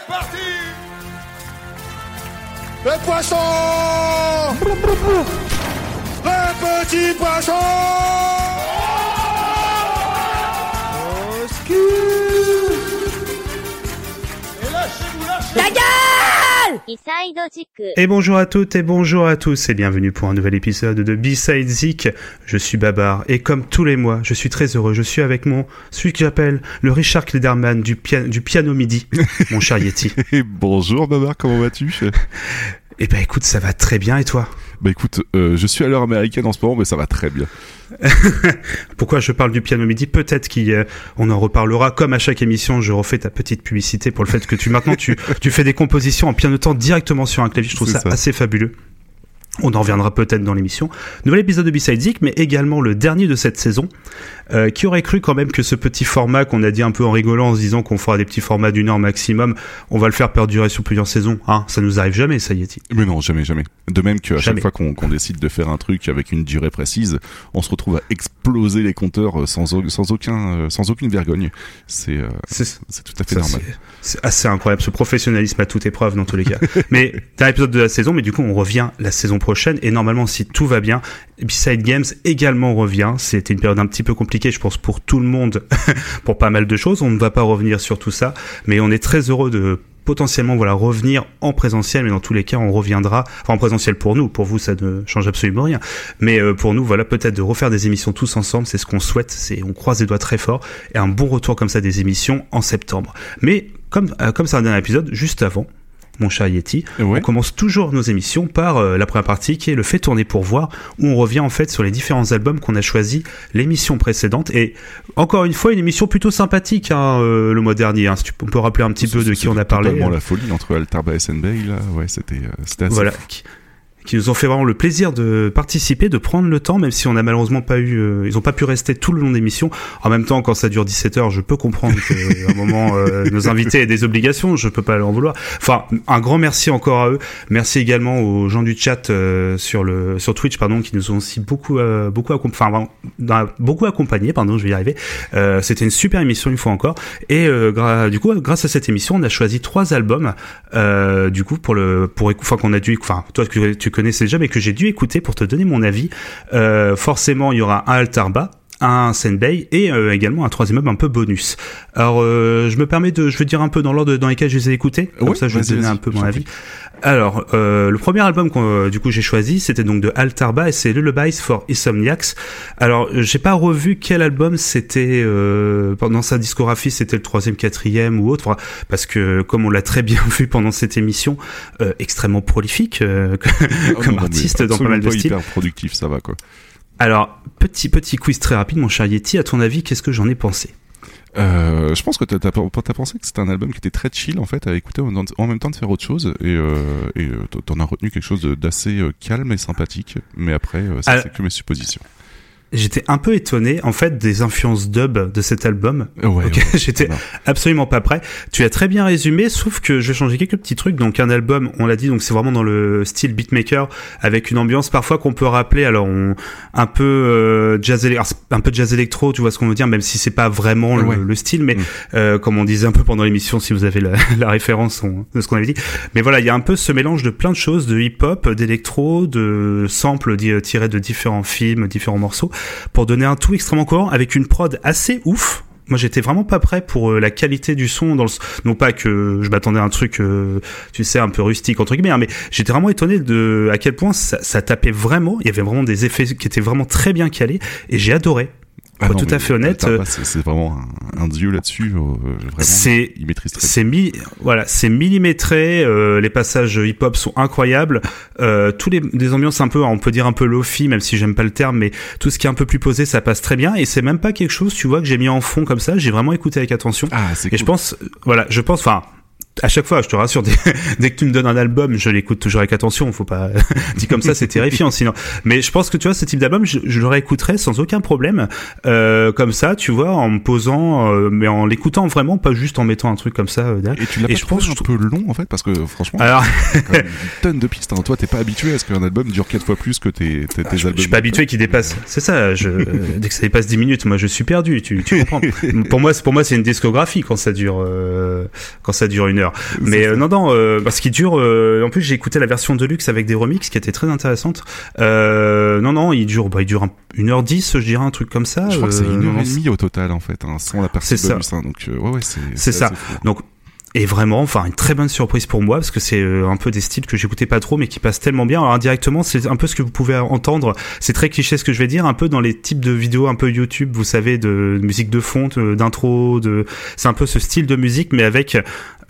c'est parti. Le poisson. Le petit poisson. Oh, Au secours Et lâchez-vous, lâchez-vous. La gueule. Et bonjour à toutes et bonjour à tous et bienvenue pour un nouvel épisode de B-Side Zik. Je suis Babar et comme tous les mois, je suis très heureux. Je suis avec mon, celui que j'appelle le Richard Klederman du, pia- du piano midi, mon cher Yeti. Et bonjour Babar, comment vas-tu? Eh ben écoute, ça va très bien et toi? Bah écoute, euh, je suis à l'heure américaine en ce moment, mais ça va très bien. Pourquoi je parle du piano midi? Peut-être qu'on en reparlera. Comme à chaque émission, je refais ta petite publicité pour le fait que tu maintenant tu, tu fais des compositions en pianotant directement sur un clavier. Je trouve ça. assez fabuleux. On en reviendra peut-être dans l'émission. Nouvel épisode de B-Side Zik, mais également le dernier de cette saison. Euh, qui aurait cru quand même que ce petit format qu'on a dit un peu en rigolant en se disant qu'on fera des petits formats d'une heure maximum, on va le faire perdurer sur plusieurs saisons. Hein, ça nous arrive jamais, ça Yeti. Mais non, jamais, jamais. De même qu'à Jamais. chaque fois qu'on décide de faire un truc avec une durée précise, on se retrouve à exploser les compteurs euh, sans, au- sans, aucun, euh, sans aucune vergogne. C'est euh, tout à fait Ça, normal. c'est- C'est assez incroyable, ce professionnalisme à toute épreuve dans tous les cas. mais dernier épisode de la saison, mais du coup on revient la saison prochaine et normalement si tout va bien, Beside Games également revient. C'était une période un petit peu compliquée, je pense pour tout le monde, pour pas mal de choses. On ne va pas revenir sur tout ça, mais on est très heureux de potentiellement voilà revenir en présentiel. Mais dans tous les cas on reviendra en présentiel pour nous. Pour vous ça ne change absolument rien. Mais euh, pour nous voilà peut-être de refaire des émissions tous ensemble c'est ce qu'on souhaite. C'est on croise les doigts très fort. Et un bon retour comme ça des émissions en septembre. Mais comme euh, comme c'est un dernier épisode juste avant mon cher Yeti, Ouais. on commence toujours nos émissions par euh, la première partie qui est le fait tourner pour voir, où on revient en fait sur les différents albums qu'on a choisis l'émission précédente. Et encore une fois, une émission plutôt sympathique hein, euh, le mois dernier. hein. Si tu peux- on peut rappeler un petit peu de qui on a parlé. Totalement la folie entre Altarba et Senbei, là. Ouais, c'était euh, c'était assez voilà. fou. Qui, nous ont fait vraiment le plaisir de participer, de prendre le temps, même si on a malheureusement pas eu, euh, ils ont pas pu rester tout le long de l'émission. En même temps, quand ça dure 17 heures, je peux comprendre qu'à un moment, euh, nos invités aient des obligations, je peux pas leur en vouloir. Enfin, un grand merci encore à eux. Merci également aux gens du chat euh, sur le sur Twitch, pardon, qui nous ont aussi beaucoup euh, beaucoup enfin beaucoup accompagnés, pardon, je vais y arriver. Euh, C'était une super émission une fois encore. Et euh, du coup, grâce à cette émission, on a choisi trois albums. Euh, du coup, pour le pour enfin qu'on a dû, enfin toi tu connaissais déjà, mais que j'ai dû écouter pour te donner mon avis. Euh, forcément, il y aura un Altarba un Senbei et euh, également un troisième album un peu bonus. Alors euh, je me permets de je veux dire un peu dans l'ordre dans lesquels je les ai écoutés comme Ouais, ça je vais donner un peu mon avis. Alors euh, le premier album qu'on euh, du coup j'ai choisi c'était donc de Altarba et c'est Lullabies for Insomniacs. Alors j'ai pas revu quel album c'était euh, pendant sa discographie c'était le troisième quatrième ou autre parce que comme on l'a très bien vu pendant cette émission euh, extrêmement prolifique euh, Ah comme non, artiste dans pas mal de styles. hyper productif, ça va quoi. Alors petit petit quiz très rapide mon cher Yeti à ton avis qu'est-ce que j'en ai pensé Euh, je pense que t'as t'as pensé que c'était un album qui était très chill en fait à écouter en, en même temps de faire autre chose et, euh, euh, t'en as retenu quelque chose d'assez euh, calme et sympathique mais après ça Ah. c'est que mes suppositions. J'étais un peu étonné en fait des influences dub de cet album. Ouais, j'étais absolument pas prêt. Tu as très bien résumé, sauf que je vais changer quelques petits trucs. Donc un album, on l'a dit, donc c'est vraiment dans le style beatmaker avec une ambiance parfois qu'on peut rappeler. Alors on, un peu euh, jazz, un peu jazz électro, tu vois ce qu'on veut dire, même si c'est pas vraiment le, Ouais. le style, mais Mm. euh, comme on disait un peu pendant l'émission, si vous avez la, la référence on- de ce qu'on avait dit. Mais voilà, il y a un peu ce mélange de plein de choses, de hip-hop, d'électro, de samples tirés de différents films, différents morceaux, pour donner un tout extrêmement cohérent avec une prod assez ouf. Moi, j'étais vraiment pas prêt pour euh, la qualité du son. Dans le... Non pas que je m'attendais à un truc, euh, tu sais, un peu rustique entre guillemets, hein, mais j'étais vraiment étonné de à quel point ça tapait vraiment. Il y avait vraiment des effets qui étaient vraiment très bien calés, et j'ai adoré. Ah non, être tout à fait honnête, euh, c'est vraiment un, un dieu là-dessus. euh, C'est il maîtrise très. C'est mi voilà, c'est millimétré. euh, les passages hip-hop sont incroyables. Euh, tous les des ambiances un peu, on peut dire un peu lofi, même si j'aime pas le terme, mais tout ce qui est un peu plus posé, ça passe très bien. Et c'est même pas quelque chose, tu vois, que j'ai mis en fond comme ça. J'ai vraiment écouté avec attention. Ah, c'est Et cool. je pense, voilà, je pense, enfin, à chaque fois, je te rassure, dès, dès que tu me donnes un album, je l'écoute toujours avec attention. Faut pas dit comme ça, c'est terrifiant sinon. Mais je pense que tu vois, ce type d'album, je, je le réécouterai sans aucun problème, euh, comme ça, tu vois, en me posant, euh, mais en l'écoutant vraiment, pas juste en mettant un truc comme ça. euh. Et tu l'as pas je pense, un je- peu long en fait parce que franchement, Alors, c'est quand même une tonne de pistes. hein. Toi, t'es pas habitué à ce qu'un album dure quatre fois plus que tes, tes, tes Ah, je, albums. je suis pas habitué qu'il dépasse. C'est ça. Je, dès que ça dépasse 10 minutes, moi, je suis perdu. Tu, tu comprends. pour moi, c'est- pour moi, c'est une discographie quand ça dure, euh, quand ça dure une heure. D'ailleurs. Mais euh, non, non, euh, parce qu'il dure. euh, en plus, j'ai écouté la version deluxe avec des remixes qui étaient très intéressantes. Euh, non, non, il dure, bah, il dure un- une heure dix, je dirais un truc comme ça. Je crois que c'est une heure et demie au total en fait, hein, sans la partie C'est ça. hein, donc ouais, ouais, c'est C'est ça. assez fou. Donc, et vraiment, enfin, une très bonne surprise pour moi parce que c'est euh, un peu des styles que j'écoutais pas trop, mais qui passent tellement bien. Alors indirectement, c'est un peu ce que vous pouvez entendre. C'est très cliché ce que je vais dire, un peu dans les types de vidéos un peu YouTube, vous savez, de musique de fond, de- d'intro, de. C'est un peu ce style de musique, mais avec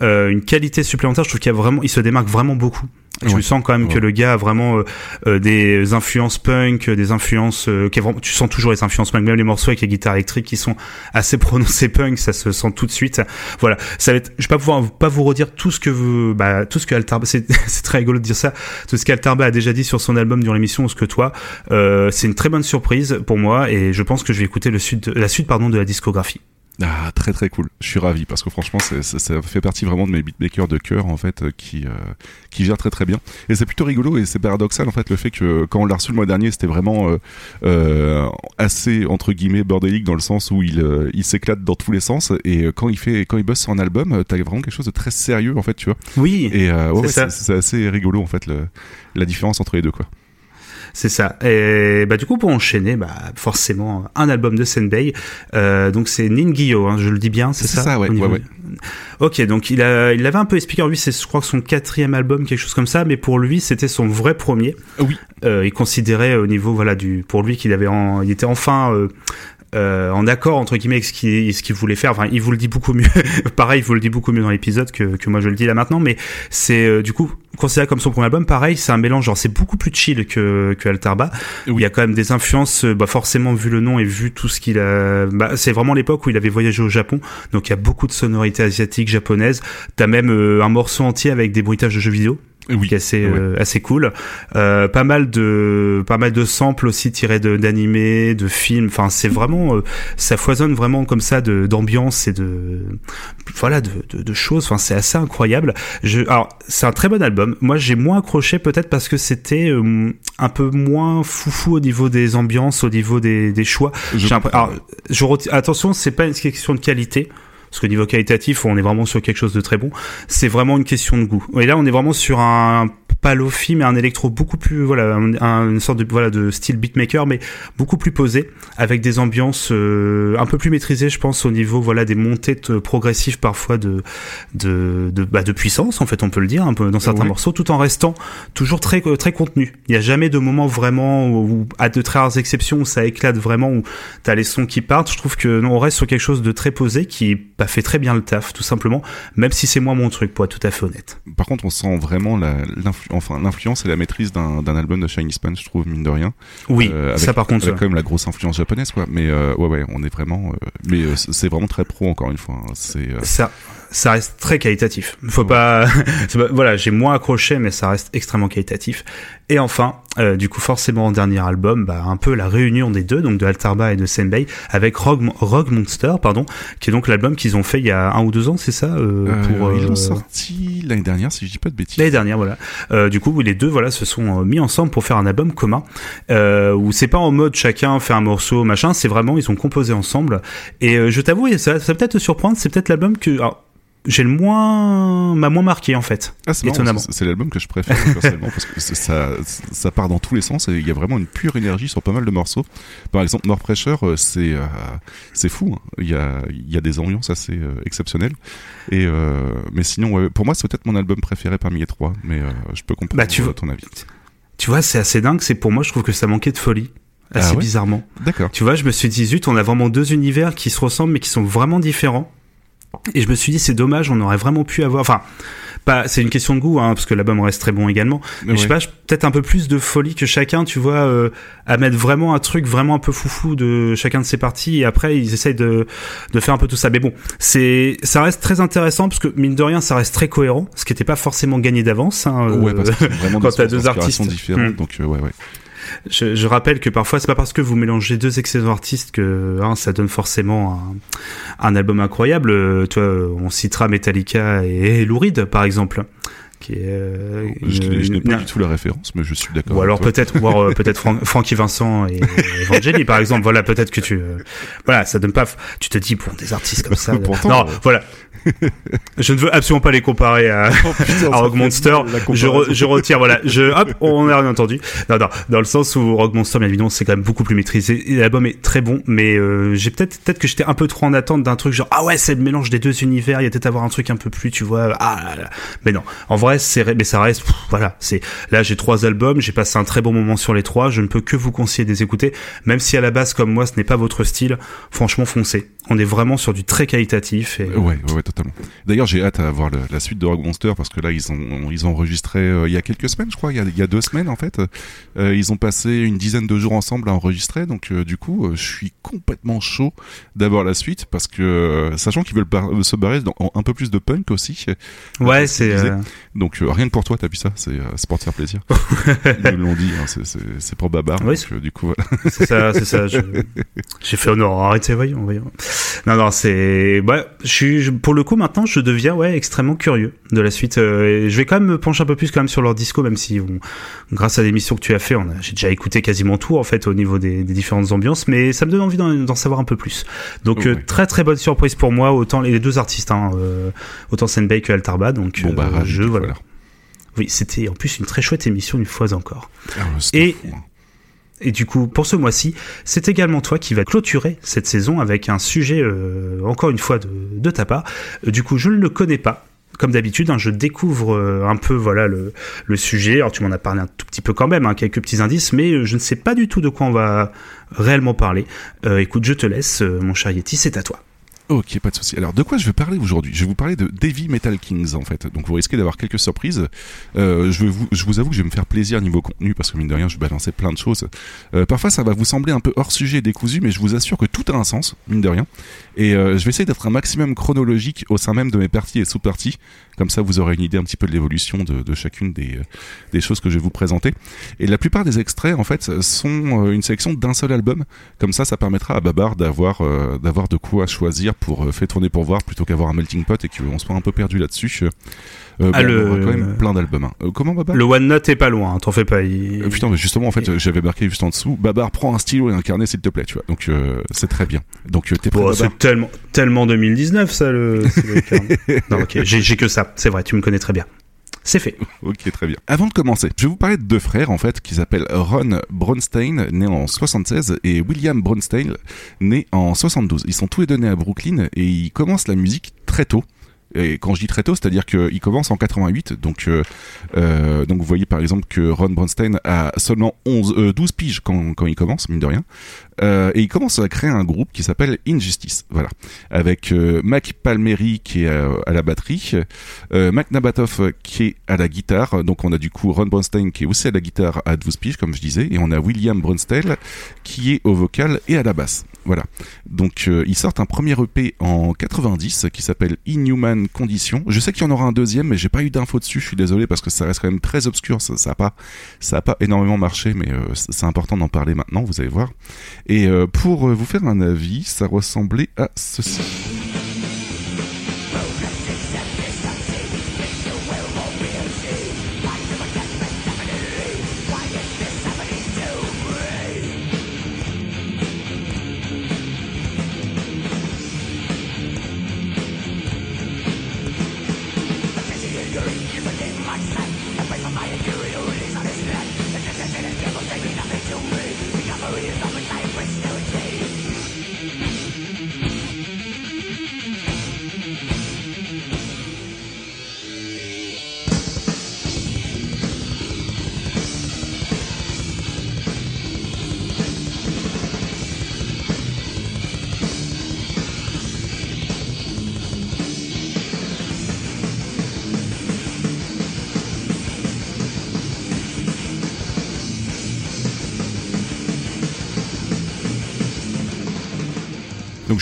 euh, une qualité supplémentaire. Je trouve qu'il y a vraiment, il se démarque vraiment beaucoup. Je Ouais. sens quand même Ouais. que le gars a vraiment euh, euh, des influences punk, des influences, euh, qui est vraiment- tu sens toujours les influences punk, même les morceaux avec les guitares électriques qui sont assez prononcés punk, ça se sent tout de suite. Voilà, ça va être, je vais pas pouvoir pas vous redire tout ce que vous, bah, tout ce que Altarba, c'est, c'est très rigolo de dire ça, tout ce qu'Altarba a déjà dit sur son album durant l'émission, ou ce que toi, euh, c'est une très bonne surprise pour moi et je pense que je vais écouter le suite, la suite pardon de la discographie. Ah, très très cool. Je suis ravi parce que franchement, c'est- c'est- ça fait partie vraiment de mes beatmakers de cœur en fait euh, qui euh, qui gèrent très très bien. Et c'est plutôt rigolo et c'est paradoxal en fait le fait que quand on l'a reçu le mois dernier, c'était vraiment euh, euh, assez entre guillemets bordélique dans le sens où il euh, il s'éclate dans tous les sens et quand il fait quand il bosse sur un album, t'as vraiment quelque chose de très sérieux en fait, tu vois. Oui, Et euh, ouais, C'est ouais, ça. c'est c'est assez rigolo en fait le, la différence entre les deux quoi. C'est ça. Et bah du coup pour enchaîner, bah forcément un album de Senbei. Euh, donc c'est Ningyo, hein, je le dis bien, c'est C'est ça. ça, ouais, Ok, donc il a, il avait un peu expliqué. Lui, c'est je crois que son quatrième album, quelque chose comme ça. Mais pour lui, c'était son vrai premier. Oui. Euh, il considérait au niveau voilà du pour lui qu'il avait en, il était enfin euh, en accord entre guillemets avec ce qu'il ce qu'il voulait faire. Enfin, il vous le dit beaucoup mieux. pareil, il vous le dit beaucoup mieux dans l'épisode que, que moi je le dis là maintenant. Mais c'est euh, du coup considéré comme son premier album. Pareil, c'est un mélange. Genre, c'est beaucoup plus chill que que Altarba. Oui. Il y a quand même des influences. euh, Bah forcément, vu le nom et vu tout ce qu'il a. Bah, c'est vraiment l'époque où il avait voyagé au Japon. Donc il y a beaucoup de sonorités asiatiques, japonaises. T'as même euh, un morceau entier avec des bruitages de jeux vidéo Oui. qui est assez Ouais. euh, assez cool. Euh, pas mal de pas mal de samples aussi tirés de d'animés, de films. Enfin, c'est vraiment euh, ça foisonne vraiment comme ça de d'ambiance et de voilà de, de, de choses. Enfin, c'est assez incroyable. Je alors c'est un très bon album. Moi, j'ai moins accroché peut-être parce que c'était euh, un peu moins foufou au niveau des ambiances, au niveau des des choix. Je- alors, je reti- attention, c'est pas une question de qualité. Parce que niveau qualitatif, on est vraiment sur quelque chose de très bon. C'est vraiment une question de goût. Et là, on est vraiment sur un pas lofi, mais un électro beaucoup plus, voilà, un, un- une sorte de, voilà, de style beatmaker, mais beaucoup plus posé, avec des ambiances euh, un peu plus maîtrisées, je pense, au niveau, voilà, des montées de- progressives parfois de, de, de, bah, de puissance, en fait, on peut le dire, un peu dans certains Oui. morceaux, tout en restant toujours très, très contenu. Il n'y a jamais de moment vraiment où, à de très rares exceptions, où ça éclate vraiment, où t'as les sons qui partent. Je trouve que non, on reste sur quelque chose de très posé qui bah, fait très bien le taf, tout simplement, même si c'est moi mon truc, pour être tout à fait honnête. Par contre, on sent vraiment la- l'influ- enfin, l'influence et la maîtrise d'un album de Shiny Span, je trouve, mine de rien. Oui, Euh, avec- ça par contre, Avec ça. quand même la grosse influence japonaise, quoi. Mais euh, ouais, ouais, on est vraiment. euh, mais euh, c'est vraiment très pro, encore une fois. hein. C'est. euh, ça ça reste très qualitatif. Faut Ouais. pas, voilà, j'ai moins accroché, mais ça reste extrêmement qualitatif. Et enfin, euh, du coup, forcément, en dernier album, bah, un peu la réunion des deux, donc de Altarba et de Senbei, avec Rogue, Rogue Monster, pardon, qui est donc l'album qu'ils ont fait il y a un ou deux ans, c'est ça, euh, euh, pour, Ils euh, l'ont sorti l'année dernière, si je dis pas de bêtises. L'année dernière, voilà. Euh, du coup, les deux, voilà, se sont mis ensemble pour faire un album commun, euh, où c'est pas en mode chacun fait un morceau, machin. C'est vraiment ils ont composé ensemble. Et euh, je t'avoue, ça, ça peut-être te surprendre, c'est peut-être l'album que alors, j'ai le moins m'a moins marqué en fait. Ah, étonnamment. c'est- l'album que je préfère personnellement parce que ça, ça part dans tous les sens et il y a vraiment une pure énergie sur pas mal de morceaux. Par exemple, More Pressure, euh, c'est euh, c'est fou. hein. Il y a il y a des ambiances assez euh, exceptionnelles. Et euh, mais sinon, ouais, pour moi, c'est peut-être mon album préféré parmi les trois. Mais je peux comprendre Bah, tu vois- ton avis. Tu vois, c'est assez dingue. C'est pour moi, je trouve que ça manquait de folie. Assez Ah ouais? bizarrement. D'accord. Tu vois, je me suis dit, zut, on a vraiment deux univers qui se ressemblent mais qui sont vraiment différents. Et je me suis dit, c'est dommage, on aurait vraiment pu avoir. Enfin, pas, c'est une question de goût, hein, parce que l'album reste très bon également. Mais, je sais pas, peut-être un peu plus de folie que chacun, tu vois, euh, à mettre vraiment un truc vraiment un peu foufou de chacun de ses parties. Et après, ils essayent de, de faire un peu tout ça. Mais bon, c'est, ça reste très intéressant parce que mine de rien, ça reste très cohérent, ce qui n'était pas forcément gagné d'avance. Hein, Ouais, euh, parce que vraiment quand t'as deux artistes. différentes. Hmm. Donc euh, ouais, ouais. Je, je rappelle que parfois c'est pas parce que vous mélangez deux excellents artistes que hein, ça donne forcément un, un album incroyable. Euh, Toi, on citera Metallica et, et Lou Reed, par exemple, qui est euh, Je, une- je n'ai pas une- du tout la référence, mais je suis d'accord. ou alors peut-être voir euh, peut-être Fran- Francky Vincent et Evangeli par exemple. Voilà, peut-être que tu euh, voilà, ça donne pas. Tu te dis bon des artistes comme ça. Pourtant, non, euh, voilà. je ne veux absolument pas les comparer à, Oh, putain, à fait Monster. Je, re- je retire, voilà. Je, hop, on a rien entendu. Non, non, dans le sens où Rock Monster, bien évidemment, c'est quand même beaucoup plus maîtrisé. L'album est très bon, mais euh, j'ai peut-être peut-être que j'étais un peu trop en attente d'un truc genre ah ouais, c'est le mélange des deux univers. Il y a peut-être avoir un truc un peu plus, tu vois. Ah, là, là. mais non. En vrai, c'est mais ça reste. pff, voilà, c'est là j'ai trois albums. J'ai passé un très bon moment sur les trois. Je ne peux que vous conseiller de les écouter, même si à la base, comme moi, ce n'est pas votre style. Franchement, foncez. On est vraiment sur du très qualitatif. Et... Ouais, ouais, ouais, totalement. D'ailleurs, j'ai hâte à voir le- la suite de Rock Monster parce que là, ils ont, ils ont enregistré euh, il y a quelques semaines, je crois, il y a, il y a deux semaines en fait. Euh, ils ont passé une dizaine de jours ensemble à enregistrer, donc euh, du coup, je suis complètement chaud d'avoir la suite parce que, sachant qu'ils veulent bar- se barrer dans en un peu plus de punk aussi. Ouais, c'est. Donc rien que pour toi, t'as vu ça, c'est pour te faire plaisir. Ils nous l'ont dit, hein, c'est- pour Babar. Oui, donc, du coup, voilà. C'est ça, c'est ça. je- J'ai fait honneur. Arrêtez, voyons, voyons. Non, non, c'est. Ouais, je suis. Pour le coup, maintenant, je deviens ouais extrêmement curieux de la suite. euh, et je vais quand même me pencher un peu plus quand même sur leur disco, même si, grâce à l'émission que tu as fait, on a, j'ai déjà écouté quasiment tout en fait au niveau des, des différentes ambiances, mais ça me donne envie d'en, d'en savoir un peu plus. Donc euh, Ouais. très très bonne surprise pour moi, autant les deux artistes, hein, euh, autant Senbei que Altarba. Donc Bon bah, euh, je voilà. Oui, c'était en plus une très chouette émission une fois encore. Ah, Et- fou, hein. Et du coup, pour ce mois-ci, c'est également toi qui va clôturer cette saison avec un sujet, euh, encore une fois, de, de ta part. Euh, du coup, je ne le connais pas. Comme d'habitude, hein, je découvre euh, un peu voilà le, sujet. Alors tu m'en as parlé un tout petit peu quand même, hein, quelques petits indices, mais je ne sais pas du tout de quoi on va réellement parler. Écoute, je te laisse, mon cher Yeti, c'est à toi. Ok, pas de souci. Alors, de quoi je vais parler aujourd'hui? Je vais vous parler de Davy Metal Kings, en fait. Donc, vous risquez d'avoir quelques surprises. Euh, je, vous, avoue que je vais me faire plaisir niveau contenu, parce que mine de rien, je vais balancer plein de choses. Euh, parfois, ça va vous sembler un peu hors sujet et décousu, mais je vous assure que tout a un sens, mine de rien. Et euh, je vais essayer d'être un maximum chronologique au sein même de mes parties et sous-parties. Comme ça, vous aurez une idée un petit peu de l'évolution de, chacune des, euh, des choses que je vais vous présenter. Et la plupart des extraits, en fait, sont euh, une sélection d'un seul album. Comme ça, ça permettra à Babar d'avoir euh, de quoi choisir pour faire tourner pour voir plutôt qu'avoir un melting pot et qu'on soit un peu perdu là-dessus. Euh, Ah, bon, le- on aura quand même plein d'albums. hein. Euh, comment Babar Le One Note est pas loin, hein, t'en fais pas. il- Euh, putain, mais justement, en fait, j'avais marqué juste en dessous, Babar, prends un stylo et un carnet, s'il te plaît, tu vois. Donc, euh, c'est très bien. Donc, t'es Babar c'est tellement, tellement 2019 ça le. c'est le carnet. non, ok, j'ai j'ai que ça. C'est vrai, tu me connais très bien. C'est fait. Ok, très bien. Avant de commencer, je vais vous parler de deux frères, en fait, qui s'appellent Ron Bronstein, né en 76, et William Bronstein, né en 72. Ils sont tous les deux nés à Brooklyn, et ils commencent la musique très tôt. Et quand je dis très tôt, c'est-à-dire qu'ils commencent en 88, donc euh, euh, donc vous voyez par exemple que Ron Bronstein a seulement 11, euh, 12 piges quand, quand il commence, mine de rien, euh, et il commence à créer un groupe qui s'appelle Injustice, voilà, avec euh, Mac Palmieri qui est à, à la batterie, euh, Mac Nabatoff qui est à la guitare, donc on a du coup Ron Bronstein qui est aussi à la guitare à 12 piges comme je disais, et on a William Bronstein qui est au vocal et à la basse, voilà. Donc euh, ils sortent un premier EP en 90 qui s'appelle Inhuman Condition. Je sais qu'il y en aura un deuxième, mais j'ai pas eu d'infos dessus. Je suis désolé parce que ça reste quand même très obscur. Ça, ça a pas, ça a pas énormément marché, mais euh, c'est important d'en parler maintenant. Vous allez voir. Euh, pour euh, vous faire un avis, ça ressemblait à ceci.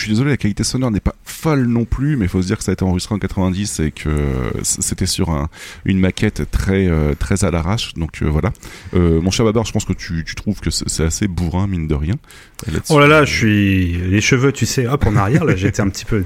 Je suis désolé, la qualité sonore folle non plus, mais il faut se dire que ça a été enregistré en 90 et que c'était sur un, une maquette très euh, très à l'arrache. Donc euh, voilà. Euh, mon Babar, je pense que tu, tu trouves que c'est assez bourrin mine de rien. Oh là là, je suis les cheveux, tu sais, hop en arrière là, j'étais un petit peu.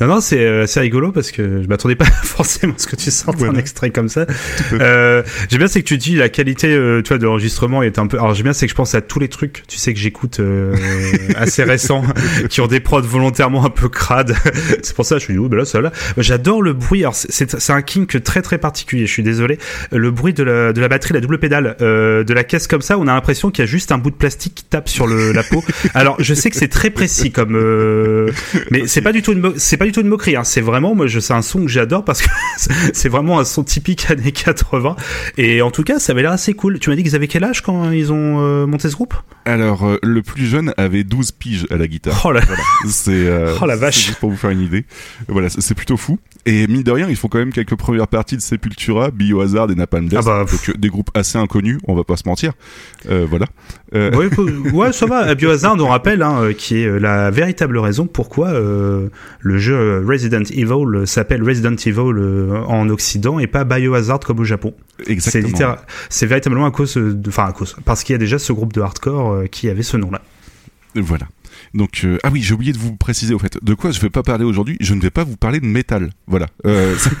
Non non, c'est c'est rigolo parce que je m'attendais pas forcément à ce que tu sortes un Voilà. extrait comme ça. Euh, j'aime bien c'est que tu dis la qualité, euh, tu vois, de l'enregistrement est un peu. Alors j'aime bien c'est que je pense à tous les trucs, tu sais que j'écoute euh, assez récents qui ont des prods volontairement un peu crades c'est pour ça que je suis dit, oh, ben là, ça là. J'adore le bruit. Alors, c'est un kink très très particulier. Je suis désolé. Le bruit de la, de la batterie, la double pédale, euh, de la caisse comme ça, on a l'impression qu'il y a juste un bout de plastique qui tape sur le, la peau. Alors, je sais que c'est très précis comme, euh, mais c'est pas du tout une, c'est pas du tout une moquerie. Hein. C'est vraiment, moi, je, c'est un son que j'adore parce que c'est vraiment un son typique années 80. Et en tout cas, ça avait l'air assez cool. Tu m'as dit qu'ils avaient quel âge quand ils ont euh, monté ce groupe? Alors, euh, le plus jeune avait 12 piges à la guitare. Oh la, c'est, euh, oh la vache. juste pour vous faire une idée. Voilà, c'est plutôt fou. Et mine de rien, ils font quand même quelques premières parties de Sepultura, Biohazard et Napalm Death. Ah bah, donc, des groupes assez inconnus, on va pas se mentir. voilà. Ouais, ouais, ça va. Biohazard, on rappelle, hein, qui est la véritable raison pourquoi le jeu Resident Evil s'appelle Resident Evil en Occident et pas Biohazard comme au Japon. Exactement. C'est véritablement à cause, de, enfin à cause, parce qu'il y a déjà ce groupe de hardcore qui avait ce nom-là. Voilà. Donc euh, ah oui, j'ai oublié de vous préciser au fait. De quoi je vais pas parler aujourd'hui Je ne vais pas vous parler de métal. Voilà. Euh,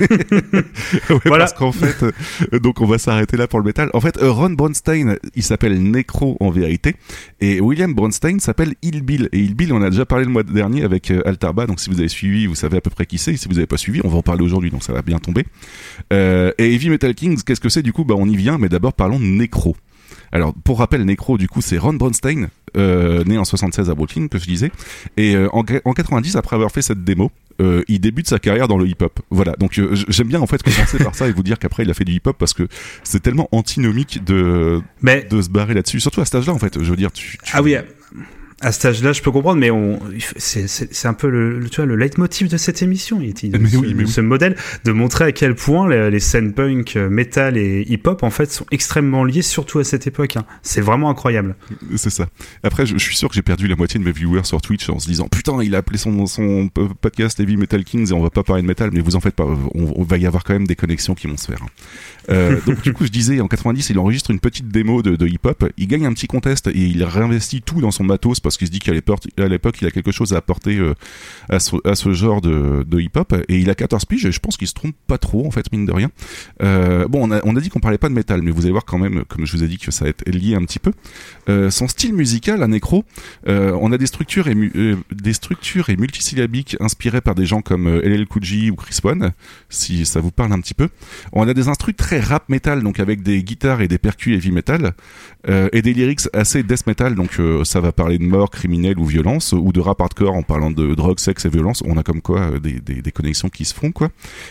ouais, voilà. Parce qu'en fait, euh, donc on va s'arrêter là pour le métal. En fait, Ron Bronstein, il s'appelle Necro en vérité, et William Bronstein s'appelle Bill. Et Bill, on a déjà parlé le mois dernier avec Altarba. Donc si vous avez suivi, vous savez à peu près qui c'est. Si vous n'avez pas suivi, on va en parler aujourd'hui. Donc ça va bien tomber. et Heavy Metal Kings, qu'est-ce que c'est? Du coup Bah on y vient, mais d'abord parlons de Necro. Alors, pour rappel, Necro, du coup, c'est Ron Bronstein, euh, né en 76 à Brooklyn, que je disais. Et euh, en, en 90, après avoir fait cette démo, euh, il débute sa carrière dans le hip-hop. Voilà. Donc j'aime bien en fait commencer par ça et vous dire qu'après il a fait du hip-hop parce que c'est tellement antinomique de Mais... de se barrer là-dessus. Surtout à cet âge-là en fait. Je veux dire. Tu, tu... Ah oui. À cet âge-là, je peux comprendre, mais on, c'est un peu le, tu vois, le leitmotiv de cette émission. Mais ce, oui, mais ce oui. modèle de montrer à quel point les, les scènes punk, metal et hip-hop en fait sont extrêmement liées, surtout à cette époque. Hein. C'est vraiment incroyable. C'est ça. Après, je, je suis sûr que j'ai perdu la moitié de mes viewers sur Twitch en se disant putain, il a appelé son, son podcast Heavy Metal Kings et on va pas parler de metal, mais vous en faites pas. On, on va y avoir quand même des connexions qui vont se faire. Hein. Euh, donc du coup, je disais, en 90, il enregistre une petite démo de, de hip-hop. Il gagne un petit contest et il réinvestit tout dans son matos parce qu'il se dit qu'à l'époque, il a quelque chose à apporter euh, à, ce, genre de, hip-hop. Et il a 14 piges et je pense qu'il se trompe pas trop, en fait, mine de rien. Euh, bon, on a, dit qu'on parlait pas de métal, mais vous allez voir quand même, comme je vous ai dit, que ça va être lié un petit peu. Euh, son style musical, à Necro, on a des structures et, des structures et multisyllabiques inspirées par des gens comme LL Cool ou Chris One, si ça vous parle un petit peu. On a des instrus très rap metal, donc avec des guitares et des percus heavy metal, et des lyrics assez death metal, donc ça va parler de mort, criminel ou violence, ou de rap hardcore en parlant de drogue, sexe et violence. On a comme quoi euh, des, des, des, connexions qui se font, quoi.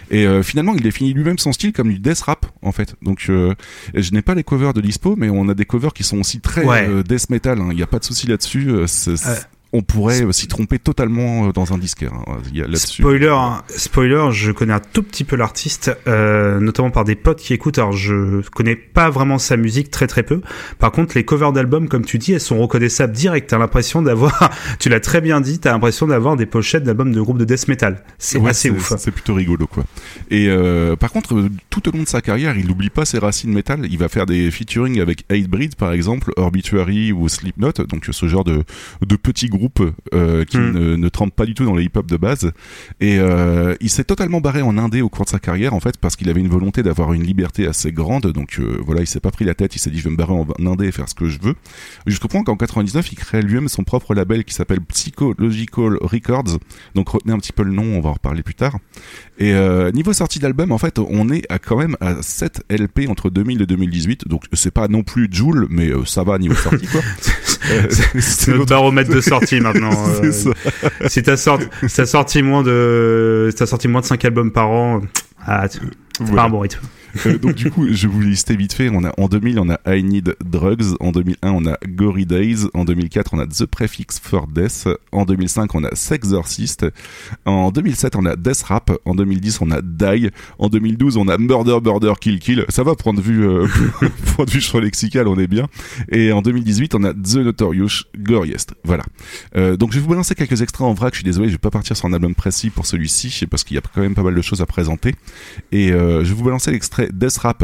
Et euh, finalement, il définit lui-même son style comme du death rap, en fait. Donc, euh, je n'ai pas les covers de Dispo, mais on a des covers qui sont aussi très Ouais. death metal. hein. Il n'y a pas de souci là-dessus. Euh, on pourrait euh, s'y tromper totalement euh, dans un disquaire. hein. Là-dessus. Spoiler, hein, spoiler, je connais un tout petit peu l'artiste, euh, notamment par des potes qui écoutent. Alors, je connais pas vraiment sa musique, très très peu. Par contre, les covers d'albums, comme tu dis, elles sont reconnaissables direct. T'as l'impression d'avoir, tu l'as très bien dit, t'as l'impression d'avoir des pochettes d'albums de groupes de death metal. C'est Ouais, assez ouf. C'est plutôt rigolo, quoi. Et euh, par contre, euh, tout au long de sa carrière, il n'oublie pas ses racines métal. Il va faire des featuring avec Hatebreed, par exemple, Obituary ou Slipknot, donc ce genre de, de petits groupes euh, qui Hmm. ne, ne trempent pas du tout dans les hip-hop de base. Et euh, il s'est totalement barré en indé au cours de sa carrière, en fait, parce qu'il avait une volonté d'avoir une liberté assez grande. Donc euh, voilà, il s'est pas pris la tête. Il s'est dit, je vais me barrer en indé et faire ce que je veux. Jusqu'au point qu'en 99, il crée lui-même son propre label qui s'appelle Psychological Records. Donc retenez un petit peu le nom, on va en reparler plus tard. Et niveau sortie d'album, en fait, on est à quand même à 7 LP entre 2000 et 2018. Donc c'est pas non plus Joule, mais ça va niveau sortie quoi. C'est notre baromètre de sortie maintenant. C'est euh, ça. si t'as sorti, si t'as sorti moins de, si t'as sorti moins de 5 albums par an, ah, c'est Voilà. pas un bon rythme. Euh, donc du coup, je vous lister vite fait. On a en 2000, on a I Need Drugs. En 2001, on a Gory Days. En 2004, on a The Prefix for Death. En 2005, on a Sexorcist. En 2007, on a Death Rap. En 2010, on a Die. En 2012, on a Murder, Murder, Kill, Kill. Ça va, point de vue, euh, point de vue sur lexical, on est bien. Et en 2018, on a The Notorious Goriest. Voilà. Euh, donc je vais vous balancer quelques extraits en vrac. Je suis désolé, je vais pas partir sur un album précis pour celui-ci, parce qu'il y a quand même pas mal de choses à présenter. Et euh, je vais vous balancer l'extrait Death Rap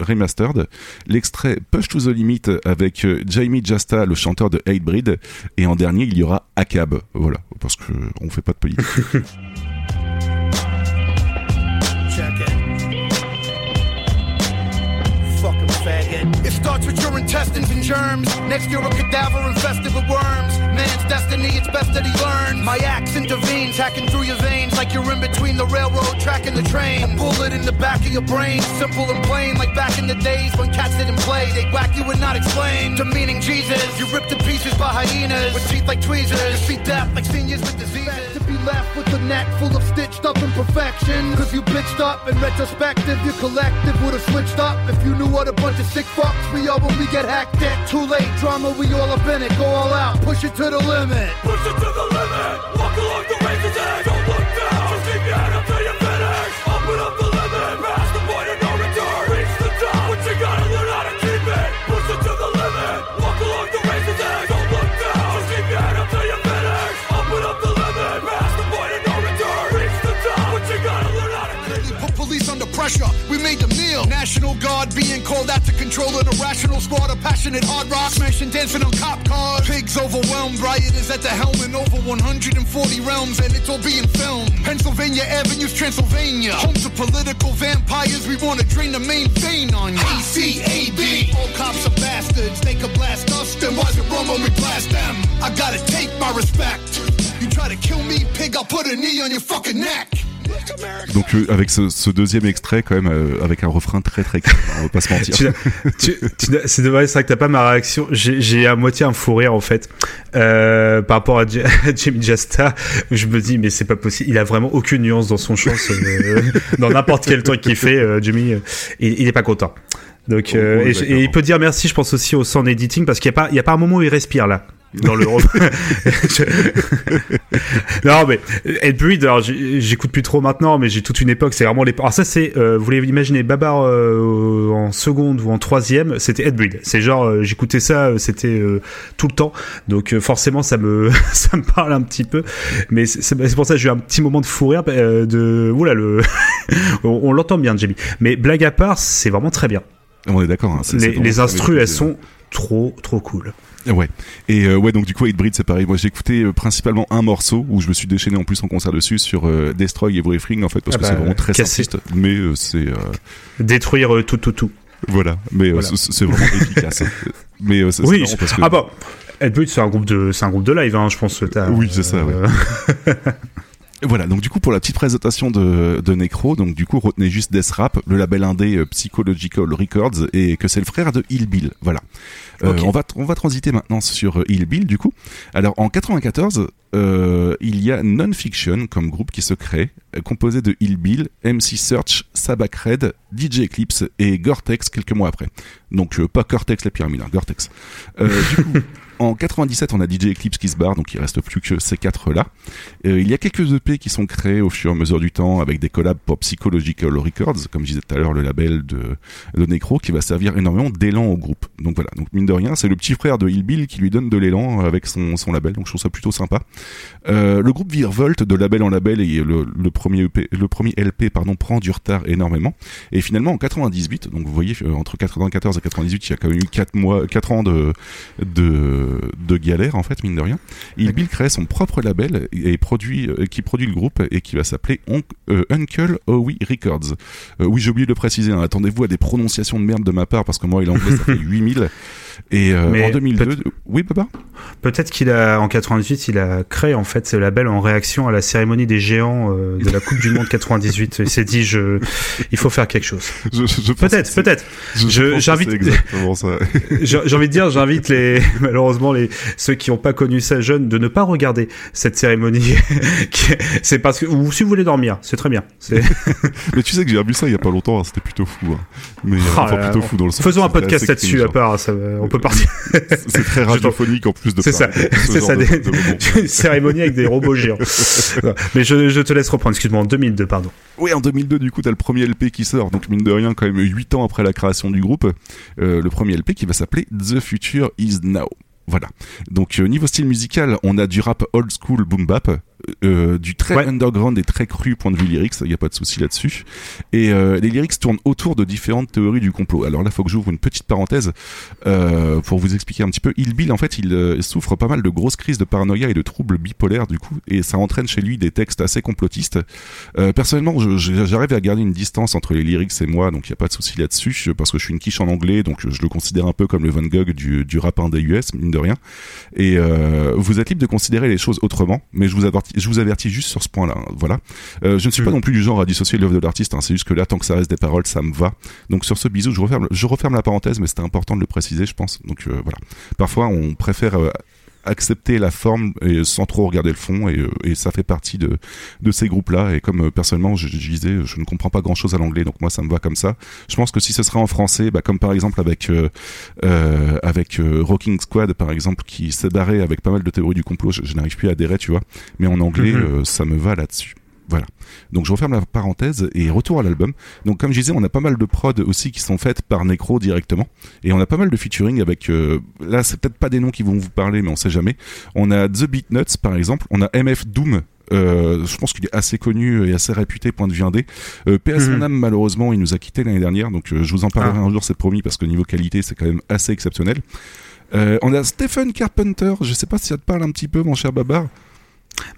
Remastered, l'extrait Push to the Limit avec euh, Jamie Jasta, le chanteur de Hatebreed, et en dernier il y aura Akab, voilà, parce que euh, on fait pas de politique. Check it. Fucking faggot. It starts what your intestines and germs. Next you're a cadaver infested with worms. Man's destiny, it's best that he learns. My axe intervenes, hacking through your veins like you're in between the railroad track and the train. A bullet in the back of your brain, simple and plain, like back in the days when cats didn't play. They whack you and not explain. Demeaning Jesus, you ripped to pieces by hyenas with teeth like tweezers. Feet deaf like seniors with diseases. To be left with a neck full of stitched up imperfection. Cause you bitched up in retrospective, your collective would have switched up. If you knew what a bunch of sick fucks we are when we get hacked at. Too late, drama, we all up in it. Go all out, push it to the limit. Push it to the limit. Walk along the razor's edge. Don't look down. Just keep your head up till you finish. Open up the limit. Past the point of no return. Reach the top. But you gotta learn how to keep it. Push it to the limit. Walk along the razor's edge. Don't look down. Just keep your head up till you finish. Open up the limit. Past the point of no return. Reach the top. But you gotta learn how to keep it. Put police under pressure. We made them National Guard being called out to control an irrational squad of passionate hard rock smashing, dancing on cop cars. Pigs overwhelmed. Rioters at the helm in over 140 realms, and it's all being filmed. Pennsylvania Avenue's Transylvania, home to political vampires. We want to drain the main vein on you. ACAB. All cops are bastards. They could blast us. Then why's it wrong when we blast them? I gotta take my respect. You try to kill me, pig, I'll put a knee on your fucking neck. Donc euh, avec ce, ce deuxième extrait quand même euh, avec un refrain très très clair, on va pas se mentir. C'est vrai, c'est vrai que t'as pas ma réaction. J'ai à moitié un fou rire en fait euh, par rapport à, Jimmy Jasta. Je me dis mais c'est pas possible. Il a vraiment aucune nuance dans son chant. dans n'importe quel truc qu'il fait, Jimmy, il, il est pas content. Donc Oh, ouais, et, il peut dire merci, je pense aussi au sound editing parce qu'il y a pas il y a pas un moment où il respire là. Dans le Je- non mais Ed Breed alors j'écoute plus trop maintenant mais j'ai toute une époque c'est vraiment les alors ça c'est euh, vous voulez imaginer Babar euh, en seconde ou en troisième c'était Ed Breed c'est genre euh, j'écoutais ça c'était tout le temps. Donc forcément ça me ça me parle un petit peu. Mais c'est pour ça que j'ai eu un petit moment de fou rire de oula le on, on l'entend bien Jamie. Mais blague à part c'est vraiment très bien. On est d'accord. hein, les, les instrus elles sont trop trop cool Ouais. Et euh, ouais, donc du coup, Hate c'est pareil. Moi, j'ai écouté euh, principalement un morceau où je me suis déchaîné en plus en concert dessus sur euh, Destroy Everything en fait parce Ah que bah, c'est vraiment très simpliste, mais euh, c'est euh, détruire euh, tout tout tout voilà, mais euh, Voilà. c'est- vraiment efficace. Mais euh, Oui, parce que ah bah, Ed c'est un groupe de, c'est un groupe de live, hein, je pense. que Oui, c'est ça, ouais. Voilà, donc du coup pour la petite présentation de, de Necro, donc du coup retenez juste Death Rap, le label indé euh, Psychological Records et que c'est le frère de Hill Bill. Voilà. Euh, on va on va transiter maintenant sur euh, Hill Bill du coup. Alors en 94, euh, il y a Non-Fiction comme groupe qui se crée, euh, composé de Hill Bill, MC Search, Sabak Red, DJ Eclipse et Gore-Tex quelques mois après. Donc euh, pas Cortex la pyramide, hein, Gore-Tex. Euh, du coup, en 97, on a DJ Eclipse qui se barre, donc il reste plus que ces quatre-là. Euh, il y a quelques EP qui sont créés au fur et à mesure du temps avec des collabs pour Psychological Records, comme je disais tout à l'heure, le label de, de Necro, qui va servir énormément d'élan au groupe. Donc voilà, donc mine de rien, c'est le petit frère de Hillbill qui lui donne de l'élan avec son, label, donc je trouve ça plutôt sympa. Euh, le groupe Virevolt, de label en label, et le, premier LP, pardon, prend du retard énormément. Et finalement, en 98, donc vous voyez, euh, entre 94 et 98, il y a quand même eu 4 mois, 4 ans de, de galère, en fait, mine de rien. Hillbill crée son propre label et produit, euh, qui produit le groupe et qui va s'appeler euh, Uncle Howie Records. Euh, oui, j'ai oublié de le préciser, hein, attendez-vous à des prononciations de merde de ma part parce que moi, il anglais, ça fait 8000. Et euh, en 2002, peut- oui, papa Peut-être qu'il a, en 98, il a créé en fait ce label en réaction à la cérémonie des géants de la Coupe du Monde 98. Il s'est dit, je, il faut faire quelque chose. Je- je Peut-être, peut-être. J'invite- j'ai envie de dire, j'invite les, malheureusement les, ceux qui n'ont pas connu ça jeune de ne pas regarder cette cérémonie. C'est parce que, ou si vous voulez dormir, c'est très bien. Mais tu sais que j'ai revu ça il y a pas longtemps, hein, c'était plutôt fou. hein. Mais euh, Oh enfin là plutôt fou dans le sens. faisons un podcast là-dessus à part, ça on peut partir. C'est très radiophonique en plus de C'est ça, c'est ça, de- des- une cérémonie avec des robots géants. Mais je, je te laisse reprendre, excuse-moi, en 2002, pardon. Oui, en 2002, du coup, t'as le premier LP qui sort. Donc, mine de rien, quand même, 8 ans après la création du groupe, euh, le premier LP qui va s'appeler The Future Is Now. Voilà. Donc, euh, niveau style musical, on a du rap old school boom bap, euh, du très Ouais. underground et très cru point de vue lyrics, il n'y a pas de souci là-dessus. Et euh, les lyrics tournent autour de différentes théories du complot. Alors là, faut que j'ouvre une petite parenthèse euh, pour vous expliquer un petit peu. Il Bill, en fait, il souffre pas mal de grosses crises de paranoïa et de troubles bipolaires du coup, et ça entraîne chez lui des textes assez complotistes. Personnellement, j'arrive à garder une distance entre les lyrics et moi, donc il n'y a pas de souci là-dessus, parce que je suis une quiche en anglais, donc je le considère un peu comme le Van Gogh du, du rap indé US, mine de rien. Et vous êtes libre de considérer les choses autrement, mais je vous avertis, je vous avertis juste sur ce point-là. hein, Voilà. Euh, je ne suis pas Mhm. non plus du genre à dissocier l'œuvre de l'artiste. hein, c'est juste que là, tant que ça reste des paroles, ça me va. Donc sur ce bisou, je referme, je referme la parenthèse, mais c'était important de le préciser, je pense. Donc euh, voilà. Parfois, on préfère euh, accepter la forme et sans trop regarder le fond, et, euh, et ça fait partie de de ces groupes-là. Et comme euh, personnellement, je, je disais, je ne comprends pas grand-chose à l'anglais, donc moi, ça me va comme ça. Je pense que si ce serait en français, bah, comme par exemple avec euh, euh, avec euh, Rocking Squad, par exemple, qui s'est barré avec pas mal de théories du complot, je, je n'arrive plus à adhérer, tu vois. Mais en anglais, Mhm. euh, ça me va là-dessus. Voilà. Donc je referme la parenthèse et retour à l'album. Donc comme je disais, on a pas mal de prod aussi qui sont faites par Necro directement et on a pas mal de featuring avec euh, là c'est peut-être pas des noms qui vont vous parler mais on sait jamais. On a The Beatnuts par exemple, on a MF Doom euh, je pense qu'il est assez connu et assez réputé point de vue indé. Euh, PS Mhm. malheureusement il nous a quitté l'année dernière donc euh, je vous en parlerai Ah. un jour c'est promis parce que niveau qualité c'est quand même assez exceptionnel. On a Stephen Carpenter, je sais pas si ça te parle un petit peu mon cher Babar.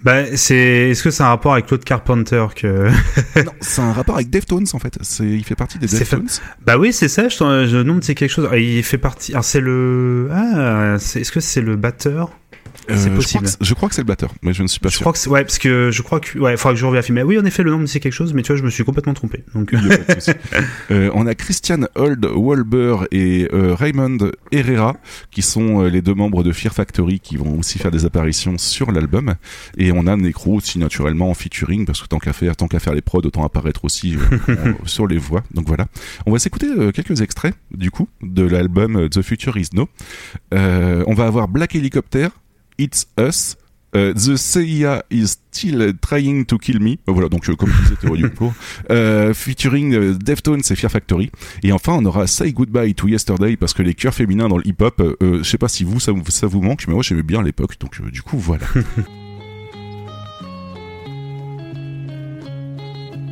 Bah, c'est. Est-ce que c'est un rapport avec Claude Carpenter que. non, c'est un rapport avec Deftones en fait. C'est, il fait partie des Deftones. Bah oui, c'est ça. Je, je nom de c'est quelque chose. Ah, Il fait partie. Alors c'est le. Ah, c'est- est-ce que c'est le batteur? C'est Euh, je crois possible. Je crois que c'est le batteur, mais je ne suis pas Je sûr. crois que. Ouais, parce que je crois que. Ouais, il faudra que je revérifie. Mais oui, en effet, le nom me dit quelque chose. Mais tu vois, je me suis complètement trompé. Donc. Euh, on a Christian Old Walber et euh, Raymond Herrera qui sont euh, les deux membres de Fear Factory qui vont aussi faire des apparitions sur l'album et on a Necro aussi naturellement en featuring parce que tant qu'à faire tant qu'à faire les prods autant apparaître aussi sur les voix donc voilà on va s'écouter quelques extraits du coup de l'album The Future Is No Euh, on va avoir Black Helicopter It's Us euh, the CIA is still trying to kill me. Euh, Voilà, donc euh, comme théorie du complot. Euh, featuring euh, Deftones et Fear Factory. Et enfin, on aura Say Goodbye to Yesterday parce que les chœurs féminins dans le hip-hop, je sais pas si vous ça, vous ça vous manque, mais moi j'aimais bien à l'époque. Donc du coup, voilà.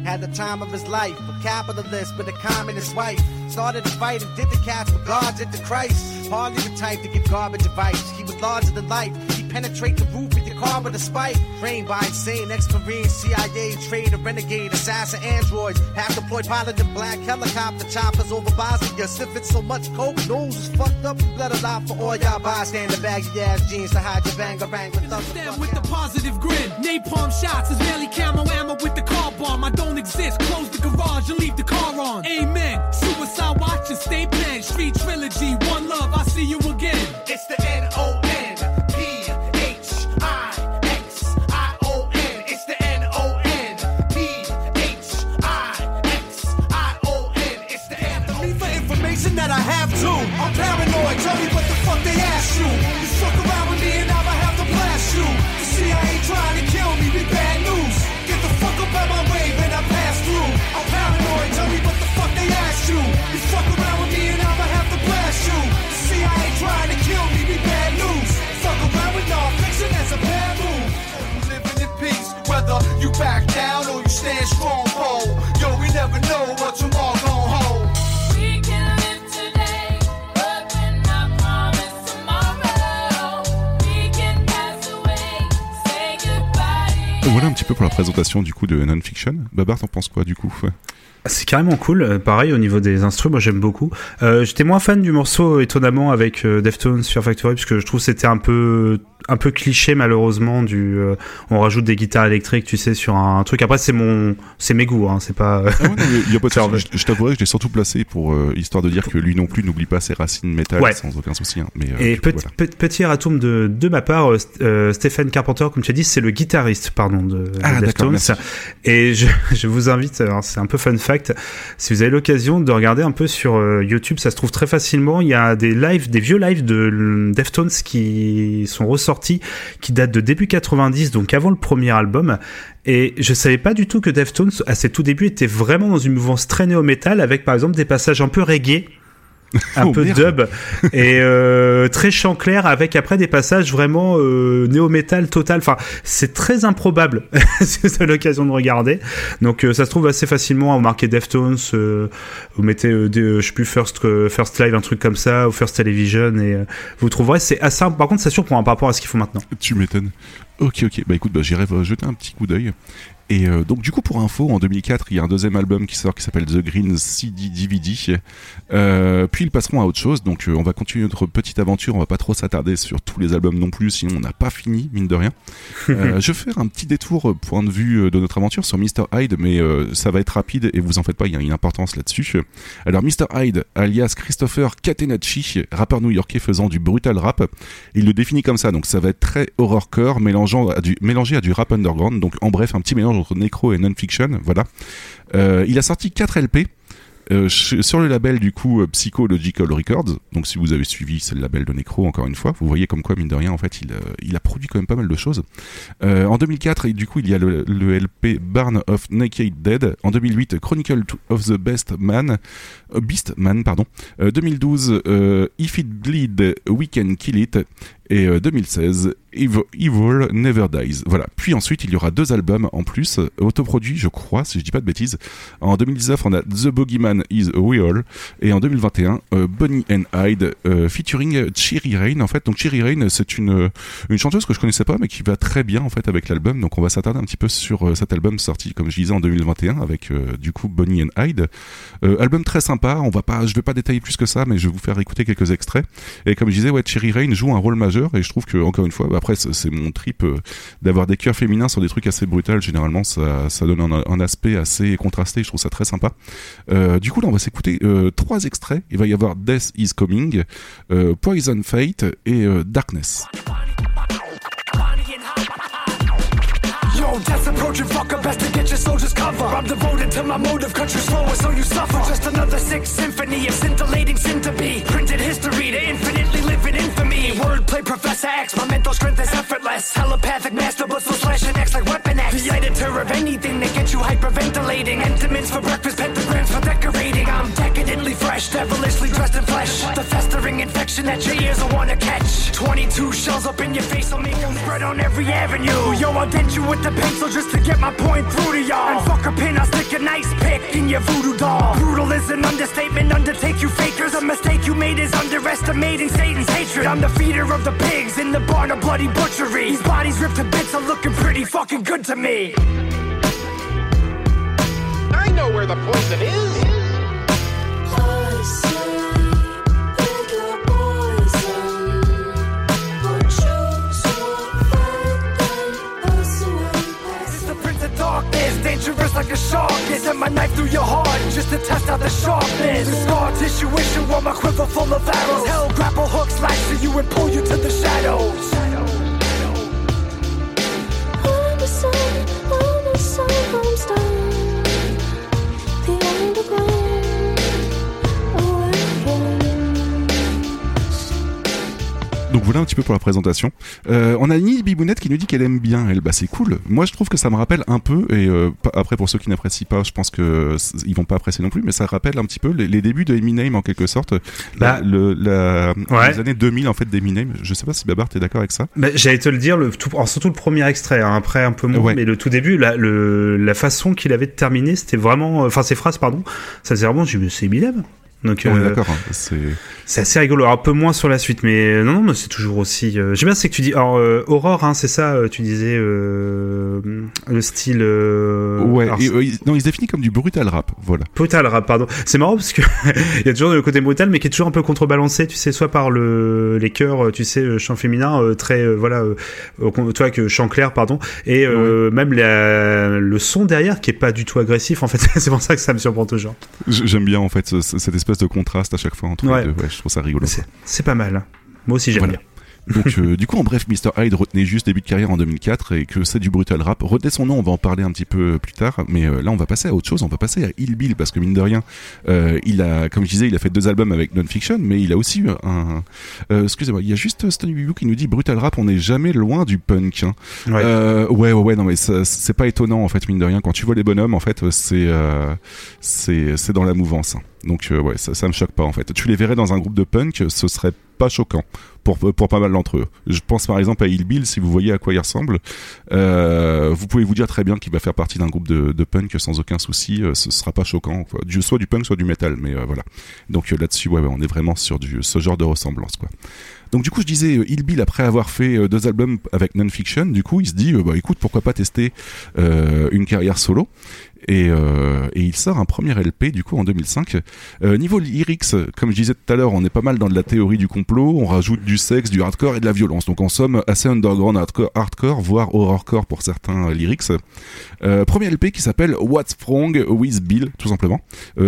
Had the time of his life, a capitalist with a communist wife. Started a fight and did the cast for guards at the Christ. Hardly the type to give garbage advice. He was larger than life. He penetrate the roof of your car with a spike. Trained by insane ex-marine, CIA, traitor, renegade, assassin, androids. Half deployed pilot in black helicopter choppers over Bosnia. Sniffing so much coke, nose is fucked up. Blood a lot for all y'all bystander baggy ass jeans to hide your banger bang with thunder. Them with the positive grin. Napalm shots is merely camo ammo with the car bomb. I don't exist. Close the garage and leave the car on. Amen. Suicide watch and stay pen. Street trilogy. One love. I see you. Back down or you stand strong, bold. Yo, we never know what tomorrow gon' hold. We can live today, but we're not promised tomorrow. We can pass away, say goodbye. voilà un petit peu pour la présentation du coup de Non-Fiction. Babar, t'en penses quoi du coup? C'est carrément cool. Euh, pareil au niveau des instruments, moi j'aime beaucoup. Euh, J'étais moins fan du morceau étonnamment avec euh, Deftones Fear Factory parce que je trouve que c'était un peu un peu cliché malheureusement du euh, on rajoute des guitares électriques tu sais sur un, truc après c'est mon c'est mes goûts hein, c'est pas Ah ouais, non, y a pas de. Je, je t'avouerai que je l'ai surtout placé pour euh, histoire de dire que lui non plus n'oublie pas ses racines métal Ouais. sans aucun souci. hein. Mais Et coup, petit, voilà. pe- petit ratoum de, de ma part, St- Stephen Carpenter, comme tu as dit, c'est le guitariste, pardon, de, Ah, Deftones. Et je, je vous invite, c'est un peu fun fact, si vous avez l'occasion de regarder un peu sur euh, YouTube, ça se trouve très facilement. Il y a des lives, des vieux lives de l- Deftones qui sont ressortis, qui datent de début 90, donc avant le premier album. Et je savais pas du tout que Deftones, à ses tout débuts, était vraiment dans une mouvance très néo-metal, avec par exemple des passages un peu reggae. un Oh, peu merde. dub et euh, très chant clair avec après des passages vraiment euh, néo-metal total. Enfin, c'est très improbable si vous avez l'occasion de regarder. Donc euh, ça se trouve assez facilement. Vous marquez Deftones, vous mettez des, je sais plus First First Live un truc comme ça ou First Television et vous trouverez. C'est assez. Par contre, ça surprend hein, par rapport à ce qu'il faut maintenant. Tu m'étonnes. Ok, ok. Bah écoute, bah, j'irai jeter un petit coup d'œil. Et euh, donc du coup pour info, en 2004, il y a un deuxième album qui sort qui s'appelle The Green CD DVD. Euh, puis ils passeront à autre chose. Donc euh, on va continuer notre petite aventure. On va pas trop s'attarder sur tous les albums non plus, sinon on n'a pas fini mine de rien. Je vais faire un petit détour point de vue de notre aventure sur Mr Hyde, mais ça va être rapide et vous en faites pas, il y a une importance là-dessus. Alors Mr Hyde, alias Christopher Catenacci, rappeur new-yorkais faisant du brutal rap, il le définit comme ça, donc ça va être très horrorcore, mélangeant à du, mélangé à du rap underground, donc en bref un petit mélange entre necro et non-fiction, voilà. Euh, il a sorti 4 LP. euh, sur le label du coup euh, Psychological Records, donc si vous avez suivi, c'est le label de Necro encore une fois, vous voyez comme quoi mine de rien en fait il, a produit quand même pas mal de choses. En 2004, et du coup il y a le, LP Barn of Naked Dead. En 2008, Chronicle of the Best Man, Beast Man pardon. Euh, 2012, euh, If It Bleed, We Can Kill It. Et euh, 2016, Evil, Evil Never Dies. Voilà. Puis ensuite, il y aura deux albums en plus, euh, autoproduits, je crois, si je dis pas de bêtises. En 2019, on a The Bogeyman Is Real. Et en 2021, euh, Bonnie and Hyde, euh, featuring Cherry Rain. En fait, donc Cherry Rain, c'est une, euh, une chanteuse que je connaissais pas, mais qui va très bien en fait avec l'album. Donc on va s'attarder un petit peu sur euh, cet album sorti, comme je disais, en 2021, avec euh, du coup Bonnie and Hyde. Euh, album très sympa. On va pas, je vais pas détailler plus que ça, mais je vais vous faire écouter quelques extraits. Et comme je disais, ouais, Cherry Rain joue un rôle majeur et je trouve que encore une fois, bah, après c'est mon trip euh, d'avoir des chœurs féminins sur des trucs assez brutals. Généralement, ça, ça donne un, un aspect assez contrasté. Je trouve ça très sympa. Euh, du coup, là, on va s'écouter euh, trois extraits. Il va y avoir Death is Coming, euh, Poison Fate et euh, Darkness. Death's approaching, fucker, best to get your soldiers cover. I'm devoted to my of country slower, so you suffer. Just another sixth symphony of scintillating sin to be. Printed history to infinitely live in infamy. Wordplay, Professor X, my mental strength is effortless. Telepathic master, but slashing X like Weapon X. The editor of anything that gets you hyperventilating. Entomins for breakfast, pentagrams for decorating. I'm decadently fresh, devilishly dressed in flesh. The festering infection that your ears will wanna catch. 22 shells up in your face, I'll make them spread on every avenue. Yo, I'll dent you with the pencil just to get my point through to y'all. And fuck a pin, I'll stick a nice pick in your voodoo doll. Brutal is an understatement, undertake you fakers. A mistake you made is underestimating Satan's hatred. I'm the feeder of the pigs in the barn of bloody butchery. These bodies ripped to bits are looking pretty fucking good to me. I know where the poison is. Dangerous like a shark. Is and my knife through your heart just to test out the sharpness. Scar tissue issue on my quiver full of arrows. Hell grapple hooks to you and pull you to the shadows. Donc voilà un petit peu pour la présentation. Euh, on a Nini Bibounette qui nous dit qu'elle aime bien elle. Bah c'est cool. Moi je trouve que ça me rappelle un peu et euh, après pour ceux qui n'apprécient pas, je pense que ils vont pas apprécier non plus, mais ça rappelle un petit peu les, les débuts de Eminem en quelque sorte. Bah, La- le, la, ouais. Les années 2000 en fait d'Eminem. Je sais pas si Babar t'es d'accord avec ça. Bah, J'allais te le dire, le tout, surtout le premier extrait, hein, après un peu moins, Ouais. mais le tout début, la, le, la façon qu'il avait de terminer, c'était vraiment, enfin ses phrases, pardon, ça faisait vraiment, dit, mais c'est Eminem. Donc On est euh, d'accord. hein, c'est c'est assez rigolo, Alors, un peu moins sur la suite, mais euh, non, non, mais c'est toujours aussi. Euh, J'aime bien, c'est que tu dis, alors Aurore, hein, c'est ça, tu disais le style. Ouais. alors, et, il- non, il se définit comme du brutal rap. Voilà. Brutal rap, pardon. C'est marrant parce que il y a toujours le côté brutal, mais qui est toujours un peu contrebalancé, tu sais, soit par le les chœurs, tu sais, chant féminin, très voilà, toi que chant clair, pardon, et euh, même la, le son derrière qui est pas du tout agressif. En fait, c'est pour ça que ça me surprend toujours. J'aime bien en fait ce- ce- cette espèce de contraste à chaque fois entre Ouais. les deux. Ouais, je trouve ça rigolo. C'est c'est pas mal. Moi aussi j'aime Voilà. bien. Donc euh, du coup, en bref, Mr. Hyde retenait juste début de carrière en 2004 et que c'est du brutal rap. Retenez son nom, on va en parler un petit peu plus tard, mais euh, là on va passer à autre chose, on va passer à Ill Bill parce que mine de rien, euh, il a, comme je disais, il a fait deux albums avec Non Fiction, mais il a aussi eu un, excusez-moi, il y a juste Stan Bibu qui nous dit brutal rap, on n'est jamais loin du punk. Hein. Ouais. Ouais, ouais, ouais, non mais c'est pas étonnant en fait, mine de rien, quand tu vois les bonhommes, en fait, c'est c'est c'est dans la mouvance. hein. Donc ouais, ça, ça me choque pas en fait. Tu les verrais dans un groupe de punk, ce serait pas choquant pour, pour pas mal d'entre eux. Je pense par exemple à Ill Bill, si vous voyez à quoi il ressemble, euh, vous pouvez vous dire très bien qu'il va faire partie d'un groupe de, de punk sans aucun souci, euh, ce sera pas choquant, quoi. Du, soit du punk, soit du metal, mais euh, voilà. Donc euh, là-dessus, ouais, on est vraiment sur du, ce genre de ressemblance, quoi. Donc du coup, je disais, euh, Ill Bill, après avoir fait deux albums avec Non-Fiction, du coup, il se dit, bah écoute, pourquoi pas tester une carrière solo et, euh, et il sort un premier LP du coup en 2005. Euh, niveau lyrics, comme je disais tout à l'heure, on est pas mal dans de la théorie du complot, on rajoute du sexe, du hardcore et de la violence. Donc en somme assez underground hardcore, hardcore voire horrorcore pour certains euh, lyrics. Euh, premier LP qui s'appelle What's Wrong with Bill, tout simplement,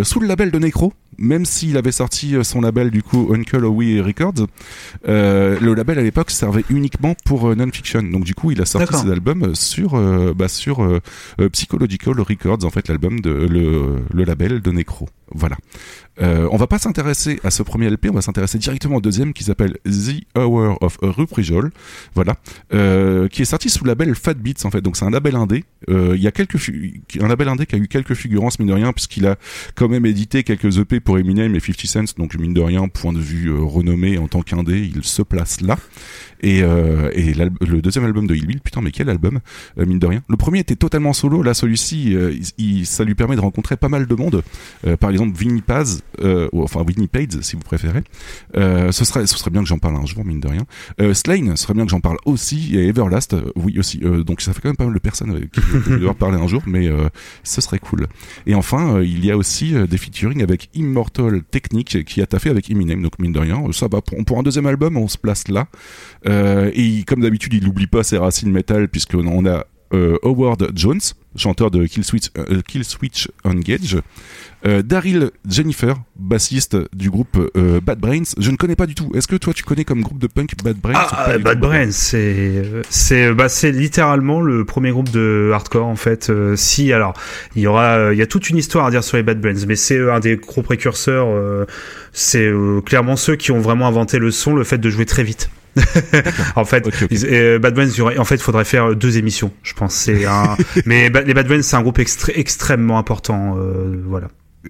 sous le label de Necro. Même s'il avait sorti son label du coup Uncle Howie Records, le label à l'époque servait uniquement pour non-fiction. Donc du coup, il a sorti ses albums sur bah, sur Psychological Records, en fait, l'album de le, label de Necro. Voilà. Euh, on va pas s'intéresser à ce premier LP, on va s'intéresser directement au deuxième qui s'appelle The Hour of Ruprijol, voilà, euh, qui est sorti sous le label Fat Beats en fait. Donc c'est un label indé. Euh, Il y a quelques un label indé qui a eu quelques figurances mine de rien puisqu'il a quand même édité quelques EP pour Eminem et 50 Cent. Donc mine de rien, point de vue renommé en tant qu'indé, il se place là. Et, le deuxième album de Hill Bill, putain mais quel album, mine de rien. Le premier était totalement solo, là celui-ci, ça lui permet de rencontrer pas mal de monde. Par exemple Vinnie Paz, euh, ou, enfin Vinnie Page si vous préférez. Euh, ce serait, ce serait bien que j'en parle un jour, mine de rien. Euh, Slane, ce serait bien que j'en parle aussi, et Everlast, euh, oui aussi. Euh, donc ça fait quand même pas mal de personnes avec qui je vais devoir parler un jour, mais ce serait cool. Et enfin, il y a aussi des featuring avec Immortal Technique qui a taffé avec Eminem, donc mine de rien, ça va pour, pour un deuxième album, on se place là. Et comme d'habitude, il n'oublie pas ses racines métal puisqu'on on a euh, Howard Jones, chanteur de Killswitch, euh, Killswitch Engage, euh, Daryl Jennifer, bassiste du groupe euh, Bad Brains. Je ne connais pas du tout. Est-ce que toi tu connais comme groupe de punk Bad Brains Ah, euh, Bad tout Brain, c'est c'est bah c'est littéralement le premier groupe de hardcore en fait. Euh, si alors il y aura euh, il y a toute une histoire à dire sur les Bad Brains, mais c'est euh, un des gros précurseurs. euh, c'est euh, clairement ceux qui ont vraiment inventé le son, le fait de jouer très vite. en fait, Ok, ok. ils- euh, Bad Brains, en fait, faudrait faire deux émissions, je pense. C'est un, mais les Bad Brains, c'est un groupe extrêmement important, euh, voilà.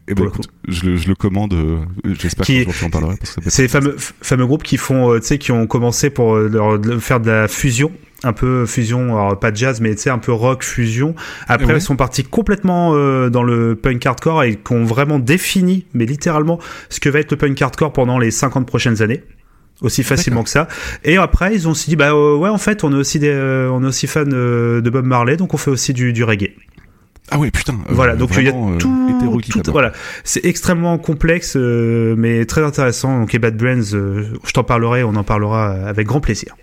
Eh ben, écoute, je, le, je le commande. euh, J'espère en que ça peut être C'est les fameux, groupes qui font, euh, tu sais, qui ont commencé pour leur- faire de la fusion, un peu fusion, alors pas de jazz, mais tu sais, un peu rock fusion. Après, Ouais. ils sont partis complètement euh, dans le punk hardcore et qui ont vraiment défini, mais littéralement, ce que va être le punk hardcore pendant les 50 prochaines années. Aussi facilement que ça. Et après, ils ont aussi dit, bah euh, ouais, en fait, on est aussi des, euh, on est aussi fan euh, de Bob Marley, donc on fait aussi du, du reggae. Ah ouais, putain. euh, Voilà, donc il y a tout, tout- voilà, c'est extrêmement complexe, euh, mais très intéressant. Donc les Bad Brains, euh, je t'en parlerai, on en parlera avec grand plaisir.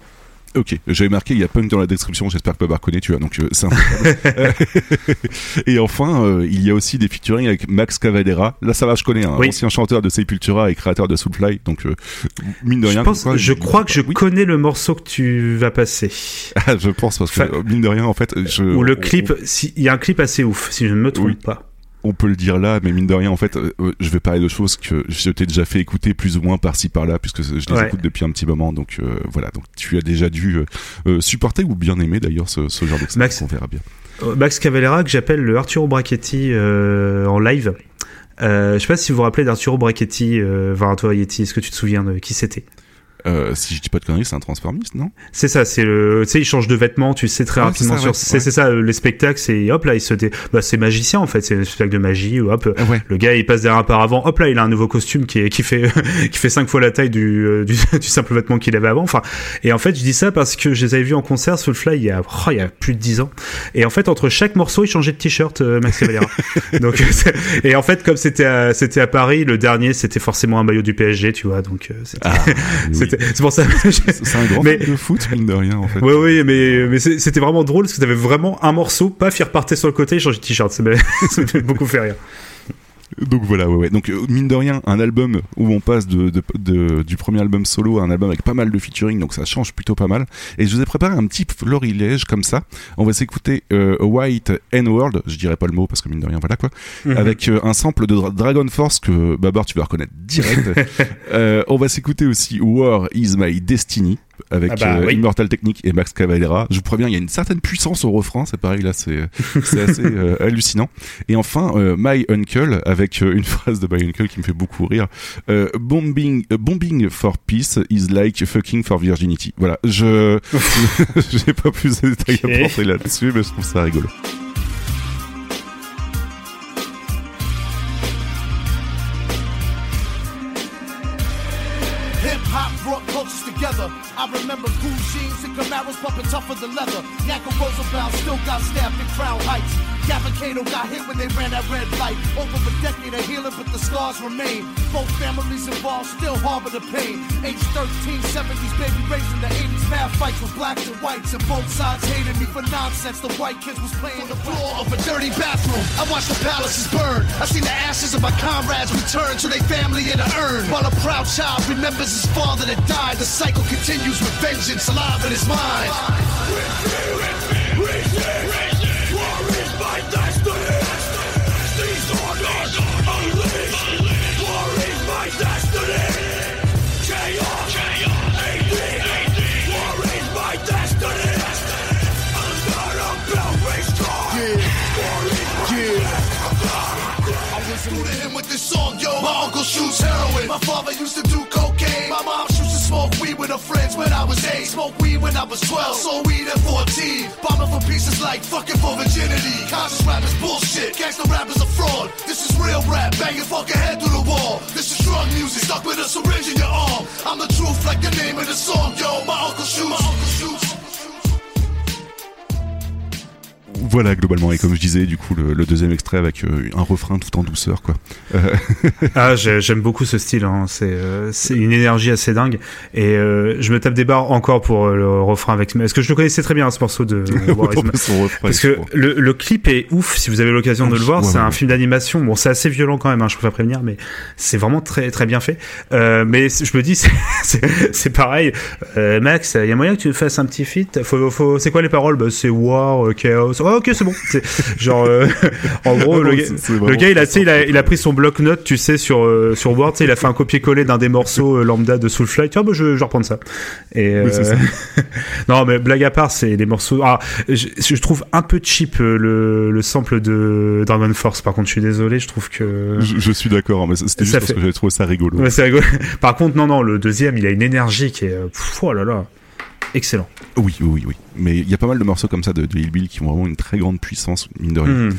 Ok, j'avais marqué il y a punk dans la description, j'espère que Papa reconnaît, tu vois, donc euh, c'est et enfin, euh, il y a aussi des featuring avec Max Cavalera. Là, ça va, je connais, un Oui. ancien chanteur de Sepultura et créateur de Soulfly, donc euh, mine de je rien. pense, quoi, je crois que je oui. connais le morceau que tu vas passer. Ah, je pense parce que Enfin, mine de rien, en fait, je, Ou le on- clip, si- il y a un clip assez ouf, si je ne me trompe Oui. pas. On peut le dire là, mais mine de rien, en fait, euh, euh, je vais parler de choses que je t'ai déjà fait écouter plus ou moins par-ci par-là, puisque je les Ouais. écoute depuis un petit moment. Donc euh, voilà, donc tu as déjà dû euh, supporter ou bien aimer d'ailleurs ce, ce genre d'extrait. Max- On verra bien. Max Cavalera, que j'appelle le Arturo Brachetti en live. Je sais pas si vous vous rappelez d'Arturo Brachetti, euh, Brachetti, est-ce que tu te souviens de qui c'était? Euh, si je dis pas de conneries, c'est un transformiste, non? C'est ça, c'est le, tu sais, il change de vêtements, tu sais très Ouais, rapidement c'est ça, sur, c'est ouais. ça, euh, les spectacles, c'est hop là, il se dé, bah c'est magicien en fait, c'est un spectacle de magie, ou hop, Ah ouais. le gars il passe derrière un paravent, hop là, il a un nouveau costume qui est, qui fait, qui fait cinq fois la taille du, euh, du, du simple vêtement qu'il avait avant. Enfin, et en fait, je dis ça parce que je les avais vus en concert Soulfly il y a, oh, il y a plus de dix ans. Et en fait, entre chaque morceau, il changeait de t-shirt, euh, Max Cavalera. donc, et en fait, comme c'était à, c'était à Paris, le dernier, c'était forcément un maillot du PSG, tu vois, donc, c'était, Ah, oui. C'est pour ça. C'est un grand Mais- fan de foot, mine de rien, en fait. Ouais, oui, mais, mais c'était vraiment drôle parce que t'avais vraiment un morceau, paf, il repartait sur le côté, il changeait de t-shirt. Ça m'a beaucoup fait rire. Donc voilà, ouais, ouais. Donc euh, mine de rien, un album où on passe de, de- de- du premier album solo à un album avec pas mal de featuring, donc ça change plutôt pas mal. Et je vous ai préparé un petit florilège comme ça. On va s'écouter euh, White N-World, je dirais pas le mot parce que mine de rien, voilà quoi, Mhm. avec euh, un sample de Dra- Dragon Force que Babar tu vas reconnaître direct. Euh, on va s'écouter aussi War Is My Destiny avec Ah bah euh, oui. Immortal Technique et Max Cavalera. Je vous préviens, il y a une certaine puissance au refrain, c'est pareil là, c'est assez euh, hallucinant. Et enfin, euh, My Uncle, avec une phrase de My Uncle qui me fait beaucoup rire. Bombing, bombing for peace is like fucking for virginity. Voilà, je j'ai pas plus de détails à apporter là-dessus, mais je trouve ça rigolo. I remember cool jeans and Camaros pumping tougher than leather. Yanko Roosevelt still got stabbed in Crown Heights. Gavin Cato got hit when they ran that red light. Over a decade of healing, but the scars remain. Both families involved still harbor the pain. Age 13, 70s, baby raised in the 80s. Mad fights with blacks and whites, and both sides hated me for nonsense. The white kids was playing the floor of a dirty bathroom. I watched the palaces burn. I seen the ashes of my comrades return to their family in an urn. While a proud child remembers his father that died, the cycle continues with vengeance alive in his mind. I this song, yo. My uncle shoots heroin. My father used to do cocaine. My mom used to smoke weed with her friends when I was eight. Smoked weed when I was 12. Sold weed at 14. Bombing for pieces like fucking for virginity. Conscious rap is bullshit. Gangsta rap is a fraud. This is real rap. Bang your fucking head through the wall. This is drug music. Stuck with a syringe in your arm. I'm the truth like the name of the song, yo. My uncle shoots. My uncle shoots. Voilà globalement et comme je disais du coup le, le deuxième extrait avec euh, un refrain tout en douceur quoi. Euh, Ah, j'ai- j'aime beaucoup ce style. Hein. C'est euh, une énergie assez dingue. Et je me tape des barres encore pour le refrain avec. Est-ce que je le connaissais très bien ce morceau de War Is autant My- que son refrain, Parce que le, le clip est ouf. Si vous avez l'occasion de le voir, Ouais, c'est ouais, un ouais. film d'animation. Bon, c'est assez violent quand même. Hein, je préfère prévenir, mais c'est vraiment très très bien fait. Mais je me dis, c'est- pareil. Max, il y a moyen que tu fasses un petit feat? Faut, faut, c'est quoi les paroles? Bah, C'est War, euh, Ok, c'est bon. Genre, euh, en gros, le, gars- le il a, il a, il a pris son bloc-notes, tu sais, sur sur, sur Word, il a fait un copier-coller d'un des morceaux euh, lambda de Soulfly. Tiens, bah, je, je vais reprendre ça. Et, Oui, c'est euh, ça. non, mais blague à part, c'est les morceaux. Ah, je, je trouve un peu cheap euh, le, le sample de Dragon Force. Par contre, je suis désolé, je trouve que. Je, je suis d'accord, hein, mais c'était juste Ça parce que j'avais trouvé ça rigolo. Ouais, c'est rigolo. Par contre, non, non, le deuxième, il a une énergie qui est. euh, pff, oh là là. Excellent. Oui, oui, oui. Mais il y a pas mal de morceaux comme ça de, de Hillbill qui ont vraiment une très grande puissance, mine de rien. Hmm.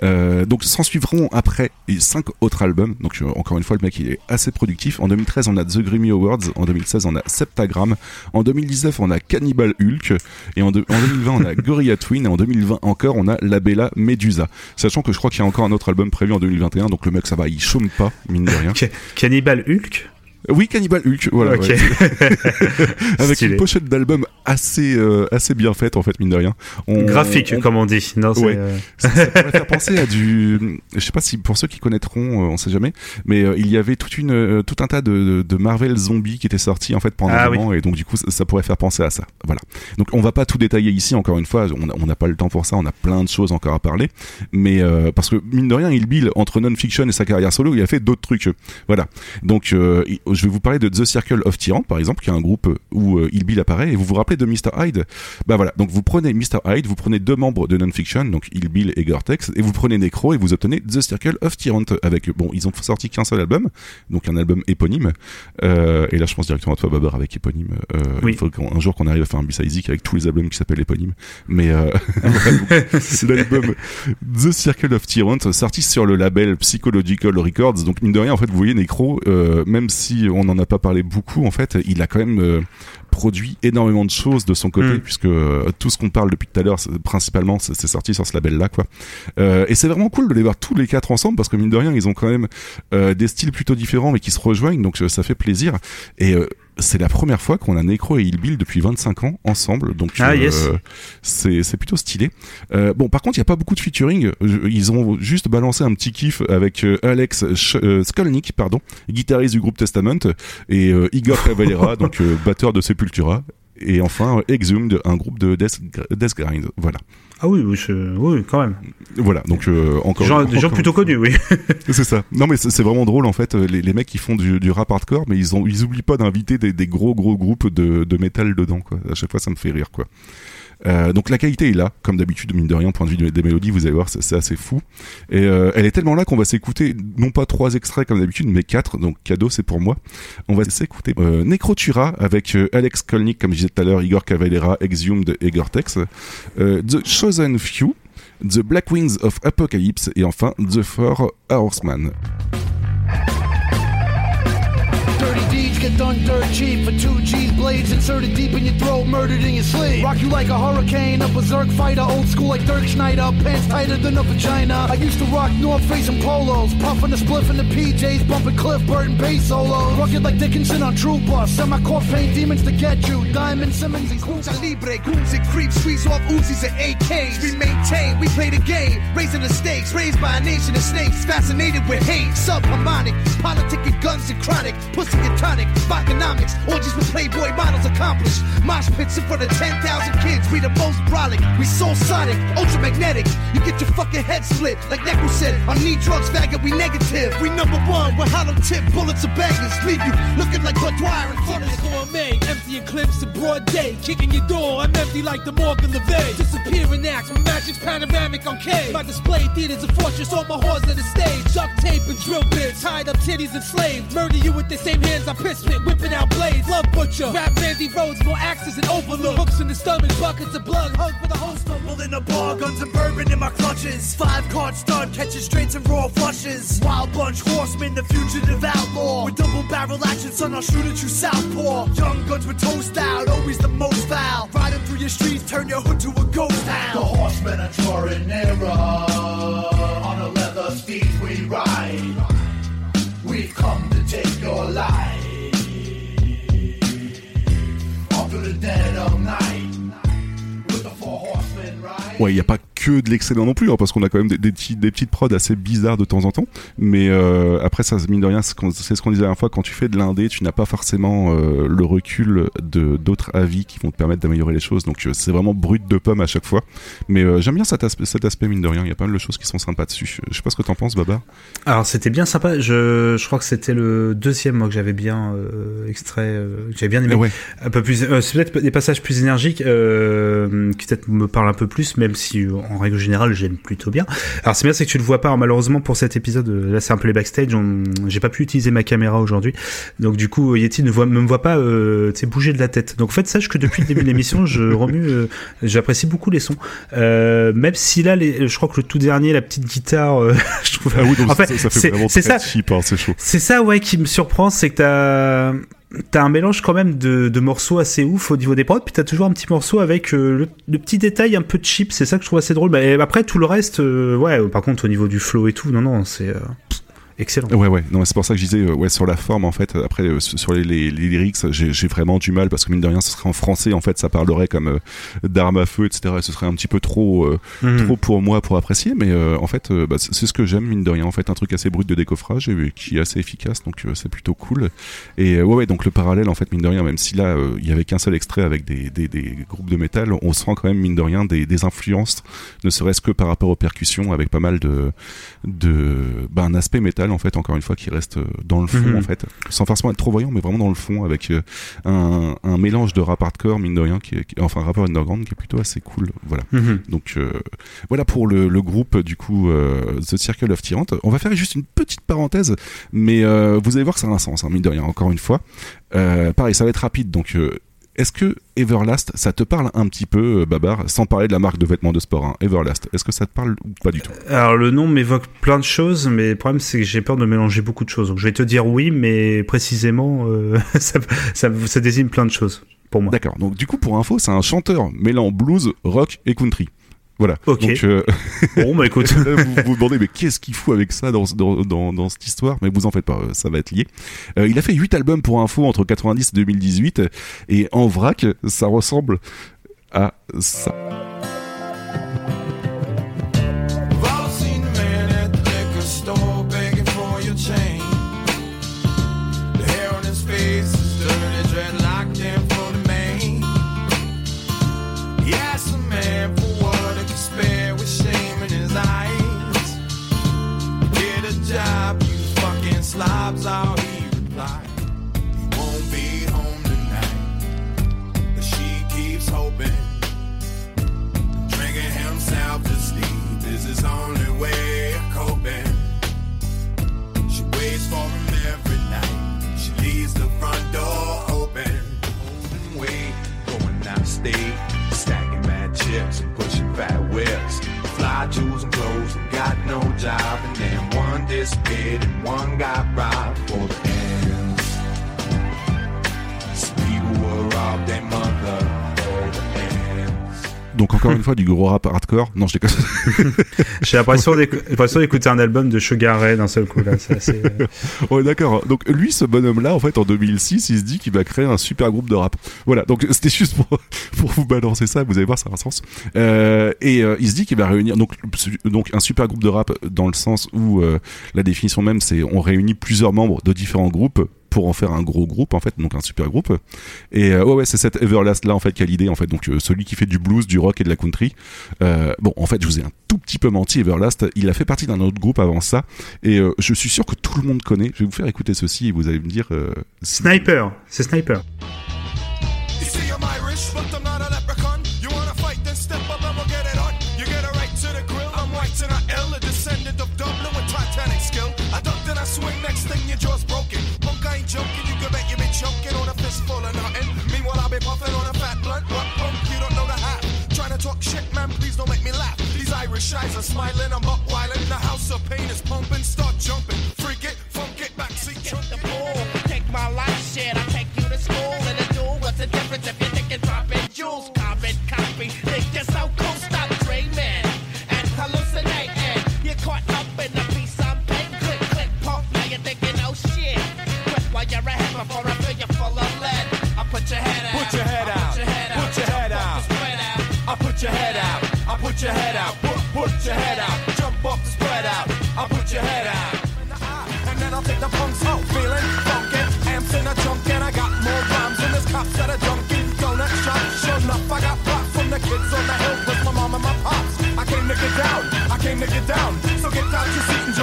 Euh, donc s'en suivront après et cinq autres albums. Donc euh, encore une fois, le mec il est assez productif. En 2013, on a The Grammy Awards. En 2016, on a Septagram. En 2019, on a Cannibal Hulk. Et en, de- en 2020, on a Gorilla Twin. Et en 2020 encore, on a La Bella Medusa. Sachant que je crois qu'il y a encore un autre album prévu en 2021. Donc le mec, ça va, il chôme pas, mine de rien. Ca- Cannibal Hulk? Oui, Cannibal Hulk, voilà. Ouais. Avec une pochette d'album assez, euh, assez bien faite, en fait, mine de rien. On- Graphique, on- comme on dit. Non, c'est, Ouais. euh, ça, ça pourrait faire penser à du. Je sais pas si pour ceux qui connaîtront, euh, on sait jamais, mais euh, il y avait toute une, tout un tas de, Marvel zombies qui étaient sortis en fait pendant Ah un moment, et donc du coup ça, ça pourrait faire penser à ça. Voilà. Donc on va pas tout détailler ici, encore une fois, on n'a pas le temps pour ça, on a plein de choses encore à parler, mais parce que mine de rien, il Bill entre non-fiction et sa carrière solo, il a fait d'autres trucs. Voilà. Donc il- je vais vous parler de The Circle of Tyrant par exemple, qui est un groupe où euh, il Bill apparaît, et vous vous rappelez de Mr Hyde Bah voilà. Donc vous prenez Mr Hyde, vous prenez deux membres de non-fiction, donc il Bill et Gore-Tex, et vous prenez Necro et vous obtenez The Circle of Tyrant avec bon, ils ont sorti qu'un seul album, donc un album éponyme. Euh, et là, je pense directement à toi, Babar, avec éponyme. Euh, Oui. Il faut qu'un jour qu'on arrive à faire un B-Sizic avec tous les albums qui s'appellent éponyme. Mais euh, l'album The Circle of Tyrant, sorti sur le label Psychological Records. Donc mine de rien, en fait, vous voyez Necro, euh, même si on n'en a pas parlé beaucoup, en fait, il a quand même euh, produit énormément de choses de son côté, Mm. puisque euh, tout ce qu'on parle depuis tout à l'heure, principalement, c'est sorti sur ce label-là, quoi. Euh, et c'est vraiment cool de les voir tous les quatre ensemble, parce que mine de rien, ils ont quand même des styles plutôt différents, mais qui se rejoignent, donc ça fait plaisir. Et c'est la première fois qu'on a Necro et Hillbill depuis 25 ans ensemble, donc Ah, yes. c'est plutôt stylé. Euh, bon, par contre, il y a pas beaucoup de featuring. Ils ont juste balancé un petit kiff avec euh, Alex Sch- euh, Skolnick, pardon, guitariste du groupe Testament, et euh, Igor Cavalera, donc euh, batteur de Sepultura. Et enfin, euh, Exhumed, un groupe de death, death grind. Voilà. Ah oui, oui, je- oui, quand même. Voilà. Donc euh, encore. Des gens, des gens encore- plutôt connus, oui. c'est ça. Non mais c'est c'est vraiment drôle en fait. Les, les mecs qui font du, du rap hardcore, mais ils ont ils oublient pas d'inviter des, des gros gros groupes de, de métal dedans quoi. À chaque fois ça me fait rire quoi. Euh, donc la qualité est là, comme d'habitude, mine de rien, point de vue des, mélodies, vous allez voir, c'est assez fou. Et euh, elle est tellement là qu'on va s'écouter, non pas trois extraits comme d'habitude, mais quatre, donc cadeau, c'est pour moi. On va s'écouter euh, Necrotura avec Alex Kolnick, comme je disais tout à l'heure, Igor Cavalera, Exhumed et Gore-Tex, The Chosen Few, The Black Wings of Apocalypse et enfin The Four Horsemen. Dirty deeds get done dirt cheap for two G's blades inserted deep in your throat, murdered in your sleep. Rock you like a hurricane, a berserk fighter, old school like Dirk Schneider, pants tighter than a vagina. I used to rock North Face and polos, puffing the spliff in the PJs, bumping Cliff Burton bass solos. Rugged like Dickinson on True Bus, semi-corp paint demons to get you. Diamond Simmons and Lucha Libre, goons and creeps, squeeze off Uzis and AKs. We maintain, we play the game, raising the stakes, raised by a nation of snakes, fascinated with hate, subharmonic, politicking guns and chronic, and tonic, Biconomics, orgies with Playboy models accomplished. Mosh pits in front of 10,000 kids, we the most brolic, we soul sonic, ultramagnetic. You get your fucking head split, like Necro said, on need drugs, faggot, we negative. We number one, with hollow tip bullets of bangers, leave you looking like Bud Dwyer in front of It's gourmet, emptying clips in broad day. Kicking your door, I'm empty like the Morgan LeVay. Disappearing acts, my magic's panoramic on K. My display theaters a fortress, all my whores on the stage. Duct tape and drill bits, tied up titties and slaves. Murder you with the same hands I piss spit, whipping out blades. Love butcher, rap Randy Rhodes, more axes and overlook. Hooks in the stomach, buckets of blood, hug for the whole stomach. in a bar, guns and bourbon in my clutches. Five card stud, catching straights and raw flushes. Wild bunch, horsemen, the fugitive outlaw. With double barrel action, son, I'll shoot at you southpaw. Young guns with toast out, always the most foul. Riding through your streets, turn your hood to a ghost town. The horsemen are nearer. On a leather steed we ride. We've come take your life. Off to the dead of night. Ouais, il n'y a pas que de l'excellent non plus, hein, parce qu'on a quand même des, des, petits- des petites prods assez bizarres de temps en temps. Mais euh, après, ça, mine de rien, c'est ce qu'on disait la dernière fois, quand tu fais de l'indé, tu n'as pas forcément euh, le recul de d'autres avis qui vont te permettre d'améliorer les choses. Donc euh, c'est vraiment brut de pomme à chaque fois. Mais euh, j'aime bien cet aspect, cet aspect, mine de rien. Il y a pas mal de choses qui sont sympas dessus. Je sais pas ce que t'en penses, Baba. Alors c'était bien sympa. Je, je crois que c'était le deuxième moi que j'avais bien extrait, que j'avais bien aimé. Ouais. Un peu plus. c'est peut-être des passages plus énergiques qui peut-être me parlent un peu plus, même si euh, en règle générale j'aime plutôt bien. Alors c'est bien c'est que tu le vois pas. Alors, malheureusement pour cet épisode, euh, là c'est un peu les backstage. on- J'ai pas pu utiliser ma caméra aujourd'hui, donc du coup Yeti ne voit, me voit pas euh, bouger de la tête. Donc en fait sache que depuis le début de l'émission, je remue, euh, j'apprécie beaucoup les sons. Euh, même si là, les, je crois que le tout dernier, la petite guitare, euh, je trouve. Ah oui, donc en fait, ça, ça fait vraiment c'est très ça. cheap, hein, c'est chaud. C'est ça, ouais, qui me surprend, c'est que t'as t'as un mélange quand même de, de morceaux assez ouf au niveau des prods, puis t'as toujours un petit morceau avec euh, le, petit détail un peu cheap. C'est ça que je trouve assez drôle. Après tout le reste, euh, ouais. Par contre, au niveau du flow et tout, non, non, c'est euh, excellent. Ouais, ouais, non, c'est pour ça que je disais, euh, ouais, sur la forme, en fait, après, euh, sur les, les, les lyrics, j'ai vraiment du mal, parce que mine de rien, ce serait en français, en fait, ça parlerait comme euh, d'armes à feu, etc. et ce serait un petit peu trop, euh, Mhm. trop pour moi pour apprécier, mais en fait, bah, c'est ce que j'aime, mine de rien, en fait, un truc assez brut de décoffrage et qui est assez efficace, donc c'est plutôt cool. Et ouais, ouais, donc le parallèle, en fait, mine de rien, même si là, il y avait qu'un seul extrait avec des, des, des groupes de métal, on sent quand même, mine de rien, des, des influences, ne serait-ce que par rapport aux percussions, avec pas mal de, de, bah, un aspect métal, en fait, encore une fois, qui reste euh, dans le fond, Mhm. en fait, sans forcément être trop voyant, mais vraiment dans le fond, avec euh, un, un mélange de rap hardcore, mine de rien, qui est, qui- enfin, rappeur underground, qui est plutôt assez cool, voilà. Mhm. Donc euh, voilà pour le, le groupe du coup euh, The Circle of Tyrant. On va faire juste une petite parenthèse, mais euh, vous allez voir que ça a un sens, hein, mine de rien, encore une fois. Pareil, ça va être rapide, donc est-ce que Everlast, ça te parle un petit peu, euh, Babar, sans parler de la marque de vêtements de sport, hein, Everlast, est-ce que ça te parle ou pas du tout? Alors le nom m'évoque plein de choses, mais le problème c'est que j'ai peur de mélanger beaucoup de choses. Donc je vais te dire oui, mais précisément euh, ça, ça, ça désigne plein de choses pour moi. D'accord, donc du coup pour info, c'est un chanteur mêlant blues, rock et country. Voilà. Ok. Donc, euh, Bon, bah écoute. Là, vous vous vous demandez, mais qu'est-ce qu'il fout avec ça dans, dans, dans, dans cette histoire? Mais vous en faites pas, euh, ça va être lié. Euh, il a fait 8 albums pour info entre 90 et 2018, et en vrac, ça ressemble à ça. Slobs, all he replied. He won't be home tonight, but she keeps hoping drinking himself to sleep is his only way of coping. She waits for him every night. She leaves the front door open. Holding weight, going out of state, stacking mad chips and pushing fat whips. Fly jewels and clothes and got no job. And then one disappeared and one got robbed for the ends. Some people will rob their mother. Donc encore une fois, du gros rap hardcore. Non, je déconne. J'ai l'impression d'écouter un album de Sugar Ray d'un seul coup là. Assez. euh, Ouais, d'accord. Donc lui, ce bonhomme-là, en fait, en 2006, il se dit qu'il va créer un super groupe de rap. Voilà. Donc c'était juste pour pour vous balancer ça. Vous allez voir, ça a un sens. Euh, et euh, il se dit qu'il va réunir donc donc un super groupe de rap dans le sens où euh, la définition même, c'est on réunit plusieurs membres de différents groupes pour en faire un gros groupe en fait donc un super groupe. Et euh, ouais ouais c'est cet Everlast là en fait qui a l'idée en fait. Donc euh, celui qui fait du blues du rock et de la country. Euh, bon en fait je vous ai un tout petit peu menti Everlast. Il a fait partie d'un autre groupe avant ça. Et euh, je suis sûr que tout le monde connaît. Je vais vous faire écouter ceci et vous allez me dire euh, Sniper, c'est Sniper. Talk shit, man, please don't make me laugh. These Irish eyes are smiling, I'm buck wildin'. The house of pain is pumping, start jumping. Freak it, funk it, backseat Get the ball, take my life shit. I take you to school in a duel. What's the difference if you're thinking dropping jewels? Carbon copy. Think you're so cool, stop dreaming and hallucinating. You're caught up in the piece I'm paying. Click, click, pump. Now you're thinking, oh shit. Quit while you're ahead before I fill you full of lead. I put your head out. Put your head out. I put your head out. I put your head out. Put, put your head out. Jump off the spread out. I put your head out. And then I'll take the punks out. Feeling funky. Amps in a trunk and I got more rhymes than this cops at a Dunkin' Donut shop. Sure enough, I got props from the kids on the hill with my mom and my pops. I came to get down. I came to get down. So get out your seat and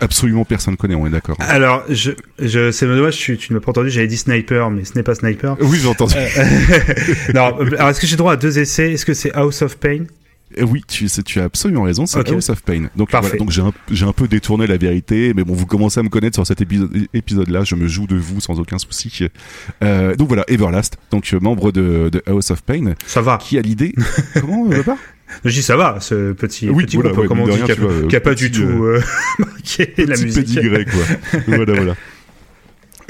absolument personne connaît on est d'accord. Alors, je, je, c'est dommage, tu, tu ne m'as pas entendu, j'avais dit Sniper, mais ce n'est pas Sniper. oui j'ai entendu non, alors est-ce que j'ai droit à deux essais? Est-ce que c'est House of Pain? Euh, Oui, tu, as absolument raison, c'est. House of Pain. Donc, Parfait. voilà, donc j'ai un, j'ai un peu détourné la vérité, mais bon, vous commencez à me connaître sur cet épisode, épisode-là, je me joue de vous sans aucun souci. Euh, donc voilà, Everlast, donc euh, membre de, de House of Pain, Ça va. qui a l'idée. Comment, euh, pas Je dis ça va, ce petit, Oui, petit voilà, groupe, ouais, comme on dit, qui a, tu vois, qui a pas du tout euh, marqué la Petit musique. pédigré, quoi. voilà, voilà.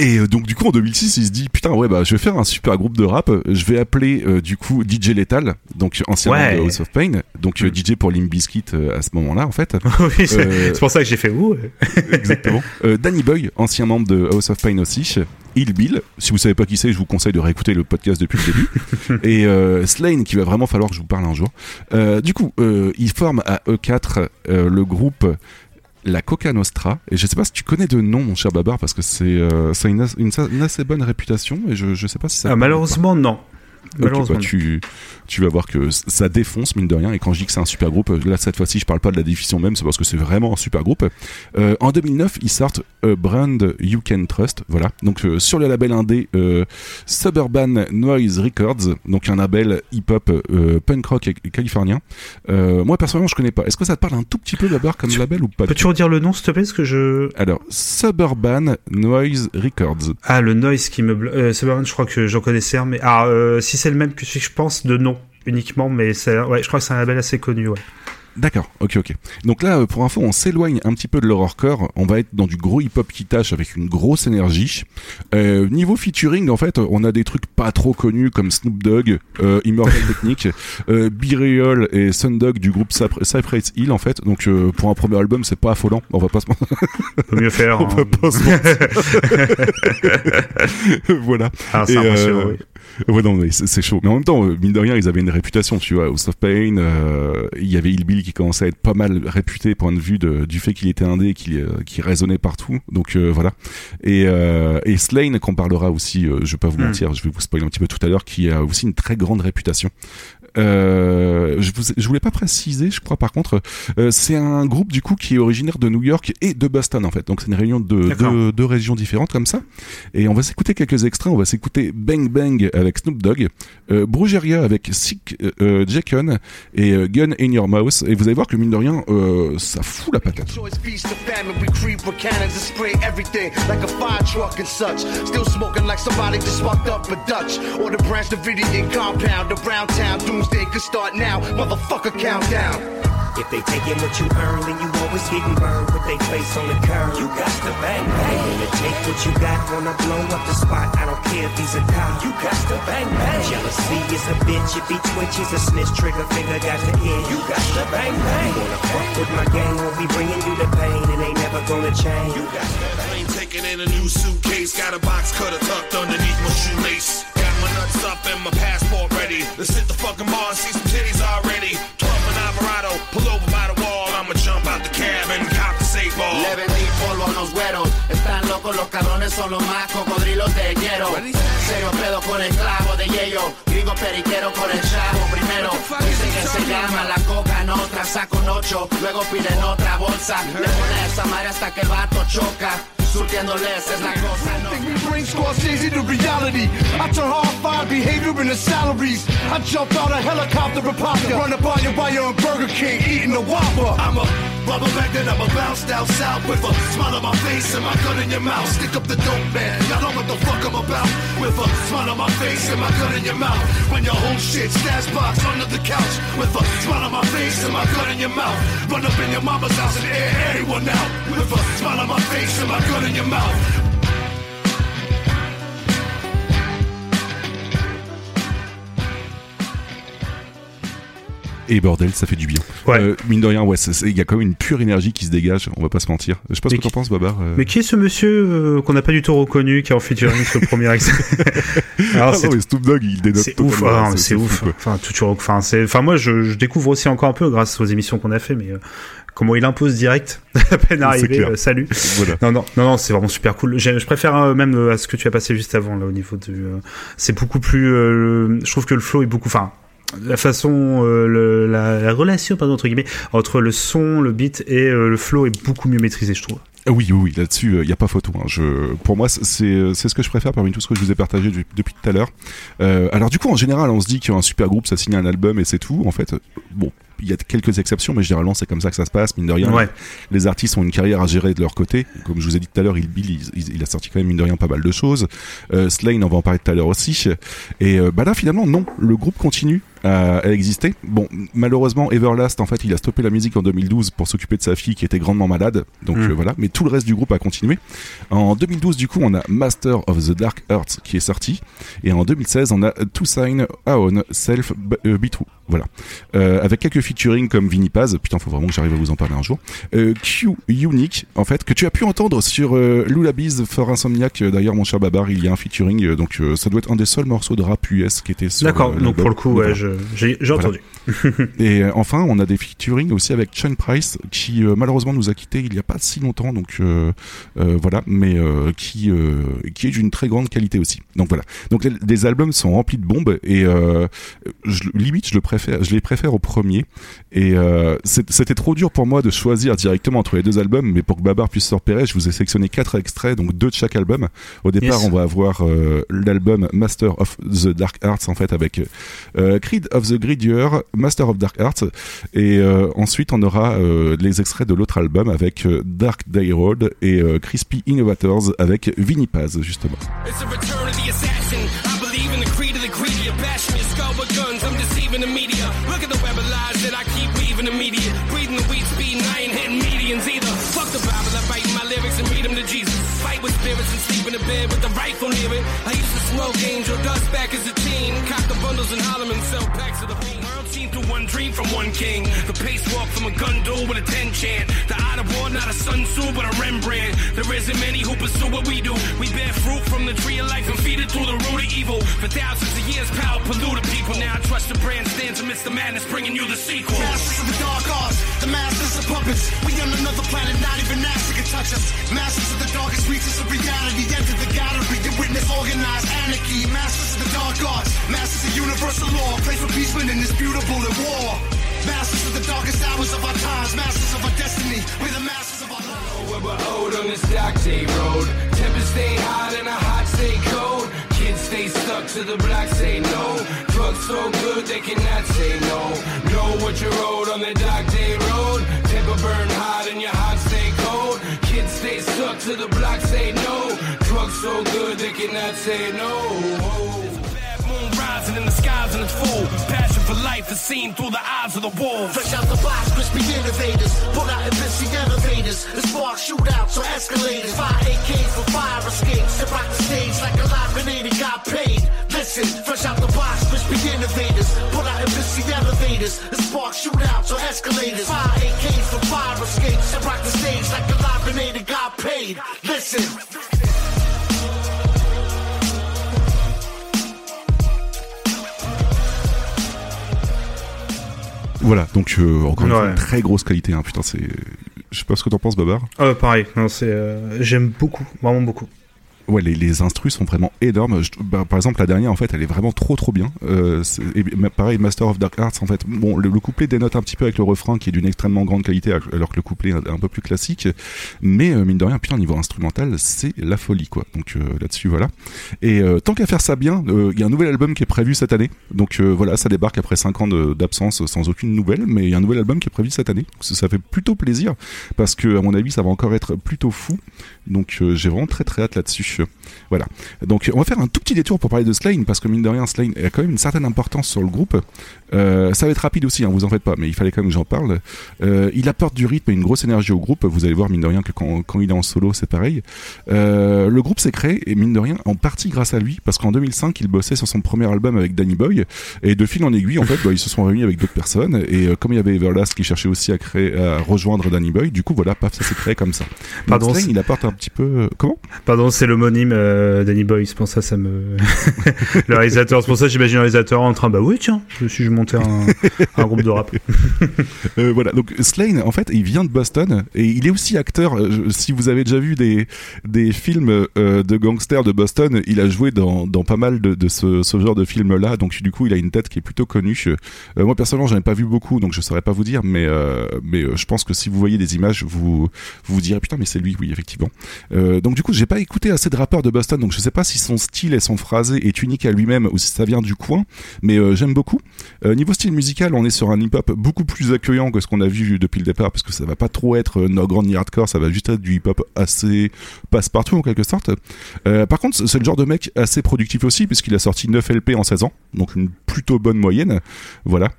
Et euh, donc du coup en 2006 il se dit putain ouais bah je vais faire un super groupe de rap je vais appeler euh, du coup DJ Lethal donc ancien membre Ouais. de House of Pain donc euh. DJ pour Limp Bizkit euh, à ce moment-là en fait oui, c'est Euh, c'est pour ça que j'ai fait ouh. Exactement. Danny Boy, ancien membre de House of Pain aussi. Il Bill, si vous savez pas qui c'est, je vous conseille de réécouter le podcast depuis le début. et euh, Slane, qui va vraiment falloir que je vous parle un jour. Euh, du coup, euh, il forme à E4 euh, le groupe La Coca Nostra. Et je sais pas si tu connais de nom, mon cher Babar, parce que c'est euh, une, as- une, une assez bonne réputation. Et je, je sais pas si ça. Ah, malheureusement, non. Tu, tu vas voir que ça défonce mine de rien et quand je dis que c'est un super groupe là cette fois-ci je parle pas de la définition même c'est parce que c'est vraiment un super groupe Euh, en 2009 ils sortent A Brand You Can Trust voilà donc euh, sur le label indé euh, Suburban Noise Records donc un label hip-hop euh, punk rock californien Euh, moi personnellement je connais pas est-ce que ça te parle un tout petit peu d'abord comme Tu- label ou pas Peux-tu redire le nom, s'il te plaît, parce que je. alors Suburban Noise Records Ah, le noise qui me. Euh, Suburban, je crois que j'en connaissais un, mais. Ah, euh, si c'est le même que je pense, de nom. uniquement, mais c'est, ouais, je crois que c'est un label assez connu, ouais. D'accord, ok, ok. Donc là, euh, pour info, on s'éloigne un petit peu de l'horrorcore. On va être dans du gros hip-hop qui tâche avec une grosse énergie. Euh, niveau featuring, en fait, on a des trucs pas trop connus comme Snoop Dogg, euh, Immortal Technique, euh, B-Real et Sundog du groupe Cypr- Cypress Hill, en fait. Donc euh, pour un premier album, c'est pas affolant. On va pas se mentir. Peut mieux faire. On hein. peut pas se mentir. voilà. Ah, c'est Et, oui. Ouais, non, mais c'est chaud. Mais en même temps, mine de rien, ils avaient une réputation, tu vois. House of Pain, euh, il y avait Hillbilly qui commençait à être pas mal réputé, point de vue de, du fait qu'il était indé, et qu'il euh, qu'il résonnait partout. Donc euh, voilà. Et, euh, et Slane, qu'on parlera aussi, euh, je vais pas vous Mm. mentir, je vais vous spoiler un petit peu tout à l'heure, qui a aussi une très grande réputation. Euh, je, vous, je voulais pas préciser, je crois par contre, euh, c'est un groupe du coup qui est originaire de New York et de Boston en fait. Donc c'est une réunion de deux, deux régions différentes comme ça. Et on va s'écouter quelques extraits. On va s'écouter Bang Bang avec Snoop Dogg, euh, Brugeria avec Sick euh, euh, et euh, Gun in Your Mouth. Et vous allez voir que mine de rien, euh, ça fout la patate. Choice feast of famine, we creep with cannons and spray everything like a fire truck and such. Still smoking like somebody just sparked up a Dutch. Or the Branch Davidian compound around town. Doomsday could start now, motherfucker countdown. If they taking what you earn, then you always getting burned with they face on the curb. You got to bang bang. They gonna take what you got, wanna blow up the spot. I don't care if he's a cop. You got to bang bang. Jealousy is a bitch. If he twitches a snitch, trigger finger got to end. You got to bang bang. You wanna fuck with my gang, won't be bringing you the pain. It ain't never gonna change. You got to Plane Taking in a new suitcase. Got a box cutter tucked underneath my shoelace. Got my nuts up and my passport ready. Let's hit the fucking bar and see some titties already. 12 and Alvarado, pull over by the wall. I'ma jump out the cab and cop the safe ball. Le vendí polvo a los güeros. Están locos, los cabrones son los más cocodrilos de hielo. Serio pedo con el clavo de hielo. Gringo periquero con el chavo primero. Dicen que se llama la coca en otra, saco un ocho. Luego piden otra bolsa. Le pone esa madre hasta que el vato choca. Surtiéndoles es la cosa, no. We bring Scorsese to reality. I turn hard fire behavior into salaries. I jumped out a helicopter and ya. Run up on you while you're on Burger King eating a Whopper. I'm a rubber back then I'm a bounced out south with a smile on my face and my gun in your mouth. Stick up the dope man, y'all know what the fuck I'm about. With a smile on my face and my gun in your mouth. When your whole shit stash box under the couch. With a smile on my face and my gun in your mouth. Run up in your mama's house and air everyone out. With a smile on my face and my gun in your mouth. Et bordel, ça fait du bien. Ouais. Euh, mine de rien, ouais, c'est- c'est- il y a quand même une pure énergie qui se dégage. On va pas se mentir. Je sais pas ce que t'en penses, Babar. euh. Mais qui est ce monsieur euh, qu'on n'a pas du tout reconnu, qui est en featuring sur le premier extrait Alors, Ah c'est Snoop Dogg, il dénote c'est ouf, ah, c'est fou, ouf. quoi. Enfin, tout, enfin, c'est, enfin, moi, je, je découvre aussi encore un peu grâce aux émissions qu'on a fait, mais comment il impose direct, à peine arrivé, euh, salut. Voilà. Non, non, non, non, c'est vraiment super cool. Je préfère euh, même euh, à ce que tu as passé juste avant là au niveau du. c'est beaucoup plus. je trouve que le flow est beaucoup. Enfin, la façon, euh, le- la, la relation, pardon entre guillemets, entre le son, le beat et euh, le flow est beaucoup mieux maîtrisé, je trouve. Ah Oui, oui, oui, là-dessus, il n'y a pas photo. hein. Je, pour moi, c'est c'est ce que je préfère parmi tout ce que je vous ai partagé du- depuis tout à l'heure. Euh, alors du coup, en général, on se dit qu'un super groupe, ça signe un album et c'est tout. En fait, bon, il y a quelques exceptions, mais généralement, c'est comme ça que ça se passe, mine de rien. Ouais. Les artistes ont une carrière à gérer de leur côté. Comme je vous ai dit tout à l'heure, il, il, il- il a sorti quand même, mine de rien, pas mal de choses. Euh, Slane, on va en parler tout à l'heure aussi. Et euh, bah là, finalement, non, le groupe continue à, à exister. Bon, malheureusement, Everlast, en fait, il a stoppé la musique en 2012 pour s'occuper de sa fille qui était grandement malade. Donc Mm. euh, voilà, mais tout le reste du groupe a continué. En 2012, du coup, on a Master of the Dark Earth qui est sorti. Et en 2016, on a To Sign Aon Self euh, Be True. Voilà. Euh, avec quelques featuring comme Vinny Paz. Putain, faut vraiment que j'arrive à vous en parler un jour. Euh, Q Unique, en fait, que tu as pu entendre sur euh, Lullabies for Insomniac. Euh, D'ailleurs, mon cher Babar, il y a un featuring. euh, donc, euh, ça doit être un des seuls morceaux de rap US qui était sur. D'accord. euh, donc pour le coup, ouais, je- j'ai Voilà. entendu. Et euh, enfin, on a des featuring aussi avec Sean Price, qui euh, malheureusement nous a quitté il y a pas si longtemps, donc euh, voilà, mais qui qui est d'une très grande qualité aussi. Donc voilà. Donc les, les albums sont remplis de bombes et je, limite je le préfère, je les préfère au premier. Et c'était trop dur pour moi de choisir directement entre les deux albums, mais pour que Babar puisse se repérer, je vous ai sélectionné quatre extraits, donc deux de chaque album. Au départ, Yes. on va avoir euh, l'album Master of the Dark Arts en fait avec euh, Of the Gridier, Master of Dark Arts. Et euh, ensuite, on aura euh, les extraits de l'autre album avec euh, Dark Day Road et Crispy Innovators avec Vinny Paz, justement. With spirits and sleep in the bed with the rifle near it. I used to smoke angel dust as a teen. Through from one king. The pace walk from a gun duel with a ten chant. The art of war, not a Sun Tzu, but a Rembrandt. There isn't many who pursue what we do. We bear fruit from the tree of life and feed it through the root of evil. For thousands of years, power polluted people. Now I trust the brand stands amidst the madness, bringing you the sequel. Masters of the dark arts, the masters of puppets. We on another planet, not even NASA can touch us. Masters of the darkest reaches of reality. Enter the gallery, you witness organized anarchy. Masters of the dark arts, masters of universal law. Place for peace when in war. Masters of the darkest hours of our times, masters of our destiny. We're the masters of our Where we're owed on this dock day road. Tempers stay hot and a hot stay cold. Kids stay stuck to the block, say no. Drugs so good they cannot say no. Know what you're owed on the dock day road. Temper burn hot and your heart stay cold. Kids stay stuck to the block, say no. Drugs so good they cannot say no. There's a bad moon rising in the skies and it's full. For life is seen through the eyes of the wolves. Fresh out the box, crispy innovators. Pull out and elevators. The spark shootouts or escalators. Fire AKs for fire escapes. To rock the stage like a live grenade got paid. Listen, fresh out the box, crispy innovators. Pull out and elevators. The spark shootouts or escalators. Fire AKs for fire escapes. To rock the stage like a live grenade got paid. Listen. Voilà, donc euh, encore une fois, une très grosse qualité. Hein. Putain, c'est. Je sais pas ce que t'en penses, Babar. Euh, pareil, non, c'est, euh, j'aime beaucoup, vraiment beaucoup. Ouais, les, les instrus sont vraiment énormes. Bah, par exemple, la dernière, en fait, elle est vraiment trop trop bien. Euh, pareil, Master of Dark Arts, en fait, bon, le, le couplet dénote un petit peu avec le refrain qui est d'une extrêmement grande qualité, alors que le couplet est un, peu plus classique. Mais euh, mine de rien, putain, niveau instrumental, c'est la folie, quoi. Donc euh, là-dessus, voilà. Et tant qu'à faire ça bien, il y a un nouvel album qui est prévu cette année. Donc voilà, ça débarque après 5 ans d'absence sans aucune nouvelle, mais il y a un nouvel album qui est prévu cette année. Ça, ça fait plutôt plaisir parce que, à mon avis, ça va encore être plutôt fou. Donc euh, j'ai vraiment très très hâte là-dessus. Voilà. Donc on va faire un tout petit détour pour parler de Slane parce que mine de rien, Slane a quand même une certaine importance sur le groupe. Euh, ça va être rapide aussi, hein, vous en faites pas, mais il fallait quand même que j'en parle. Euh, il apporte du rythme et une grosse énergie au groupe. Vous allez voir mine de rien que quand, quand il est en solo, c'est pareil. Le groupe s'est créé et mine de rien en partie grâce à lui parce qu'en 2005, il bossait sur son premier album avec Danny Boy et de fil en aiguille, en fait, bah, ils se sont réunis avec d'autres personnes et comme il y avait Everlast qui cherchait aussi à créer, à rejoindre Danny Boy, du coup voilà, paf, ça s'est créé comme ça. Donc, Pardon, Slane, il apporte un petit peu. euh, Comment? Pardon, c'est l'homonyme euh, Danny Boy, c'est pour ça ça me. le réalisateur, c'est pour ça j'imagine le réalisateur en train, bah oui, tiens, je suis je montais un, un groupe de rap. Euh, voilà, donc Slane, en fait, il vient de Boston et il est aussi acteur. Euh, si vous avez déjà vu des, des films euh, de gangsters de Boston, il a joué dans, dans pas mal de, de ce, ce genre de films-là. Donc, du coup, il a une tête qui est plutôt connue. Moi, personnellement, j'en ai pas vu beaucoup, donc je saurais pas vous dire, mais, mais je pense que si vous voyez des images, vous vous, vous direz putain, mais c'est lui, oui, effectivement. Euh, donc, du coup, j'ai pas écouté assez de rappeurs de Boston, donc je sais pas si son style et son phrasé est unique à lui-même ou si ça vient du coin, mais euh, j'aime beaucoup. Euh, niveau style musical, on est sur un hip-hop beaucoup plus accueillant que ce qu'on a vu depuis le départ, parce que ça va pas trop être no grand ni hardcore, ça va juste être du hip-hop assez passe-partout en quelque sorte. Par contre, c'est le genre de mec assez productif aussi, puisqu'il a sorti 9 LP en 16 ans, donc une plutôt bonne moyenne, voilà,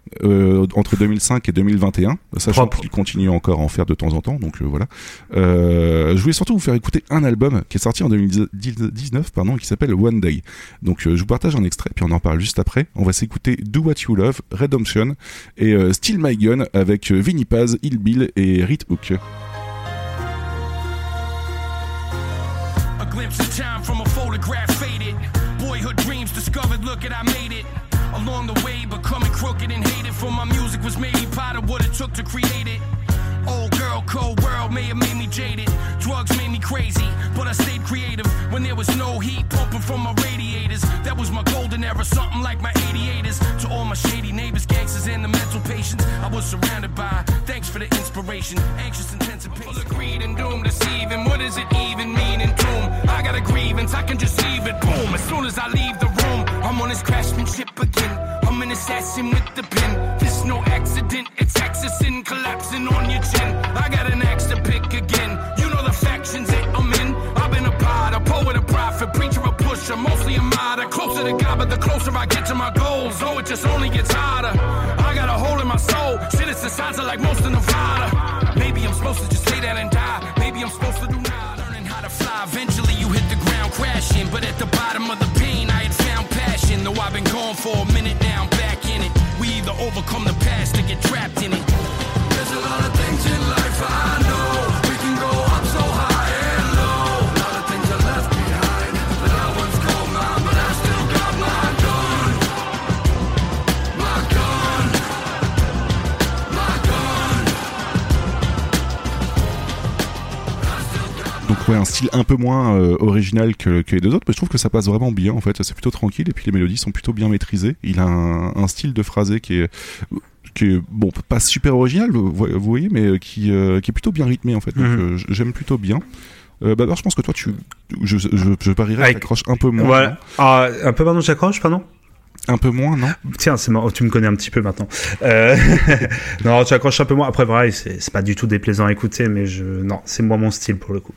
entre 2005 et 2021, sachant qu'il continue encore à en faire de temps en temps, donc voilà. Je voulais surtout vous faire écouter un album qui est sorti en 2019, pardon, qui s'appelle One Day. Donc euh, je vous partage un extrait, puis on en parle juste après. On va s'écouter Do What You Love, Redemption et euh, Still My Gun avec euh, Vinnie Paz, Il Bill et Rit Hook. A glimpse of time from a photograph faded. Boyhood dreams discovered, look at I made it. Along the way, becoming crooked and hated for my music was maybe part of what it took to create it. Old girl, cold world may have made me jaded. Drugs made me crazy, but I stayed creative when there was no heat pumping from my radiators. That was my golden era, something like my 88ers. To all my shady neighbors, gangsters, and the mental patients I was surrounded by. Thanks for the inspiration, anxious anticipation. Full of greed and doom, deceiving. What does it even mean in doom? I got a grievance, I can just leave it. Boom, as soon as I leave the room, I'm on this craftsmanship again. I'm an assassin with the pen. This no accident, it's accessing, collapsing on your chin. I got an axe to pick again. You know the factions that I'm in. I've been a pod, a poet, a prophet, preacher, a pusher, mostly a martyr. Closer to God, but the closer I get to my goals, oh, it just only gets harder. I got a hole in my soul. Shit, it's the size of like most of Nevada. Maybe I'm supposed to just lay down and die. Maybe I'm supposed to do now. Learning how to high, eventually you hit the ground crashing. But at the bottom of the found. Though I've been gone for a minute now, I'm back in it. We either overcome the past or get trapped in it. Ouais, un style un peu moins euh, original que, que les deux autres, mais je trouve que ça passe vraiment bien en fait. C'est plutôt tranquille et puis les mélodies sont plutôt bien maîtrisées. Il a un, un style de phrasé qui est qui est bon pas super original, vous, vous voyez, mais euh, qui euh, qui est plutôt bien rythmé en fait. Donc Mhm. j'aime plutôt bien. Euh, bah, alors, je pense que toi, tu, je, je, je parierais, Avec- un peu moins. Voilà. Ah, un peu, pardon, j'accroche, pardon Un peu moins, non Tiens, c'est marrant, tu me connais un petit peu maintenant. Euh... non, tu accroches un peu moins. Après, c'est c'est pas du tout déplaisant à écouter, mais je... non, c'est moi mon style pour le coup.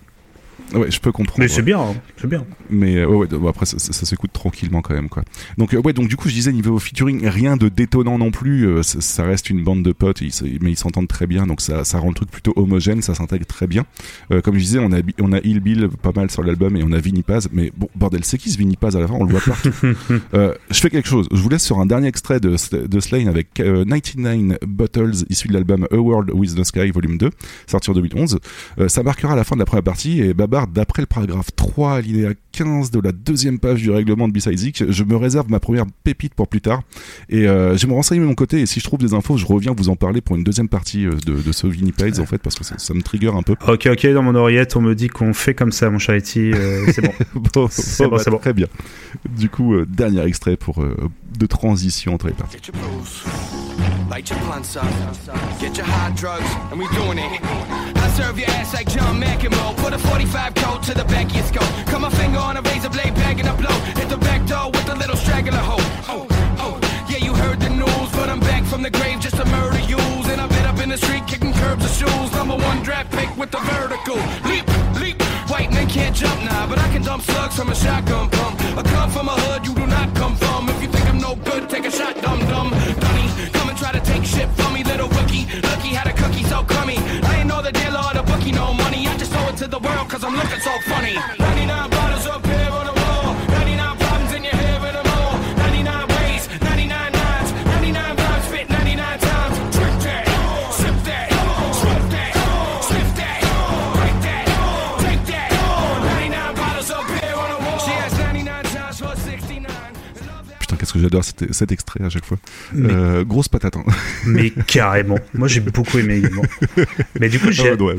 Ouais, je peux comprendre. Mais c'est bien, hein, c'est bien. Mais euh, ouais, ouais, bon, après ça, ça- ça s'écoute tranquillement quand même quoi. Donc euh, ouais, donc du coup je disais niveau featuring rien de détonnant non plus. euh, ça, ça reste une bande de potes, ils, mais ils s'entendent très bien, donc ça, ça rend le truc plutôt homogène, ça s'intègre très bien. Comme je disais, on a on a Il Bill pas mal sur l'album et on a Vinny Paz, mais bon bordel c'est qui ce Vinny Paz à la fin? On le voit partout. Je fais quelque chose. Je vous laisse sur un dernier extrait de, de Slane avec euh, 99 Bottles issu de l'album A World with the Sky Volume 2, sorti en 2011. Euh, ça marquera la fin de la première partie et Babar, d'après le paragraphe 3, alinéa 15 de la deuxième page du règlement de B-Side Zik, je me réserve ma première pépite pour plus tard. Et euh, je vais me renseigner de mon côté et si je trouve des infos, je reviens vous en parler pour une deuxième partie euh, de, de ce Vinny Paz en fait parce que ça, ça me trigger un peu. Ok, ok, dans mon oreillette, on me dit qu'on fait comme ça, mon Charity. euh, c'est bon. Bon, C'est bon, bon, bah, bon. Très bien. Du coup, dernier extrait pour de transition entre les parties. Light your blunts up, get your hot drugs, and we doing it. I serve your ass like John McEnroe. Put a 45 coat to the back of your skull. Cut my finger on a razor blade, bagging up blow. Hit the back door with a little straggler hoe. Oh, oh, yeah, you heard the news, but I'm back from the grave just to murder yous. And I've been up in the street kicking curbs of shoes. Number one draft pick with the vertical. Leap, leap. White men can't jump now, but I can dump slugs from a shotgun pump. I come from a hood you do not come from. Shot, dum dum. Come and try to take shit from me, little rookie. Lucky had a cookie so crummy. I ain't know the dealer or the bookie, no money. I just owe it to the world cause I'm looking so funny. 99 j'adore cet, cet extrait à chaque fois. Mais- Euh, grosse patate. Hein. Mais carrément. Moi, j'ai beaucoup aimé également. Mais du coup, j'ai ouais,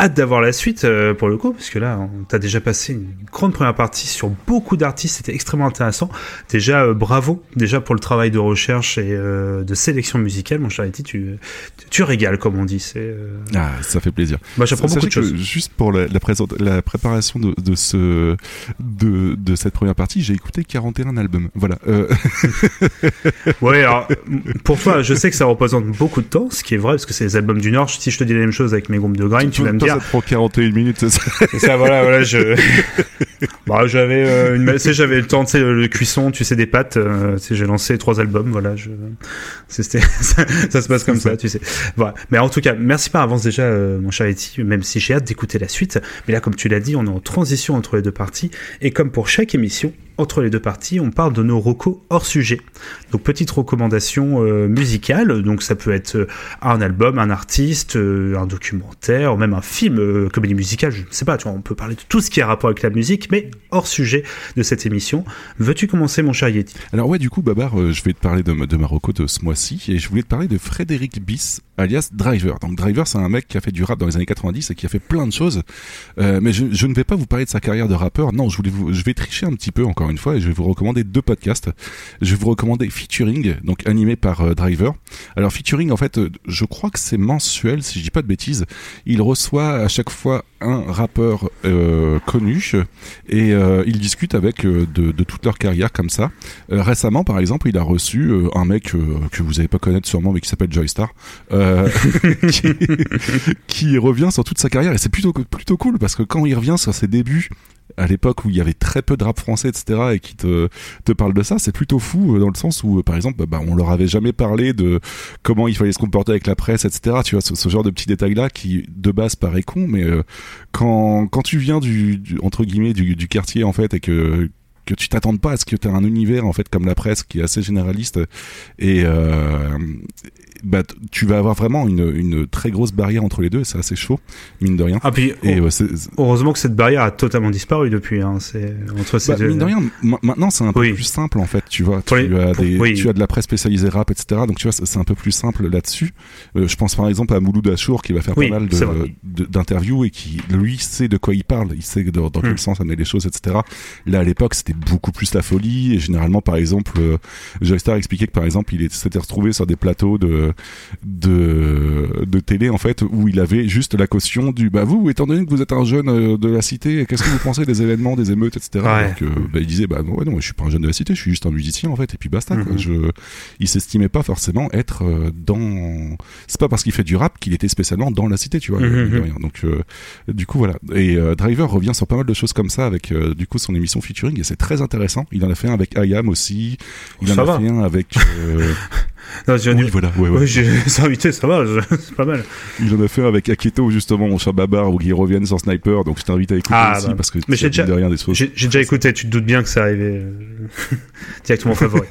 hâte d'avoir la suite euh, pour le coup, parce que là, on t'a déjà passé une grande première partie sur beaucoup d'artistes, c'était extrêmement intéressant. Déjà, euh, bravo, déjà pour le travail de recherche et de sélection musicale, mon cher Eti, tu, régales, comme on dit. C'est, Ah, ça fait plaisir. Moi, j'apprends Sachez beaucoup de que choses. Juste pour la, la, présent- la préparation de, de ce de, de cette première partie, j'ai écouté 41 albums. Voilà. Euh, Ouais, alors, pour toi, je sais que ça représente beaucoup de temps, ce qui est vrai, parce que c'est les albums du Nord. Si je te dis la même chose avec mes groupes de grind, tu vas me dire, ça te prend 41 minutes, c'est ça Et ça, voilà, voilà, je. bah, j'avais euh, une, tu sais, j'avais le temps, tu sais, le, le cuisson, tu sais, des pâtes. euh, tu sais, j'ai lancé trois albums, voilà. Je, c'était, ça, ça se passe comme ça, tu sais. Voilà. Mais en tout cas, merci par avance déjà, euh, mon cher Eti, même si j'ai hâte d'écouter la suite. Mais là, comme tu l'as dit, on est en transition entre les deux parties. Et comme pour chaque émission, entre les deux parties, on parle de nos recos hors sujet. Donc petite recommandation euh, musicale, donc ça peut être euh, un album, un artiste, euh, un documentaire, même un film, comédie musicale, je ne sais pas, tu vois, on peut parler de tout ce qui a rapport avec la musique, mais hors sujet de cette émission. Veux-tu commencer mon cher Yeti? Alors ouais, du coup, Babar, je vais te parler de, de Marocco de ce mois-ci et je voulais te parler de Frédéric Biss, alias Driver. Donc Driver, c'est un mec qui a fait du rap dans les années 90 et qui a fait plein de choses. Mais je, ne vais pas vous parler de sa carrière de rappeur. Non, je voulais je vais tricher un petit peu encore une fois et je vais vous recommander deux podcasts. Je vais vous recommander Featuring, donc animé par euh, Driver. Alors Featuring, en fait, euh, je crois que c'est mensuel, si je dis pas de bêtises. Il reçoit à chaque fois un rappeur euh, connu et euh, il discute avec de, toute leur carrière comme ça. Récemment, par exemple, il a reçu un mec que vous n'allez pas connaître sûrement, mais qui s'appelle Joystar, qui, qui revient sur toute sa carrière et c'est plutôt plutôt cool parce que quand il revient sur ses débuts à l'époque où il y avait très peu de rap français, etc., et qui te, te parle de ça, c'est plutôt fou euh, dans le sens où, euh, par exemple, bah, on leur avait jamais parlé de comment il fallait se comporter avec la presse, etc. Tu vois, ce, genre de petits détails-là qui, de base, paraît con, mais euh, quand, quand tu viens du, entre guillemets, du quartier, en fait, et que que tu t'attendes pas à ce que tu as un univers en fait comme la presse qui est assez généraliste et euh, bah, tu vas avoir vraiment une, une très grosse barrière entre les deux et c'est assez chaud mine de rien Ah, puis, et oh, ouais, heureusement que cette barrière a totalement disparu depuis. Hein. C'est entre ces Bah, deux- mine de rien, ma- maintenant c'est un peu Oui. plus simple en fait, tu vois. Tu, les- as pour- des, oui. tu as de la presse spécialisée rap, etc. Donc tu vois, c'est un peu plus simple là-dessus. Euh, je pense par exemple à Mouloud Achour qui va faire Oui, pas mal d'interviews et qui, lui, sait de quoi il parle, il sait dans, dans Hmm. quel sens amener les choses, etc. Là à l'époque, c'était beaucoup plus la folie et généralement, par exemple, euh, Joy Star expliquait que par exemple, il s'était retrouvé sur des plateaux de, de, de télé en fait où il avait juste la caution du bah vous, étant donné que vous êtes un jeune euh, de la cité, qu'est-ce que vous pensez des événements, des émeutes, etc. Ouais. Alors que, bah, il disait bah non, ouais, non, je suis pas un jeune de la cité, je suis juste un musicien en fait et puis basta. quoi. Mhm. Je, il s'estimait pas forcément être euh, dans. C'est pas parce qu'il fait du rap qu'il était spécialement dans la cité, tu vois. Mhm. Donc euh, du coup voilà. Et euh, Driver revient sur pas mal de choses comme ça avec euh, du coup son émission featuring et c'est très intéressant. Il en a fait un avec IAM aussi. Il Ça en va. a fait un avec. euh, Non, oui voilà. Ouais, ouais. Ouais, j'ai invité, ça va, je- c'est pas mal. Il en a fait un avec Aketo justement mon cher Babar où il reviennent sur Sniper. Donc je t'invite à écouter Ah, aussi bah. parce que Mais tu j'ai déjà- rien des choses. J'ai déjà écouté, tu te doutes bien que ça arrivait euh, directement favori.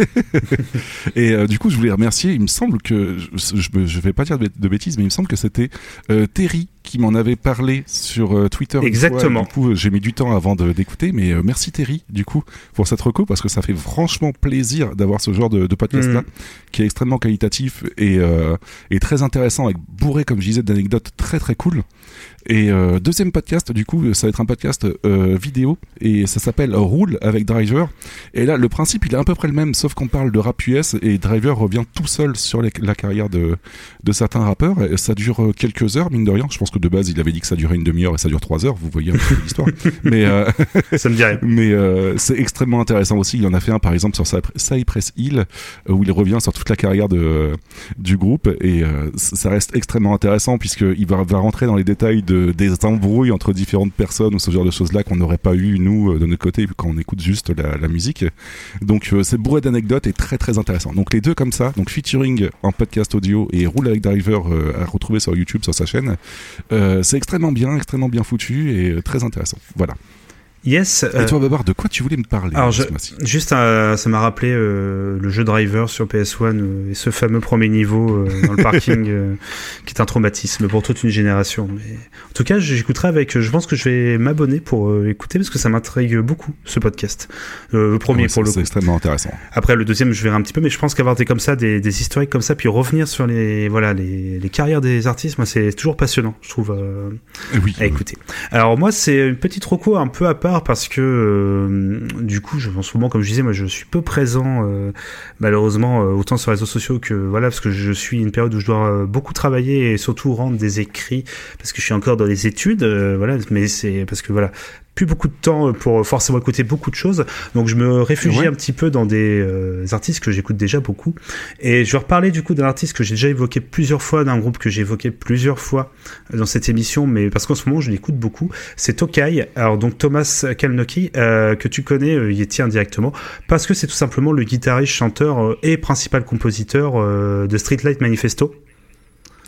Et euh, du coup, je voulais remercier. Il me semble que je, je, je vais pas dire de bêtises, mais il me semble que c'était euh, Terry qui m'en avait parlé sur euh, Twitter. fois. Exactement. Du coup, j'ai mis du temps avant de- d'écouter, mais euh, merci Terry du coup pour cette reco parce que ça fait franchement plaisir d'avoir ce genre de, de podcast là Mhm. qui est extrêmement qualitatif et, euh, et très intéressant, avec bourré comme je disais d'anecdotes très très cool. Et euh, deuxième podcast, du coup, ça va être un podcast euh, vidéo et ça s'appelle Roule avec Driver. Et là, le principe, il est à peu près le même, sauf qu'on parle de rap US et Driver revient tout seul sur les- la carrière de, de certains rappeurs. Et ça dure euh, quelques heures, mine de rien. Je pense que de base, il avait dit que ça durait une demi-heure et ça dure trois heures. Vous voyez un peu l'histoire. Mais euh, ça me rien. mais c'est extrêmement intéressant aussi. Il en a fait un par exemple sur Cy- Cypress Hill où il revient sur toute la carrière de, du groupe et ça reste extrêmement intéressant puisqu'il va, va rentrer dans les détails de, des embrouilles entre différentes personnes ou ce genre de choses-là qu'on n'aurait pas eu nous euh, de notre côté quand on écoute juste la, musique. Donc euh, c'est bourré d'anecdotes et très très intéressant. Donc les deux comme ça, donc featuring en podcast audio et Roule avec Driver euh, à retrouver sur YouTube sur sa chaîne. C'est extrêmement bien, extrêmement bien foutu et très intéressant. Voilà. Yes. Et toi, Babar, de quoi tu voulais me parler Alors, je- juste, euh, ça m'a rappelé euh, le jeu Driver sur PS1 euh, et ce fameux premier niveau euh, dans le parking euh, qui est un traumatisme pour toute une génération. Mais en tout cas, j'écouterai avec. Je pense que je vais m'abonner pour euh, écouter parce que ça m'intrigue beaucoup ce podcast. Euh, le premier Ouais, pour le C'est extrêmement intéressant. Après le deuxième, je verrai un petit peu, mais je pense qu'avoir des comme ça, des, des historiques comme ça, puis revenir sur les voilà les, les carrières des artistes, moi c'est toujours passionnant, je trouve. euh, Oui, à écouter. Alors moi, c'est une petite reco un peu à part parce que euh, du coup, en ce moment, comme je disais, moi, je suis peu présent euh, malheureusement euh, autant sur les réseaux sociaux que voilà parce que je suis une période où je dois beaucoup travailler et surtout rendre des écrits parce que je suis encore dans les études, voilà. Mais c'est parce que voilà plus beaucoup de temps pour forcément écouter beaucoup de choses. Donc je me réfugie Ouais. un petit peu dans des euh, artistes que j'écoute déjà beaucoup. Et je vais reparler du coup d'un artiste que j'ai déjà évoqué plusieurs fois, d'un groupe que j'ai évoqué plusieurs fois dans cette émission, mais parce qu'en ce moment je l'écoute beaucoup. C'est Tokai. Alors donc Thomas Kalnoki, euh, que tu connais, euh, y est indirectement, parce que c'est tout simplement le guitariste, chanteur euh, et principal compositeur euh, de Streetlight Manifesto.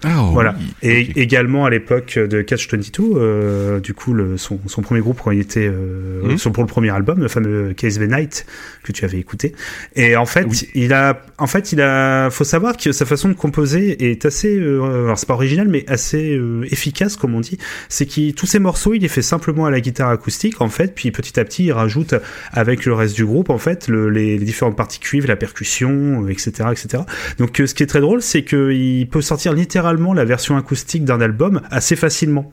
Ah, Voilà. oui, Et également à l'époque de Catch 22, euh, du coup, le, son, son premier groupe quand il était euh, Mhm. pour le premier album, le fameux Case the Night que tu avais écouté. Et en fait, Oui. il a, en fait, il a, faut savoir que sa façon de composer est assez, euh, alors c'est pas original, mais assez euh, efficace, comme on dit. C'est qu'il tous ses morceaux, il les fait simplement à la guitare acoustique, en fait, puis petit à petit, il rajoute avec le reste du groupe, en fait, le, les, les différentes parties cuivres, la percussion, euh, etc., etc. Donc, euh, ce qui est très drôle, c'est qu'il peut sortir littéralement la version acoustique d'un album assez facilement.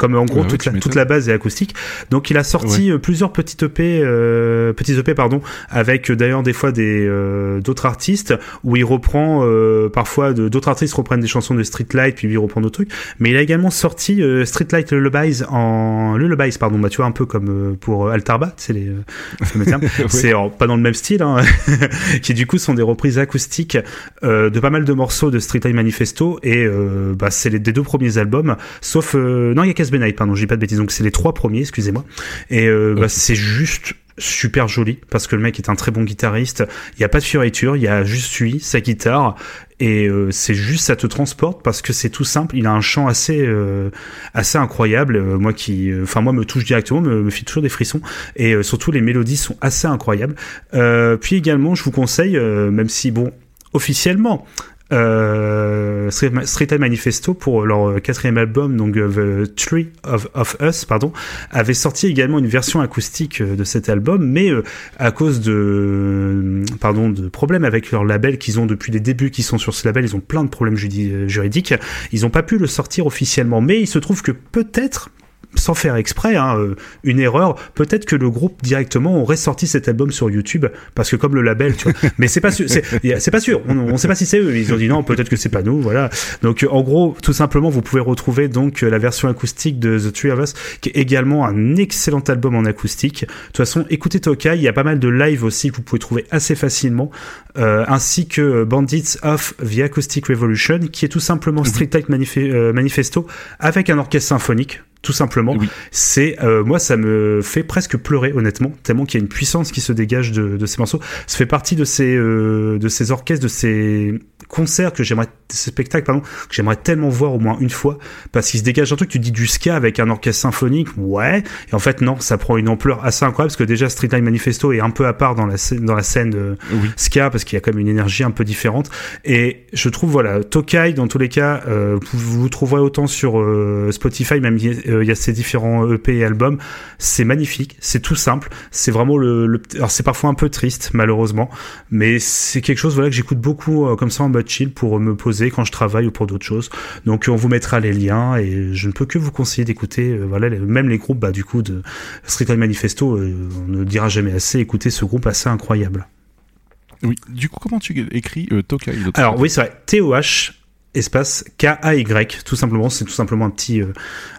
Comme en gros toute, la, toute la base est acoustique. Donc il a sorti euh, plusieurs petites EP, euh, petits EP pardon, avec euh, d'ailleurs des fois des euh, d'autres artistes où il reprend euh, parfois d'autres artistes reprennent des chansons de Streetlight puis lui reprend d'autres trucs. Mais il a également sorti euh, Streetlight Lullabies en Lullabies pardon, bah tu vois un peu comme pour Altarba, c'est les. C'est pas dans le même style, hein, qui du coup sont des reprises acoustiques euh, de pas mal de morceaux de Streetlight Manifesto et euh, bah c'est les des deux premiers albums, sauf euh, non il y a Night, pardon, j'ai pas de bêtises. Donc c'est les trois premiers, excusez-moi. Et euh, bah, c'est juste super joli parce que le mec est un très bon guitariste. Il y a pas de fioriture, il y a juste lui, sa guitare et euh, c'est juste ça te transporte parce que c'est tout simple. Il a un chant assez euh, assez incroyable. Euh, moi qui, enfin moi me touche directement, me, me fait toujours des frissons et surtout les mélodies sont assez incroyables. Puis également, je vous conseille, même si bon officiellement euh, Street Time Manifesto pour leur quatrième album, donc euh, The Tree of, Us, pardon, avait sorti également une version acoustique euh, de cet album, mais euh, à cause de, euh, pardon, de problèmes avec leur label qu'ils ont depuis les débuts qu'ils sont sur ce label, ils ont plein de problèmes euh, juridiques, ils n'ont pas pu le sortir officiellement. Mais il se trouve que peut-être sans faire exprès, hein, euh, une erreur. Peut-être que le groupe directement aurait sorti cet album sur YouTube parce que comme le label, tu vois. Mais c'est pas sûr. C'est pas sûr. On, on sait pas si c'est eux. Ils ont dit non. Peut-être que c'est pas nous. Voilà. Donc euh, en gros, tout simplement, vous pouvez retrouver donc euh, la version acoustique de The Three of Us, qui est également un excellent album en acoustique. De toute façon, écoutez Tokai. Il y a pas mal de live aussi que vous pouvez trouver assez facilement, euh, ainsi que Bandits of the Acoustic Revolution, qui est tout simplement Street Type Manif- euh, Manifesto avec un orchestre symphonique tout simplement. C'est euh, moi ça me fait presque pleurer honnêtement, tellement qu'il y a une puissance qui se dégage de, de ces morceaux. Ça fait partie de ces euh, de ces orchestres, de ces concerts que j'aimerais, ces spectacles pardon, que j'aimerais tellement voir au moins une fois, parce qu'il se dégage un truc. Tu dis du ska avec un orchestre symphonique, ouais, et en fait non, ça prend une ampleur assez incroyable parce que déjà Street Time Manifesto est un peu à part dans la scène, dans la scène euh, ska parce qu'il y a quand même une énergie un peu différente. Et je trouve voilà Tokai dans tous les cas, euh, vous vous trouverez autant sur euh, Spotify, même il y a- euh, il y a ces différents EP et albums. C'est magnifique, c'est tout simple, c'est vraiment le, le- alors c'est parfois un peu triste malheureusement, mais c'est quelque chose voilà que j'écoute beaucoup euh, comme ça en mode chill pour me poser quand je travaille ou pour d'autres choses. Donc on vous mettra les liens et je ne peux que vous conseiller d'écouter euh, voilà même les groupes bah du coup de Street Time Manifesto, euh, on ne dira jamais assez écouter ce groupe assez incroyable. Oui. Du coup, comment tu écris euh, Tokai Alors oui, c'est vrai. T-O-H espace K-A-Y. Tout simplement, c'est tout simplement un petit, euh,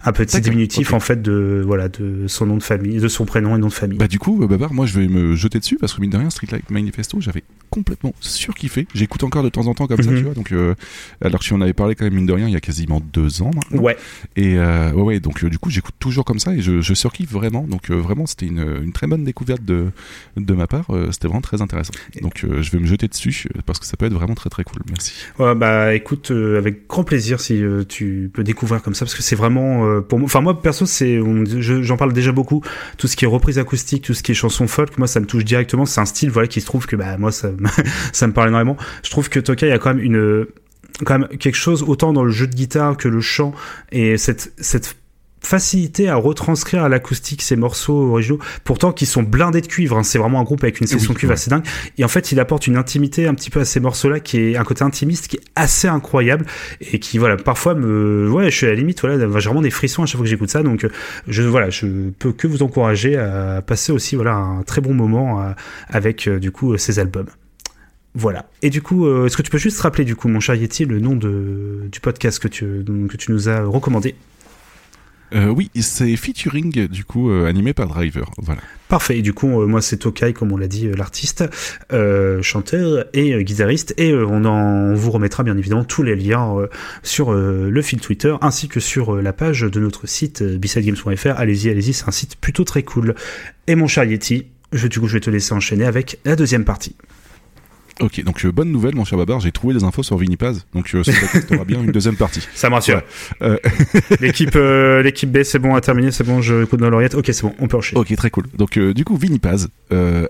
un petit diminutif en fait de, voilà, de son nom de famille, de son prénom et nom de famille. Bah du coup, euh, Babar, moi je vais me jeter dessus parce que mine de rien, Street Light Manifesto, j'avais complètement surkiffé. J'écoute encore de temps en temps comme ça, Mhm. tu vois. Donc, euh, alors que tu en avais parlé quand même mine de rien il y a quasiment deux ans maintenant. Ouais. Et euh, ouais, ouais, donc du coup, j'écoute toujours comme ça et je, je surkiffe vraiment. Donc vraiment, c'était une, une très bonne découverte de de ma part. C'était vraiment très intéressant. Donc je vais me jeter dessus parce que ça peut être vraiment très très cool. Merci. Ouais, bah écoute, euh, avec grand plaisir si euh, tu peux découvrir comme ça, parce que c'est vraiment euh, pour moi. Enfin moi perso, c'est, j'en parle déjà beaucoup. Tout ce qui est reprise acoustique, tout ce qui est chanson folk, moi ça me touche directement. C'est un style voilà qui se trouve que bah moi ça, me- parle énormément. Je trouve que Tokai a quand même une quand même quelque chose autant dans le jeu de guitare que le chant et cette facilité à retranscrire à l'acoustique ces morceaux originaux, pourtant qui sont blindés de cuivre. hein. C'est vraiment un groupe avec une section Oui, cuivre ouais. assez dingue. Et en fait, il apporte une intimité un petit peu à ces morceaux-là, qui est un côté intimiste qui est assez incroyable et qui, voilà, parfois me, ouais, je suis à la limite, voilà, j'ai vraiment des frissons à chaque fois que j'écoute ça. Donc, euh, je, voilà, je peux que vous encourager à passer aussi, voilà, un très bon moment euh, avec, euh, du coup, ces albums. Voilà. Et du coup, est-ce que tu peux juste rappeler, du coup, mon cher Yeti, le nom de, du podcast que tu, que tu nous as recommandé? Euh, oui, c'est featuring du coup euh, animé par Driver. Parfait. Et du coup, euh, moi, c'est Tokai, comme on l'a dit, l'artiste, chanteur et guitariste. Et on, en, vous remettra bien évidemment tous les liens sur le fil Twitter ainsi que sur la page de notre site bsidegames.fr. Allez-y, allez-y, c'est un site plutôt très cool. Et mon cher Yeti, du coup, je vais te laisser enchaîner avec la deuxième partie. Ok, donc euh, bonne nouvelle, mon cher Babar, j'ai trouvé des infos sur Vinipaz, donc euh, podcast aura bien une deuxième partie. Ça me rassure. Euh, L'équipe euh, l'équipe B, c'est bon à terminer, c'est bon, je écoute dans l'oreillette. Ok, c'est bon, on peut enchaîner. Ok, très cool. Donc du coup, Vinipaz,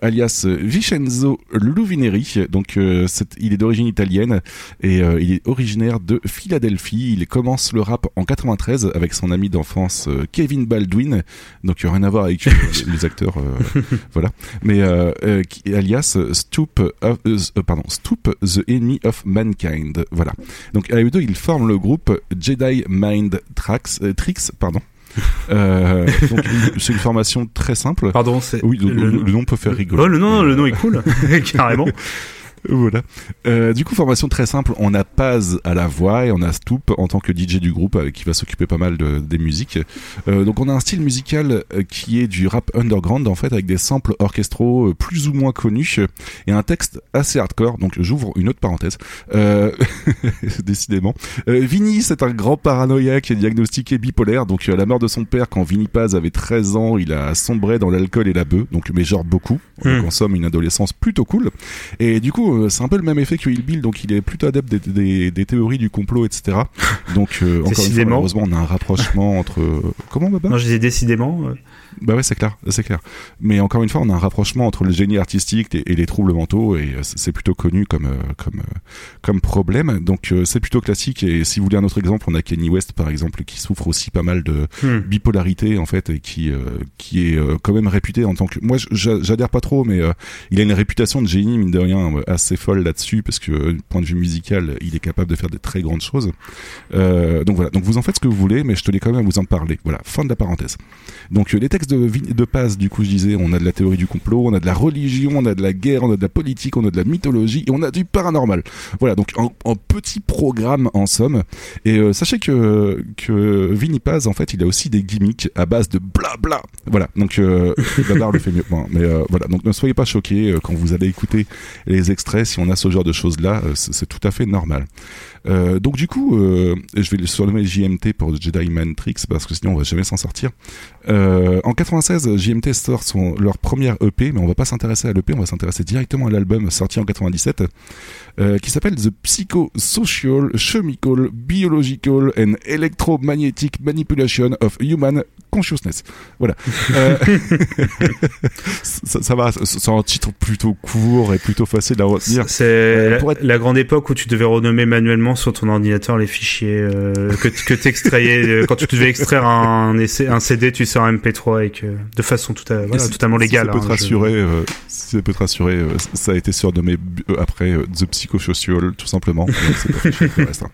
alias Vincenzo Luvineri, donc il est d'origine italienne et il est originaire de Philadelphie. Il commence le rap en 93 avec son ami d'enfance Kevin Baldwin, donc rien à voir avec les acteurs, voilà. Mais alias Stoop, of- pardon, Stoop the Enemy of Mankind, voilà. Donc à eux deux, ils forment le groupe Jedi Mind Tracks, euh, Tricks, pardon. Euh, c'est une formation très simple. Pardon, c'est Oui, le, le- le- le nom peut faire rigoler. Oh, le nom, le nom est cool, carrément. Voilà. Euh, du coup, formation très simple. On a Paz à la voix et on a Stoop en tant que DJ du groupe avec qui va s'occuper pas mal de, des musiques. Euh, donc on a un style musical euh, qui est du rap underground en fait avec des samples orchestraux plus ou moins connus et un texte assez hardcore. Donc j'ouvre une autre parenthèse. Euh, décidément. Vinny, c'est un grand paranoïaque diagnostiqué bipolaire. Donc à la mort de son père quand Vinny Paz avait 13 ans, il a sombré dans l'alcool et la bœuf. Donc mais genre beaucoup. Hmm. Donc en somme une adolescence plutôt cool. Et du coup, euh, c'est un peu le même effet que Hill Bill, donc il est plutôt adepte des, des- des théories du complot, etc. Donc, euh, encore une fois, Décidément. malheureusement, on a un rapprochement entre. Comment, Baba? Non, je disais décidément. euh, Bah ouais, c'est clair, c'est clair. Mais encore une fois, on a un rapprochement entre le génie artistique et, les troubles mentaux, et euh, c'est plutôt connu comme euh, comme euh, comme problème. Donc euh, c'est plutôt classique. Et si vous voulez un autre exemple, on a Kenny West par exemple qui souffre aussi pas mal de Hmm. bipolarité en fait, et qui euh, qui est euh, quand même réputé en tant que. Moi, j'a- j'adhère pas trop, mais euh, il a une réputation de génie mine de rien euh, assez folle là-dessus, parce que euh, du point de vue musical, il est capable de faire des très grandes choses. Euh, donc voilà. Donc vous en faites ce que vous voulez, mais je tenais quand même à vous en parler. Voilà. Fin de la parenthèse. Donc euh, les textes de, de Paz, du coup, je disais, on a de la théorie du complot, on a de la religion, on a de la guerre, on a de la politique, on a de la mythologie et on a du paranormal. Voilà, donc un, petit programme en somme. Et sachez que que Vinny Paz, en fait, il a aussi des gimmicks à base de blabla. Voilà, donc euh, Babar le fait mieux. Bon, mais voilà, donc ne soyez pas choqués quand vous allez écouter les extraits. Si on a ce genre de choses là, c'est tout à fait normal. Euh, donc du coup, euh, je vais le surnommer JMT pour Jedi Matrix parce que sinon on va jamais s'en sortir. Euh, en 96, JMT sort son, leur première EP, mais on va pas s'intéresser à l'EP, on va s'intéresser directement à l'album sorti en 97, euh, qui s'appelle The Psychosocial, Chemical, Biological and Electromagnetic Manipulation of Human Consciousness. Voilà. Euh, ça, ça va, c'est un titre plutôt court et plutôt facile à retenir. C'est Euh, la, être- la grande époque où tu devais renommer manuellement sur ton ordinateur les fichiers euh, que, que t'extrayais. euh, quand tu devais extraire un, un CD, tu sors un MP3 et que de façon tout à, Et voilà, si- totalement si légale. ça peut hein, te rassurer, si ça peut te rassurer, ça a été surnommé après The Psychosocial, tout simplement. Donc, hein.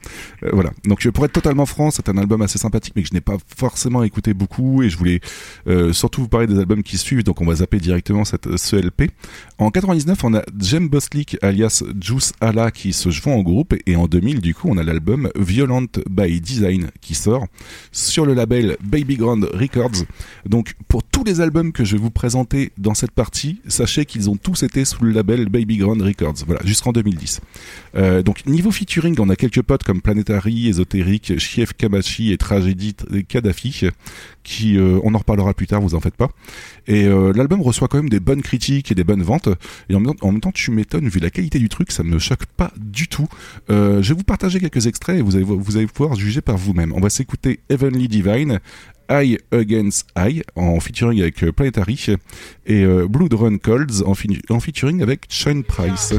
Voilà. Donc, pour être totalement franc, c'est un album assez sympathique, mais que je n'ai pas forcément écouté beaucoup, et je voulais euh, surtout vous parler des albums qui suivent. Donc, on va zapper directement cette ce LP. En 99, on a Jem Boslick alias Juice Allah qui se joint en groupe, et en 2000, du coup, on a l'album Violent by Design qui sort sur le label Baby Grand Records. Donc, pour tous les albums que je vais vous présenter dans cette partie, sachez qu'ils ont tous été sous le label Baby Grand Records. Voilà, jusqu'en 2010. Euh, donc, niveau featuring, on a quelques potes comme Planetary, Ésotérique, Chief Kamachi et Tragédie Kadhafi, qui, euh, on en reparlera plus tard, vous en faites pas. Et euh, l'album reçoit quand même des bonnes critiques et des bonnes ventes. Et en même temps, tu m'étonnes, vu la qualité du truc, ça me choque pas du tout. Euh, je vais vous partager quelques extraits et vous allez, pouvoir juger par vous-même. On va s'écouter Heavenly Divine, Eye Against Eye, en featuring avec euh, Planetary, et euh, Blood Run Colds, en, featuring avec Shine Price.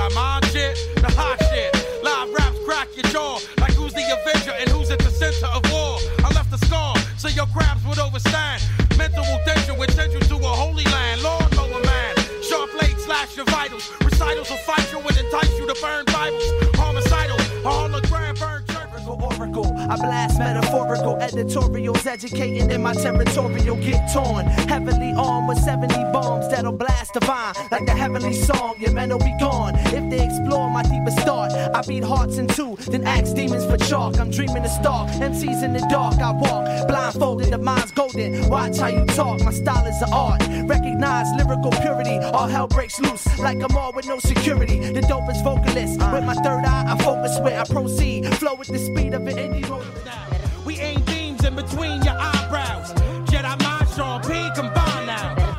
Jedi mind shit, the hot shit. Live raps crack your jaw, like who's the Avenger and who's at the center of war. I left a scar, so your crabs would overstand. Mental danger would send you to a holy land. Lord, lower man, sharp blade slash your vitals. Recitals will fight you and entice you to burn Bibles. Homicidal, a hologram burn church. Oracle, I blast metaphorical editorials, educating in my territorial get torn. Heavily armed with 70 bombs that'll blast divine like the heavenly song. Your men will be gone if they explore my deepest thought. I beat hearts in two, then axe demons for chalk. I'm dreaming of stalk, MCs in the dark. I walk blindfolded, the mind's golden. Watch how you talk, my style is an art. Recognize lyrical purity, all hell breaks loose like I'm all with no security. The dopest vocalist with my third eye, I focus where I proceed. Flow with the speed of an indie. We aim beams in between your eyebrows. Jedi mind, Sean P, combine now.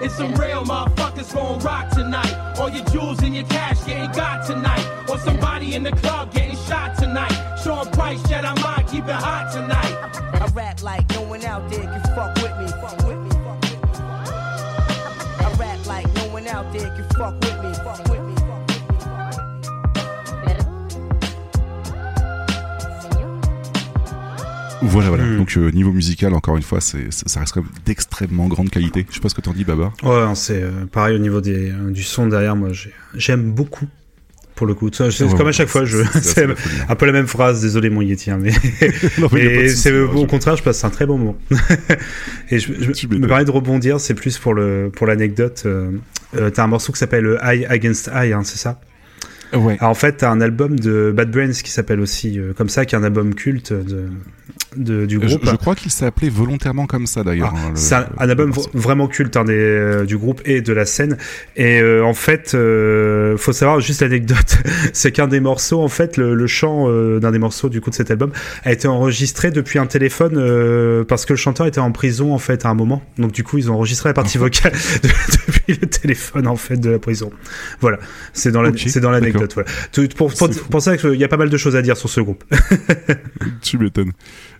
It's some real motherfuckers gon' rock tonight. All your jewels and your cash getting got tonight. Or somebody in the club getting shot tonight. Sean Price, Jedi mind, keep it hot tonight. I rap like no one out there can fuck with me. Voilà, voilà. Mm. Donc euh, niveau musical, encore une fois, c'est ça reste quand même d'extrêmement grande qualité. Je sais pas ce que t'en dis, Babar. Ouais, non, c'est euh, pareil au niveau des, euh, du son derrière. Moi, j'ai- j'aime beaucoup. Pour le coup, Ça, c'est Ouais, comme à chaque fois, je, c'est- folie, hein. un peu la même phrase. Désolé, mon Yeti, hein, mais, Non, mais y a pas de mais souci, c'est moi, au contraire, je passe un très bon moment. Et je, je me permets de rebondir. C'est plus pour le pour l'anecdote. Euh, euh, t'as un morceau qui s'appelle Eye Against Eye, hein, c'est ça? Ouais. Alors, en fait, t'as un album de Bad Brains qui s'appelle aussi euh, comme ça, qui est un album culte de, de- du Je, groupe. je crois qu'il s'est appelé volontairement comme ça d'ailleurs. hein, le- C'est un, un album vraiment culte hein, des, euh, du groupe et de la scène. Et euh, en fait, euh, faut savoir juste l'anecdote, c'est qu'un des morceaux, en fait, le, le chant euh, d'un des morceaux du coup de cet album a été enregistré depuis un téléphone parce que le chanteur était en prison en fait à un moment. Donc du coup, ils ont enregistré la partie vocale de- depuis le téléphone en fait de la prison. Voilà, c'est dans la- Ok, c'est dans l'anecdote. d'accord. Voilà. Tout- Pour, pour, pour ça qu'il y a pas mal de choses à dire sur ce groupe. tu m'étonnes.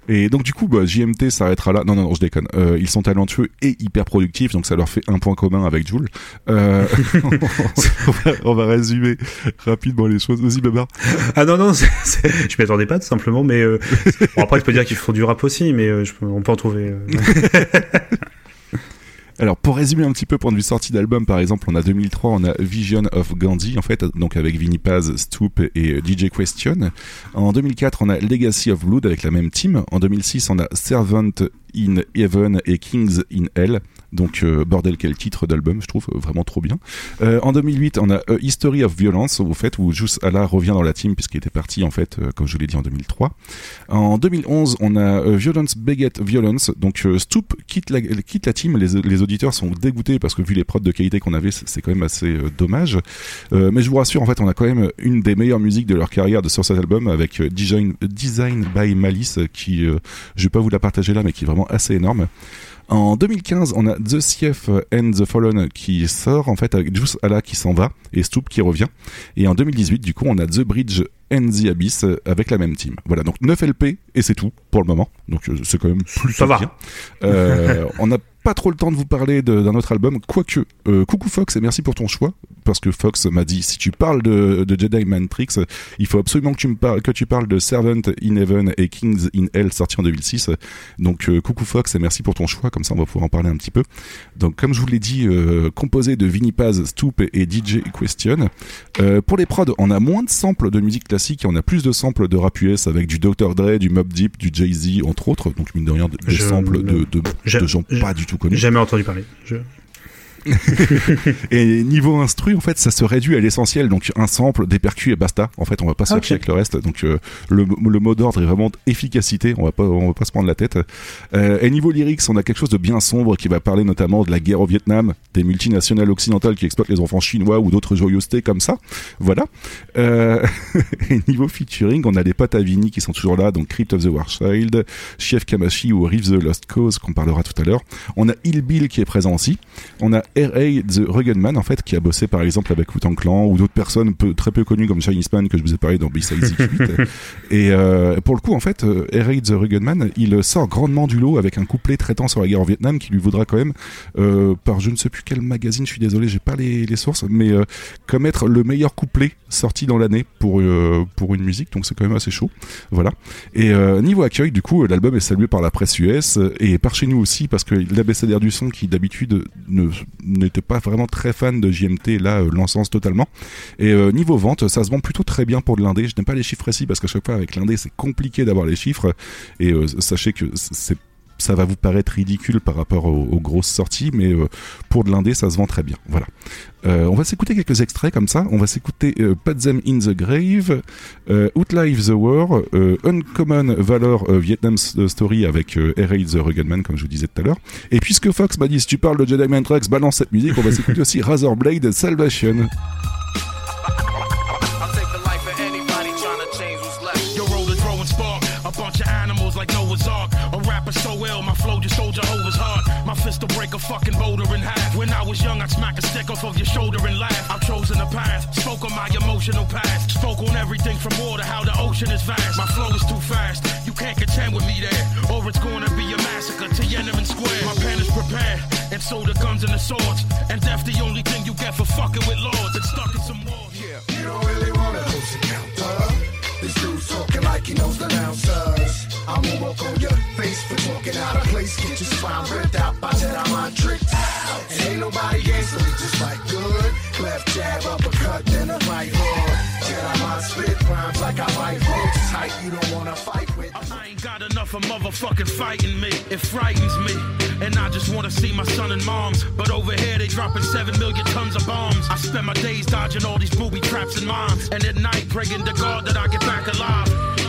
Et donc du coup, bah, JMT s'arrêtera là. Non, non, non, je déconne. Euh, ils sont talentueux et hyper productifs, donc ça leur fait un point commun avec Jules. Euh, on, va, on va résumer rapidement les choses. Vas-y, Babar. Ah non, non, c'est- c'est- je m'y attendais pas tout simplement, mais euh, bon, après je peux dire qu'ils font du rap aussi, mais euh, je peux- on peut en trouver. Alors pour résumer un petit peu point de vue sortie d'album par exemple on a 2003 on a Vision of Gandhi en fait donc avec Vinny Paz, Stoop et DJ Question. En 2004 on a Legacy of Blood avec la même team. En 2006 on a Servant in Heaven et Kings in Hell. Donc euh, bordel quel titre d'album je trouve euh, vraiment trop bien. Euh, en 2008 on a History of Violence au fait où Jus Allah revient dans la team puisqu'il était parti en fait euh, comme je l'ai dit en 2003. En 2011 on a euh, Violence Beget Violence donc euh, Stoop quitte la, quitte la team les, les auditeurs sont dégoûtés parce que vu les prods de qualité qu'on avait c'est quand même assez dommage mais je vous rassure en fait on a quand même une des meilleures musiques de leur carrière de sur cet album avec Design, Design by Malice qui je vais pas vous la partager là mais qui est vraiment assez énorme en 2015, on a The Sief and the Fallen qui sort en fait avec Juice Allah qui s'en va et Stoop qui revient. Et en 2018, du coup, on a The Bridge and the Abyss avec la même team. Voilà, donc 9 LP et c'est tout pour le moment. Donc euh, c'est quand même plutôt Ça va. bien. Euh, on n'a pas trop le temps de vous parler d'un autre album, quoique. Euh, coucou Fox et merci pour ton choix parce que Fox m'a dit si tu parles de, de Jedi Matrix, il faut absolument que tu me parles que tu parles de Servant in Heaven et Kings in Hell sorti en 2006. Donc euh, coucou Fox et merci pour ton choix, comme ça on va pouvoir en parler un petit peu. Donc comme je vous l'ai dit, euh, composé de Vinny Paz, Stoop et DJ Question. Euh, pour les prods, on a moins de samples de musique classique et on a plus de samples de rap US avec du Dr Dre, du Mob Deep, du Jay-Z entre autres. Donc mine de rien, des Je- samples de, de, je- de gens pas du tout Jamais entendu parler. et niveau instru, en fait, ça se réduit à l'essentiel. Donc, un sample, des percus et basta. En fait, on va pas se Ok. chercher avec le reste. Donc, euh, le, le mot d'ordre est vraiment efficacité. On va pas, on va pas se prendre la tête. Euh, et niveau lyrics, on a quelque chose de bien sombre qui va parler notamment de la guerre au Vietnam, des multinationales occidentales qui exploitent les enfants chinois ou d'autres joyeusetés comme ça. Voilà. Euh, et niveau featuring, on a les potes à qui sont toujours là. Donc, Crypt of the War Child, Chef Kamashi ou Reef the Lost Cause qu'on parlera tout à l'heure. On a Il Bill qui est présent aussi. On a R.A. The Rugged Man, en fait, qui a bossé par exemple avec Wu-Tang Clan ou d'autres personnes peu, très peu connues comme Chinese Man que je vous ai parlé dans B-Side Z8. Et euh, pour le coup, en fait, euh, R.A. The Rugged Man, il sort grandement du lot avec un couplet traitant sur la guerre au Vietnam qui lui vaudra quand même, euh, par je ne sais plus quel magazine, je suis désolé, j'ai pas les, les sources, mais euh, comme être le meilleur couplet sorti dans l'année pour, pour une musique, donc c'est quand même assez chaud. Voilà. Et niveau accueil, du coup, l'album est salué par la presse US et par chez nous aussi parce que l'abécédaire du son, qui d'habitude ne n'était pas vraiment très fan de JMT, là euh, l'encense totalement. Et euh, niveau vente, ça se vend plutôt très bien pour de l'indé. Je n'aime pas les chiffres précis parce qu'à chaque fois avec l'indé, c'est compliqué d'avoir les chiffres. Et euh, sachez que c'est ça va vous paraître ridicule par rapport aux, grosses sorties, mais euh, pour de l'indé, ça se vend très bien. Voilà. Euh, on va s'écouter quelques extraits comme ça. On va s'écouter euh, Pat Them in the Grave, euh, Outlive the War, Uncommon Valor Vietnam Story avec R.A. the Rugged Man, comme je vous disais tout à l'heure. Et puisque Fox m'a dit si tu parles de Jedi Mind Tracks, balance cette musique, on va s'écouter aussi Razorblade Salvation. A so ill, my flow just told Jehovah's heart. My fist will break a fucking boulder in half. When I was young, I'd smack a stick off of your shoulder and laugh. I've chosen a path, spoke on my emotional past. Spoke on everything from to how the ocean is vast. My flow is too fast, you can't contend with me there. Or it's gonna be a massacre to Yemen Square. My pen is prepared, and so the guns and the swords. And death the only thing you get for fucking with lords. It's stuck in some more. Yeah. You don't really wanna lose the counter. This dude's talking like he knows the announcers. I'ma walk on your face for talking out of place. Get your spine ripped out by Jedi mind tricks. And ain't nobody gangster, we just like good. Left jab, uppercut, then a right hook. Jedi mind spit rhymes like I write hooks. Tight, you don't wanna fight with. I ain't got enough of motherfucking fighting me. It frightens me. And I just wanna see my son and moms. But over here they dropping seven million tons of bombs. I spend my days dodging all these booby traps and mines. And at night praying to God that I get back alive.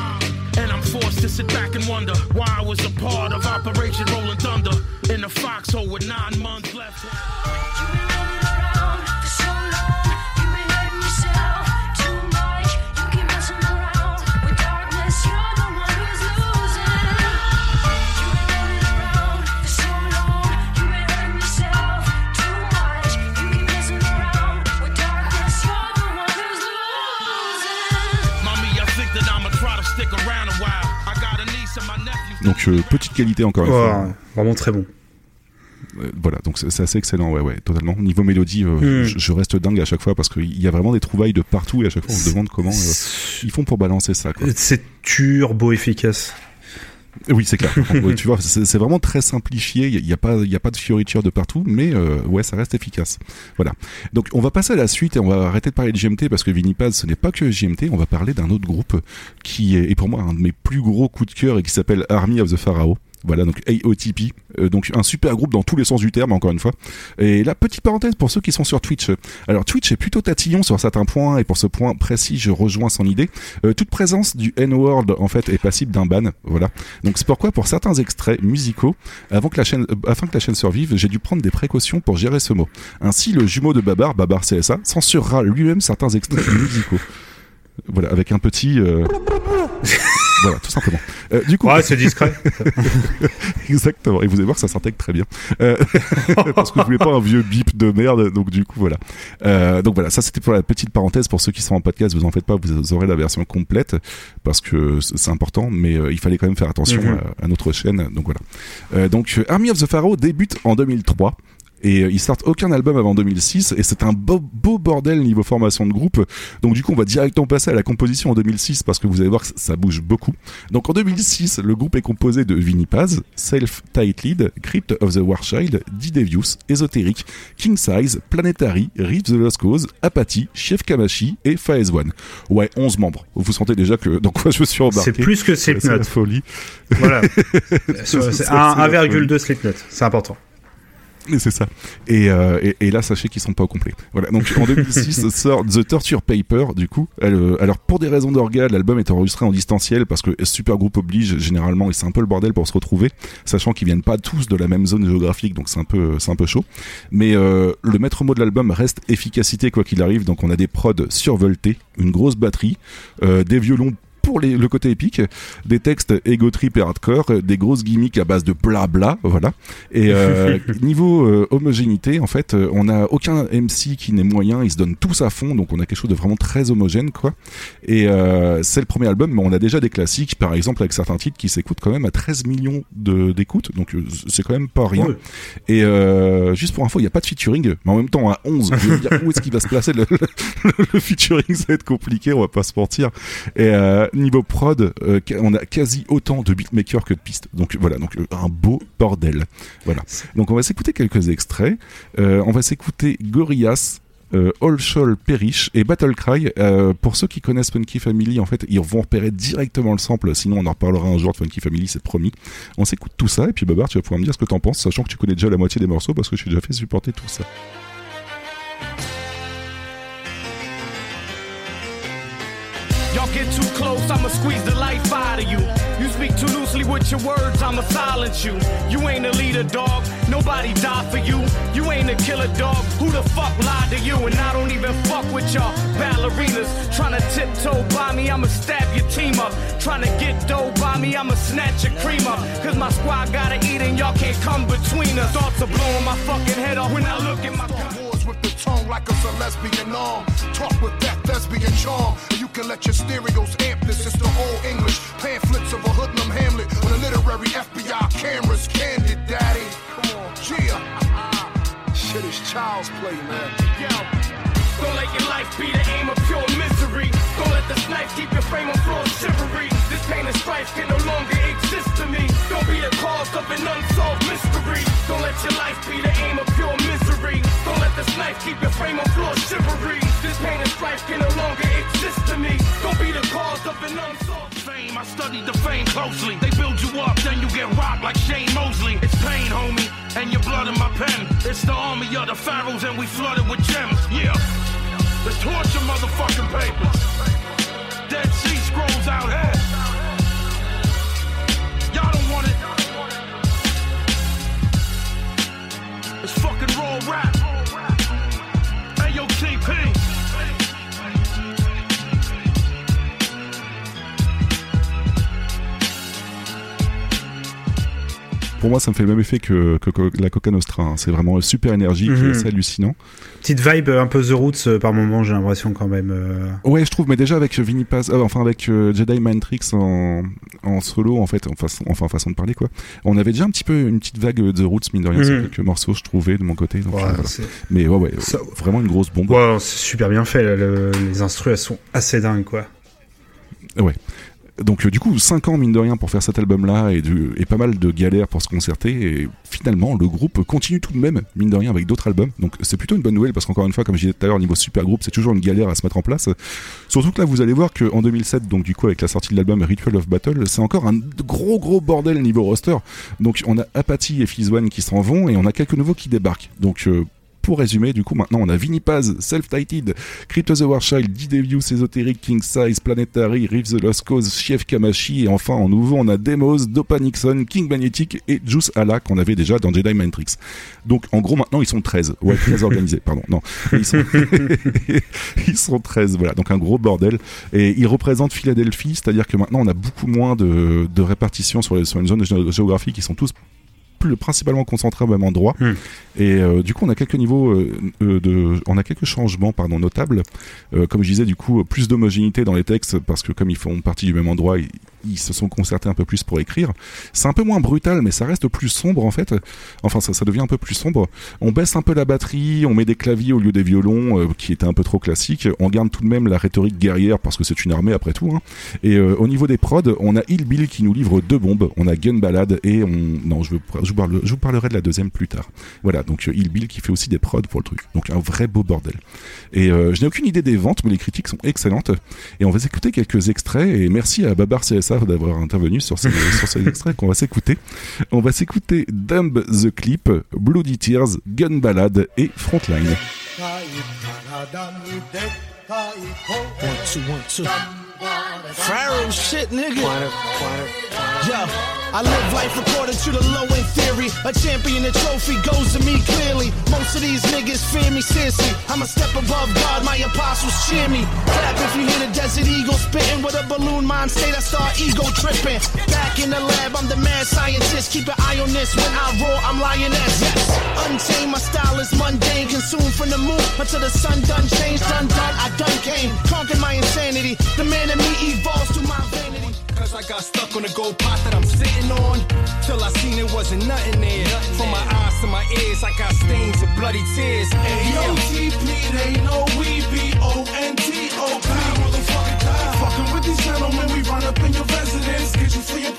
And I'm forced to sit back and wonder why I was a part of Operation Rolling Thunder. In the foxhole with nine months left. Donc euh, petite qualité encore une Ouais, fois. vraiment très bon. Euh, voilà, donc c'est assez excellent, ouais, ouais, totalement. Niveau mélodie, euh, Hmm. je, je reste dingue à chaque fois parce qu'il y a vraiment des trouvailles de partout et à chaque fois on se demande comment ils font pour balancer ça. C'est turbo efficace. Oui, c'est clair. Tu vois, c'est vraiment très simplifié. Il n'y a, pas, il y a pas de fioriture de partout, mais euh, ouais, ça reste efficace. Voilà. Donc, on va passer à la suite et on va arrêter de parler de GMT parce que Vinipaz, ce n'est pas que GMT. On va parler d'un autre groupe qui est, est pour moi un de mes plus gros coups de cœur et qui s'appelle Army of the Pharaoh. Voilà, donc AOTP, euh, donc un super groupe dans tous les sens du terme, encore une fois. Et là, petite parenthèse pour ceux qui sont sur Twitch. Alors, Twitch est plutôt tatillon sur certains points, et pour ce point précis, je rejoins son idée. Euh, toute présence du N-word, en fait, est passible d'un ban. Voilà. Donc, c'est pourquoi, pour certains extraits musicaux, avant que la chaîne, euh, afin que la chaîne survive, j'ai dû prendre des précautions pour gérer ce mot. Ainsi, le jumeau de Babar, Babar CSA, censurera lui-même certains extraits musicaux. Voilà, avec un petit. voilà, tout simplement. Euh, du coup, Ouais, c'est discret. Exactement. Et vous allez voir ça s'intègre très bien. Euh, parce que je voulais pas un vieux bip de merde. Donc du coup voilà. Euh, donc voilà, ça c'était pour la petite parenthèse. Pour ceux qui sont en podcast, vous en faites pas, vous aurez la version complète parce que c'est important. Mais euh, il fallait quand même faire attention Mhm. à, à notre chaîne. Donc voilà. Donc Army of the Pharaoh débute en 2003. Et euh, ils sortent aucun album avant 2006 et c'est un beau, beau bordel niveau formation de groupe. Donc du coup on va directement passer à la composition en 2006 parce que vous allez voir que ça- bouge beaucoup. Donc en 2006 le groupe est composé de Vinnie Paz, Self Titled, Crypt of the Warchild, D-Devious, Esoteric, King Size, Planetary, Reef the Lost Cause, Apathy, Chef Kamashi et Phase One. Ouais 11 membres. Vous sentez déjà que dans quoi je me suis embarqué. C'est plus que C'est la Slipknot. folie. Voilà. C'est- la folie. 1,2 Slipknot. C'est important. Et c'est ça. Et, euh, et, et là, sachez qu'ils sont pas au complet. Voilà. Donc en 2006 sort The Torture Paper. Du coup, Elle, euh, alors pour des raisons d'organe, l'album est enregistré en distanciel parce que super groupe oblige généralement et c'est un peu le bordel pour se retrouver, sachant qu'ils viennent pas tous de la même zone géographique, donc c'est un peu c'est un peu chaud. Mais euh, le maître mot de l'album reste efficacité quoi qu'il arrive. Donc on a des prods survoltés, une grosse batterie, euh, des violons pour les- le côté épique, des textes ego trip et hardcore, euh, des grosses gimmicks à base de blabla, voilà. Et euh, niveau euh, homogénéité, en fait, on a aucun MC qui n'est moyen, ils se donnent tous à fond, donc on a quelque chose de vraiment très homogène, quoi. Et euh, c'est le premier album, mais on a déjà des classiques, par exemple avec certains titres qui s'écoutent quand même à 13 millions d'écoutes, donc c'est quand même pas rien. Ouais. Et juste pour info, il n'y a pas de featuring, mais en même temps à 11, je veux dire, où est-ce qu'il va se placer le, le- le featuring? Ça va être compliqué, on va pas se mentir. Et niveau prod, euh, on a quasi autant de beatmakers que de pistes. Donc voilà, donc euh, un beau bordel. Voilà. Donc on va s'écouter quelques extraits. Euh, on va s'écouter Gorillaz. Euh, All Shoal Perish et Battle Cry. Pour ceux qui connaissent Funky Family, en fait, ils vont repérer directement le sample. Sinon, on en reparlera un jour de Funky Family, c'est promis. On s'écoute tout ça et puis Babar, tu vas pouvoir me dire ce que t'en penses, sachant que tu connais déjà la moitié des morceaux parce que je t'ai déjà fait supporter tout ça. Y'all get I'ma squeeze the life out of you. You speak too loosely with your words, I'ma silence you. You ain't a leader, dog. Nobody died for you. You ain't a killer, dog. Who the fuck lied to you? And I don't even fuck with y'all ballerinas. Trying to tiptoe by me, I'ma stab your team up. Trying to get dough by me, I'ma snatch your cream up. Cause my squad gotta eat and y'all can't come between us. Thoughts are blowing my fucking head off when I look at my with the tongue like a lesbian arm. Talk with that lesbian charm. You can let your stereos amp this. It's the old English pamphlets of a hoodlum hamlet on a literary FBI cameras. Candid, daddy. Come on, Gia. Shit is child's play, man. Don't let your life be the aim of pure misery. Don't let the knife keep your frame on floor shivery. This pain and strife can no longer exist to me. Don't be the cause of an unsolved mystery. Don't let your life be the aim of pure misery. This knife keep your frame on floor shivery. This pain and strife can no longer exist to me. Don't be the cause of an unsolved fame. I studied the fame closely. They build you up, then you get rocked like Shane Mosley. It's pain, homie, and your blood in my pen. It's the army of the pharaohs, and we flooded with gems. Yeah, the torture motherfucking papers. Dead Sea Scrolls out here. Y'all don't want it. It's fucking raw rap. Pour moi, ça me fait le même effet que, que- que la Coca Nostra. hein. C'est vraiment super énergique, Mhm. c'est hallucinant. Petite vibe euh, un peu The Roots euh, par moment, j'ai l'impression quand même. euh. Ouais, je trouve, mais déjà avec Vinny Paz, euh, enfin avec euh, Jedi Mind Tricks en, en solo, en fait, en façon, enfin façon de parler quoi. On avait déjà un petit peu une petite vague de Roots mine de rien Mhm. quelques morceaux, je trouvais de mon côté. donc, Ouais, euh, voilà. Mais ouais, ouais, Ça- vraiment une grosse bombe. Ouais, c'est super bien fait. là, le- les instrus, elles sont assez dingues, quoi. Ouais. Donc euh, du coup, 5 ans mine de rien pour faire cet album-là et, du- et pas mal de galères pour se concerter. Et finalement, le groupe continue tout de même, mine de rien, avec d'autres albums. Donc c'est plutôt une bonne nouvelle parce qu'encore une fois, comme je disais tout à l'heure, niveau super groupe, c'est toujours une galère à se mettre en place. Surtout que là, vous allez voir qu'en 2007, donc du coup avec la sortie de l'album Ritual of Battle, c'est encore un gros gros bordel niveau roster. Donc on a Apathy et Fizz qui s'en vont et on a quelques nouveaux qui débarquent. Donc euh, pour résumer, du coup, maintenant on a Vinny Paz, Self-Titled, Crypto the Warchild, D-Devious, Esoteric, King Size, Planetary, Reeves the Lost Cause, Chef Kamashi, et enfin en nouveau on a Demos, Dopa Nixon, King Magnetic et Juice Allah qu'on avait déjà dans Jedi Mind Tricks. Donc en gros maintenant ils sont 13. Ouais, 13 organisés, pardon. Non, ils sont, ils sont 13, voilà. Donc un gros bordel. Et ils représentent Philadelphie, c'est-à-dire que maintenant on a beaucoup moins de, de répartition sur, les, sur une zone gé- géographique, ils sont tous plus principalement concentrés au même endroit. Hmm. Et euh, du coup, on a quelques niveaux euh, euh, de, on a quelques changements, pardon, notables. Euh, comme je disais, du coup, plus d'homogénéité dans les textes parce que comme ils font partie du même endroit, ils, ils se sont concertés un peu plus pour écrire. C'est un peu moins brutal, mais ça reste plus sombre en fait. Enfin, ça, devient un peu plus sombre. On baisse un peu la batterie, on met des claviers au lieu des violons, euh, qui étaient un peu trop classiques. On garde tout de même la rhétorique guerrière parce que c'est une armée après tout. hein. Et euh, au niveau des prods, on a Hillbill qui nous livre deux bombes. On a Gun Ballad et on, non, je, vous parlerai de la deuxième plus tard. Voilà, donc euh, Hillbill qui fait aussi des prods pour le truc. Donc un vrai beau bordel. Et je n'ai aucune idée des ventes, mais les critiques sont excellentes. Et on va s'écouter quelques extraits. Et merci à Babar D'avoir intervenu sur ces, sur ces extraits qu'on va s'écouter. On va s'écouter Dumb the Clip, Bloody Tears, Gun Ballad et Frontline. Pharaoh shit, nigga. Yo, I live life according to the low end theory. A champion, a trophy goes to me clearly. Most of these niggas fear me seriously. I'm a step above God, my apostles cheer me. Clap if you hear the desert eagle spitting with a balloon mind state. I start ego tripping. Back in the lab, I'm the mad scientist. Keep an eye on this. When I roar, I'm lioness. Yes, untamed, my style is mundane. Consumed from the moon until the sun done changed. Done, done, I done came. Conquered my insanity. The man me evolves to my vanity. Cause I got stuck on a gold pot that I'm sitting on. Till I seen it wasn't nothing there. From my eyes to my ears, I got stains of bloody tears. A-O-T-P, they know we B-O-N-T-O-P. Fucking with these gentlemen, we run up in your residence. Get you for your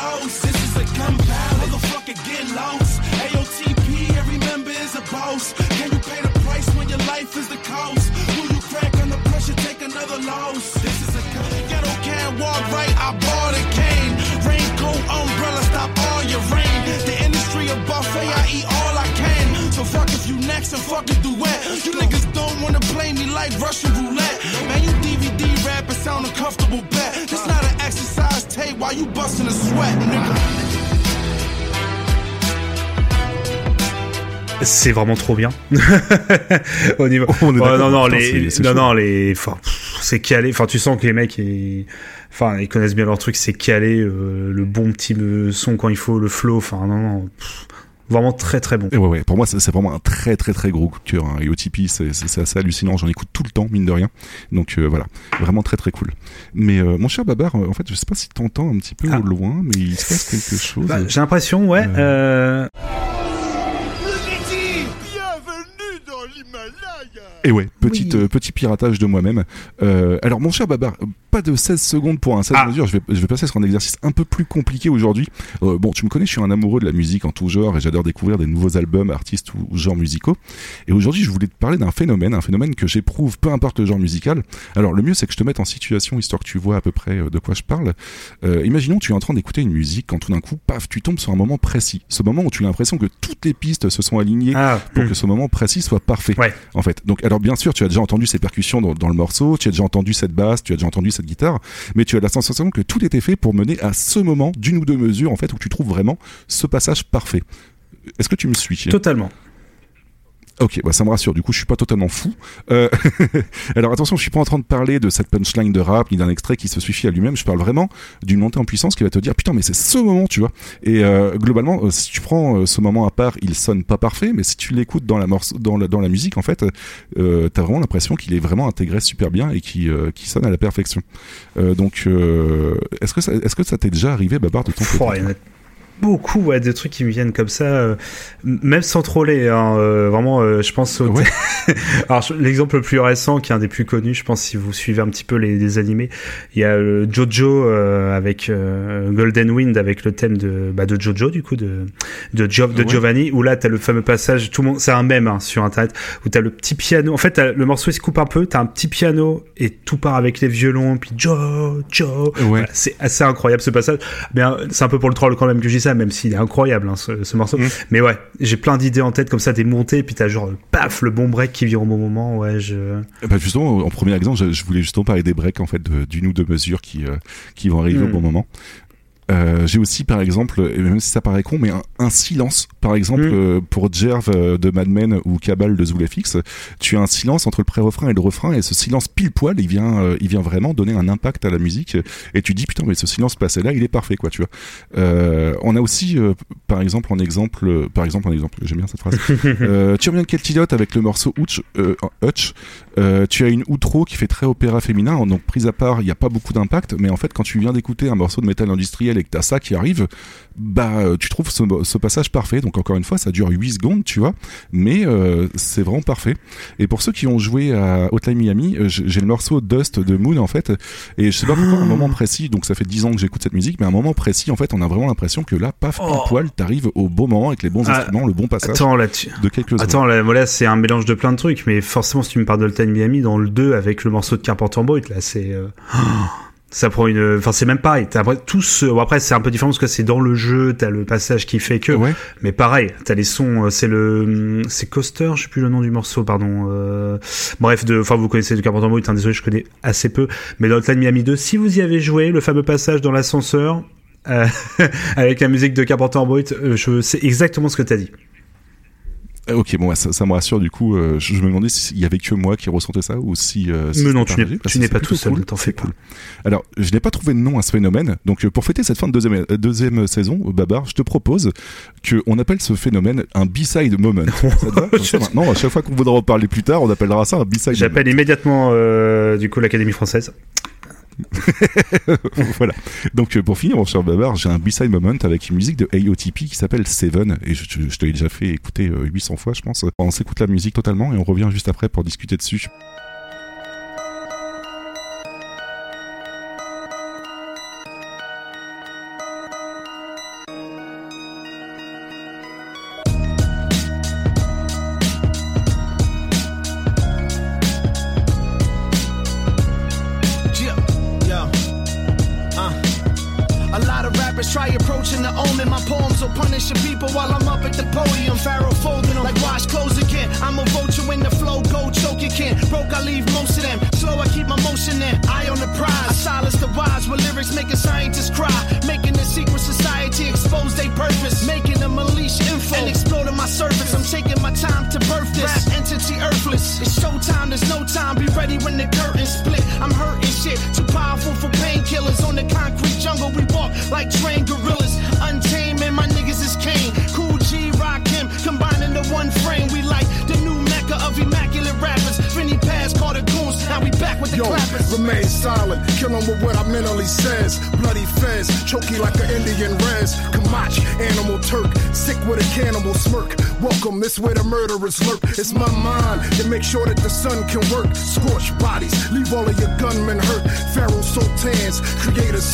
loss? This is a gun battle. Motherfucker, get lost. AOTP, every member is a boss. Can you pay the price when your life is the cost? Will you crack under pressure, take another loss? This is a gun. Ghetto can't walk right, I bought a cane. Raincoat, umbrella, stop all your rain. The industry a buffet, I eat all I can. So fuck if you next and fuck a duet. You niggas don't wanna play me like Russian roulette. Man, you DVD rapping sound a comfortable bet. This not an exercise tape while you busting a sweat, nigga? C'est vraiment trop bien. Au niveau. On est Ouais, d'accord, non, non, putain, les, c'est- c'est non, les, enfin, pff, c'est calé. Enfin, tu sens que les mecs, ils, enfin, ils connaissent bien leur truc. C'est calé, euh, le bon petit son quand il faut, le flow. Enfin, non, non. pff, Vraiment très très bon. Et ouais, ouais, pour moi, c'est vraiment un très très très gros coup de cœur. Hein. Et OTP, c'est assez hallucinant. J'en écoute tout le temps, mine de rien. Donc euh, voilà, vraiment très très cool. Mais euh, mon cher Babar, euh, en fait, je sais pas si t'entends un petit peu au loin, mais il se passe quelque chose. Bah, J'ai l'impression, ouais. euh, Et ouais, petite, euh, petit piratage de moi-même. Euh, alors, mon cher Babar, pas de 16 secondes pour un 16 Ah. mesures. Je vais, je vais passer sur un exercice un peu plus compliqué aujourd'hui. Euh, bon, tu me connais, je suis un amoureux de la musique en tout genre et j'adore découvrir des nouveaux albums, artistes ou, ou genres musicaux. Et aujourd'hui, je voulais te parler d'un phénomène, un phénomène que j'éprouve, peu importe le genre musical. Alors, le mieux, c'est que je te mette en situation, histoire que tu vois à peu près euh, de quoi je parle. Euh, imaginons, tu es en train d'écouter une musique quand tout d'un coup, paf, tu tombes sur un moment précis. Ce moment où tu as l'impression que toutes les pistes se sont alignées pour que ce moment précis soit parfait. En fait. Donc, alors bien sûr, tu as déjà entendu ces percussions dans, le morceau, tu as déjà entendu cette basse, tu as déjà entendu cette guitare, mais tu as la sensation que tout était fait pour mener à ce moment d'une ou deux mesures, en fait, où tu trouves vraiment ce passage parfait. Est-ce que tu me suis Totalement. Ok, bah ça me rassure. Du coup, je suis pas totalement fou. Euh, alors attention, je suis pas en train de parler de cette punchline de rap ni d'un extrait qui se suffit à lui-même. Je parle vraiment d'une montée en puissance qui va te dire putain, mais c'est ce moment, tu vois. Et euh, globalement, euh, si tu prends euh, ce moment à part, il sonne pas parfait, mais si tu l'écoutes dans la morceau, dans la, dans la musique, en fait, euh, t'as vraiment l'impression qu'il est vraiment intégré super bien et qui euh, qui sonne à la perfection. Donc, est-ce que ça, est-ce que ça t'est déjà arrivé, Babar, de ton côté? Beaucoup ouais, de trucs qui me viennent comme ça, euh, même sans troller. Hein, euh, vraiment, euh, je pense au. Alors l'exemple le plus récent, qui est un des plus connus, je pense si vous suivez un petit peu les, les animés, il y a Jojo avec Golden Wind avec le thème de bah, de Jojo du coup de de, Gio- de Ouais. Giovanni où là t'as le fameux passage, tout le monde, c'est un mème hein, sur internet où t'as le petit piano. En fait, le morceau il se coupe un peu, t'as un petit piano et tout part avec les violons, puis Joe. Voilà, c'est assez incroyable ce passage. Bien, c'est un peu pour le troll quand même que je dis ça, même s'il est incroyable hein, ce, ce morceau. Mais ouais, j'ai plein d'idées en tête comme ça, des montées, puis t'as genre paf le bon break qui vient au bon moment. Ouais, je. Bah justement, en premier exemple, je, je voulais justement parler des breaks en fait de- d'une ou deux mesures qui euh, qui vont arriver au Mm. bon moment. Euh, j'ai aussi par exemple, et même si ça paraît con, mais un, un silence. Par exemple, Mm. euh, pour Jerv euh, de Mad Men ou Cabal de Zulefix, tu as un silence entre le pré-refrain et le refrain, et ce silence pile poil, il vient, euh, il vient vraiment donner un impact à la musique. Et tu dis putain, mais ce silence passé là, il est parfait, quoi, tu vois. On a aussi, par exemple, en exemple, par exemple, en exemple, j'aime bien cette phrase. tu reviens de Keltilote avec le morceau Hutch, Hutch? Tu as une outro qui fait très opéra féminin, donc prise à part, il n'y a pas beaucoup d'impact, mais en fait, quand tu viens d'écouter un morceau de métal industriel et que t'as ça qui arrive, bah, euh, tu trouves ce, ce passage parfait. Donc encore une fois, ça dure 8 secondes, tu vois, mais euh, c'est vraiment parfait. Et pour ceux qui ont joué à Hotline Miami, euh, j'ai le morceau Dust de Moon en fait, et je sais pas pourquoi, à un moment précis, donc ça fait 10 ans que j'écoute cette musique, mais à un moment précis, en fait, on a vraiment l'impression que là, paf, Oh. poil, t'arrives au bon moment avec les bons Ah, instruments, le bon passage Attends, là, tu... de quelques. Attends, là, voilà, c'est un mélange de plein de trucs, mais forcément, si tu me parles Time Miami, dans le 2, avec le morceau de Carpenter Boy, là, c'est... euh, Ça prend une... Enfin, c'est même pareil. T'as après, tout ce... bon, après, c'est un peu différent parce que c'est dans le jeu, t'as le passage qui fait que... Mais pareil, t'as les sons, euh, c'est le... C'est Coaster, je sais plus le nom du morceau, pardon. euh, Bref, de... enfin, vous connaissez de Carpenter Boy, désolé, je connais assez peu. Mais dans Time Miami 2, si vous y avez joué, le fameux passage dans l'ascenseur... euh, avec la musique de Carpenter Boy, euh, je sais exactement ce que t'as dit. Euh, Ok, bon, ça, ça me rassure du coup. euh, je, je me demandais s'il y avait que moi qui ressentais ça ou si. euh, si Mais non, tu n'es- tu pas tout seul, cool, t'en fais pas. cool. Alors, je n'ai pas trouvé de nom à ce phénomène. Donc, euh, pour fêter cette fin de deuxième, deuxième saison, Babar, je te propose que on appelle ce phénomène un B-side moment. ça te va Maintenant, à chaque fois qu'on voudra en parler plus tard, on appellera ça un B-side. J'appelle immédiatement euh, du coup l'Académie française. voilà. Donc euh, pour finir, mon cher Babar, j'ai un B-side moment avec une musique de AOTP qui s'appelle Seven et je, je- te l'ai déjà fait écouter euh, 800 fois, je pense. On s'écoute la musique totalement et on revient juste après pour discuter dessus.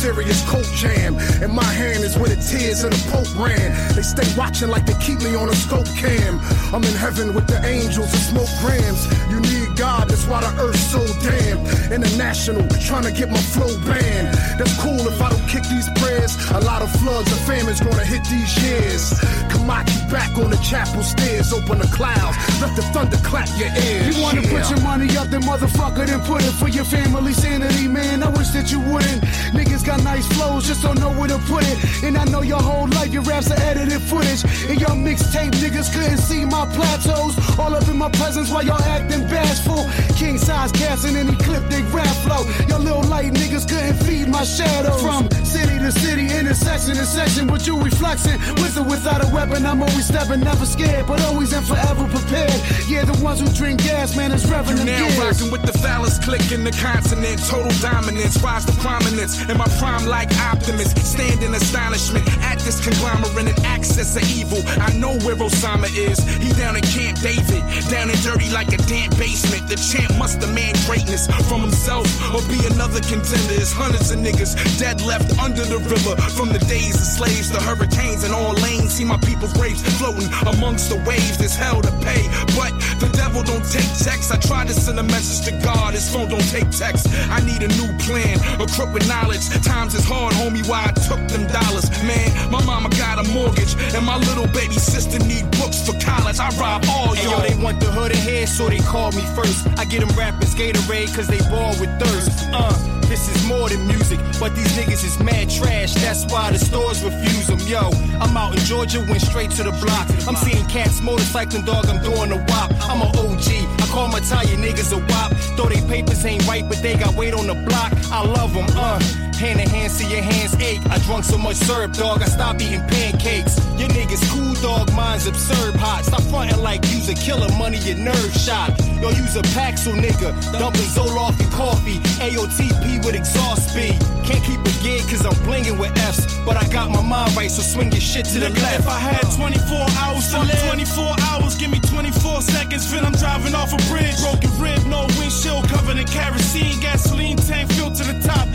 Serious coat jam. And my hand is where the tears of the Pope ran. They stay watching like they keep me on a scope cam. I'm in heaven with the angels and smoke grams. You need God, that's why the earth's so damn. International, trying to get my flow banned. That's cool if I don't kick these prayers. A lot of floods and famines gonna hit these years. Kamaki back on the chapel stairs, open the clouds, let the thunder clap your ears. You wanna Yeah. put your money up, then motherfucker, then put it for your family sanity, man. I wish that you wouldn't. Niggas got nice flows, just don't know where to put it. And I know your whole life your raps are edited footage. And your mixtape niggas couldn't see my plateaus. All up in my presence while y'all acting bashful. King size cast and any clip they rap flow. Your little light niggas couldn't feed my shadows. From city to city, intersection to section, with you reflexing. With or without a weapon, I'm always stepping, never scared, but always and forever prepared. Yeah, the ones who drink gas, man, is revving You now gears. rocking with the phallus click in the continent. Total dominance, rise to prominence. In my prime, like optimist, stand in astonishment at this conglomerate and access of evil. I know where Osama is. He down in Camp David, down and dirty like a damp basement. The champ must demand greatness from himself or be another contender. There's hundreds of niggas dead left under the river from the days of slaves to hurricanes and all lanes. See my people's graves floating amongst the waves. There's hell to pay, but the devil don't take checks. I tried to send a message to God, his phone don't take text. I need a new plan, a crook with knowledge. Times is hard, homie, why I took them dollars. Man, my mama got a mortgage, and my little baby sister need books for college. I rob all Hey, y'all. yo, they want the hood ahead, so they call me first. I get them rappers Gatorade, cause they ball with thirst. Uh, this is more than music, but these niggas is mad trash. That's why the stores refuse them. Yo, I'm out in Georgia, went straight to the block. I'm seeing cats motorcycling, dog, I'm doing a wop. I'm a OG, I call my tire niggas a wop. Though they papers ain't right, but they got weight on the block. I love them, uh. Hand in hand, see your hands ache. I drunk so much syrup, dog, I stopped eating pancakes. Your niggas cool, dog, mine's absurd hot. Stop frontin' like you's a killer, money your nerve shot. Yo, use a Paxil nigga, dumping Zoloft and coffee. AOTP with exhaust speed. Can't keep a gig cause I'm blingin' with F's. But I got my mind right, so swing your shit to the Nigga, left. If I had 24 hours to live, 24 hours, give me 24 seconds. Then I'm driving off a bridge. Broken rib, no windshield, covered in kerosene. Gasoline tank filled to the top.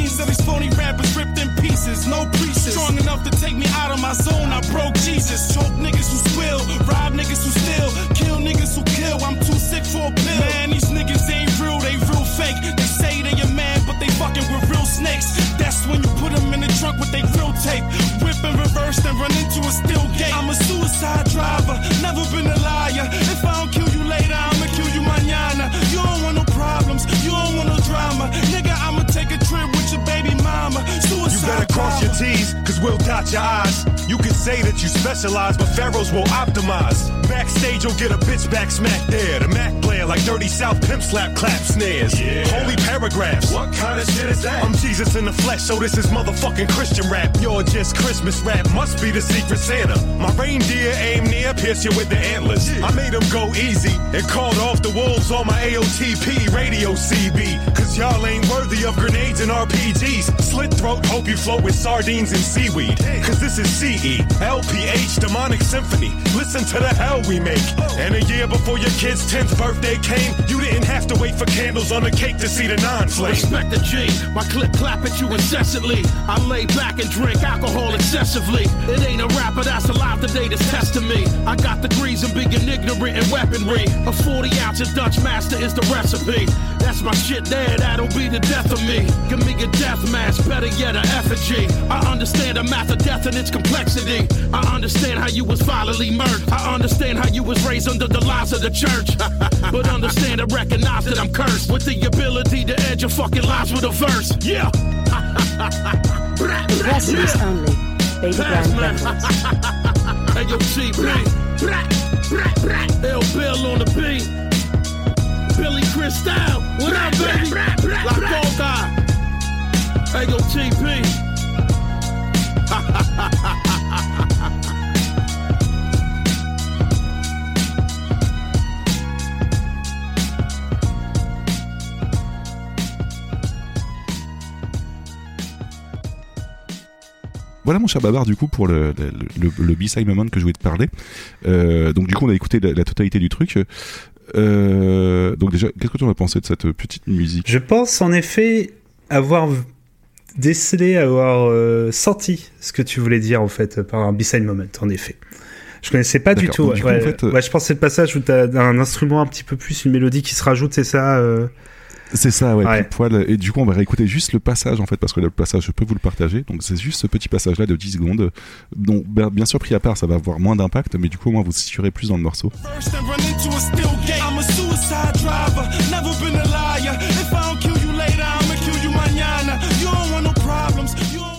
These phony rappers ripped in pieces. No preachers. Strong enough to take me out of my zone. I broke Jesus. Choke niggas who spill, Rob niggas who steal. Kill niggas who kill. I'm too sick for a pill. Man, these niggas ain't real, they real fake. They say they a man, but they fucking with real snakes. That's when you put them in the trunk with they grill tape. Whip and reverse, then run into a steel gate. I'm a suicide driver, never been a liar. If I don't kill you later, I'ma kill you mañana. You don't want no problems, you don't want no drama. Nigga, You better cross your T's, cause we'll dot your I's. You can say that you specialize, but pharaohs will optimize. Backstage, you'll get a bitch back smack there. The Mac player like Dirty South pimp slap clap snares. Holy paragraphs. What kind of shit is that? I'm Jesus in the flesh, so this is motherfucking Christian rap. You're just Christmas rap, must be the secret Santa. My reindeer aim near, pierce you with the antlers. I made them go easy and called off the wolves on my AOTP radio CB. Cause y'all ain't worthy of grenades and RPGs. Slit throat, hope you float with sardines and seaweed. Cause this is CE, LPH, Demonic Symphony. Listen to the hell we make. Oh. And a year before your kid's 10th birthday came, you didn't have to wait for candles on the cake to see the non flame. Respect the G, my clip clap at you incessantly. I lay back and drink alcohol excessively. It ain't a rapper that's alive today that's testing me. I got degrees in being ignorant and weaponry. A 40 ounce of Dutch master is the recipe. That's my shit there, that'll be the death of me. Give me a death mask, better yet a effigy. I understand the math of death and its complexity. I understand how you was violently murdered. I understand how you was raised under the lies of the church. but understand and recognize that I'm cursed with the ability to edge your fucking lives with a verse. Yeah. Residents only. Baby Grand hey, yo, TP. L Bill on the beat. Billy Crystal. What up, baby? La Coca. Hey, yo, TP. Voilà mon chat babard du coup pour le, le, le, B-side que je voulais te parler. Euh, donc du coup on a écouté la, totalité du truc. Euh, donc déjà, qu'est-ce que tu en as pensé de cette petite musique? Je pense en effet avoir décelé, avoir euh, senti ce que tu voulais dire en fait par un B-side moment, en effet. Je connaissais pas du tout. Donc, ouais, du coup, en fait, euh, Ouais, je pense que c'est le passage où t'as un instrument un petit peu plus, une mélodie qui se rajoute, c'est ça euh, C'est ça, ouais, Ouais. poil. Et du coup, on va réécouter juste le passage, en fait, parce que le passage, je peux vous le partager. Donc, c'est juste ce petit passage-là de 10 secondes. dont, ben, bien sûr, pris à part, ça va avoir moins d'impact, mais du coup, au moins, vous situerez plus dans le morceau. First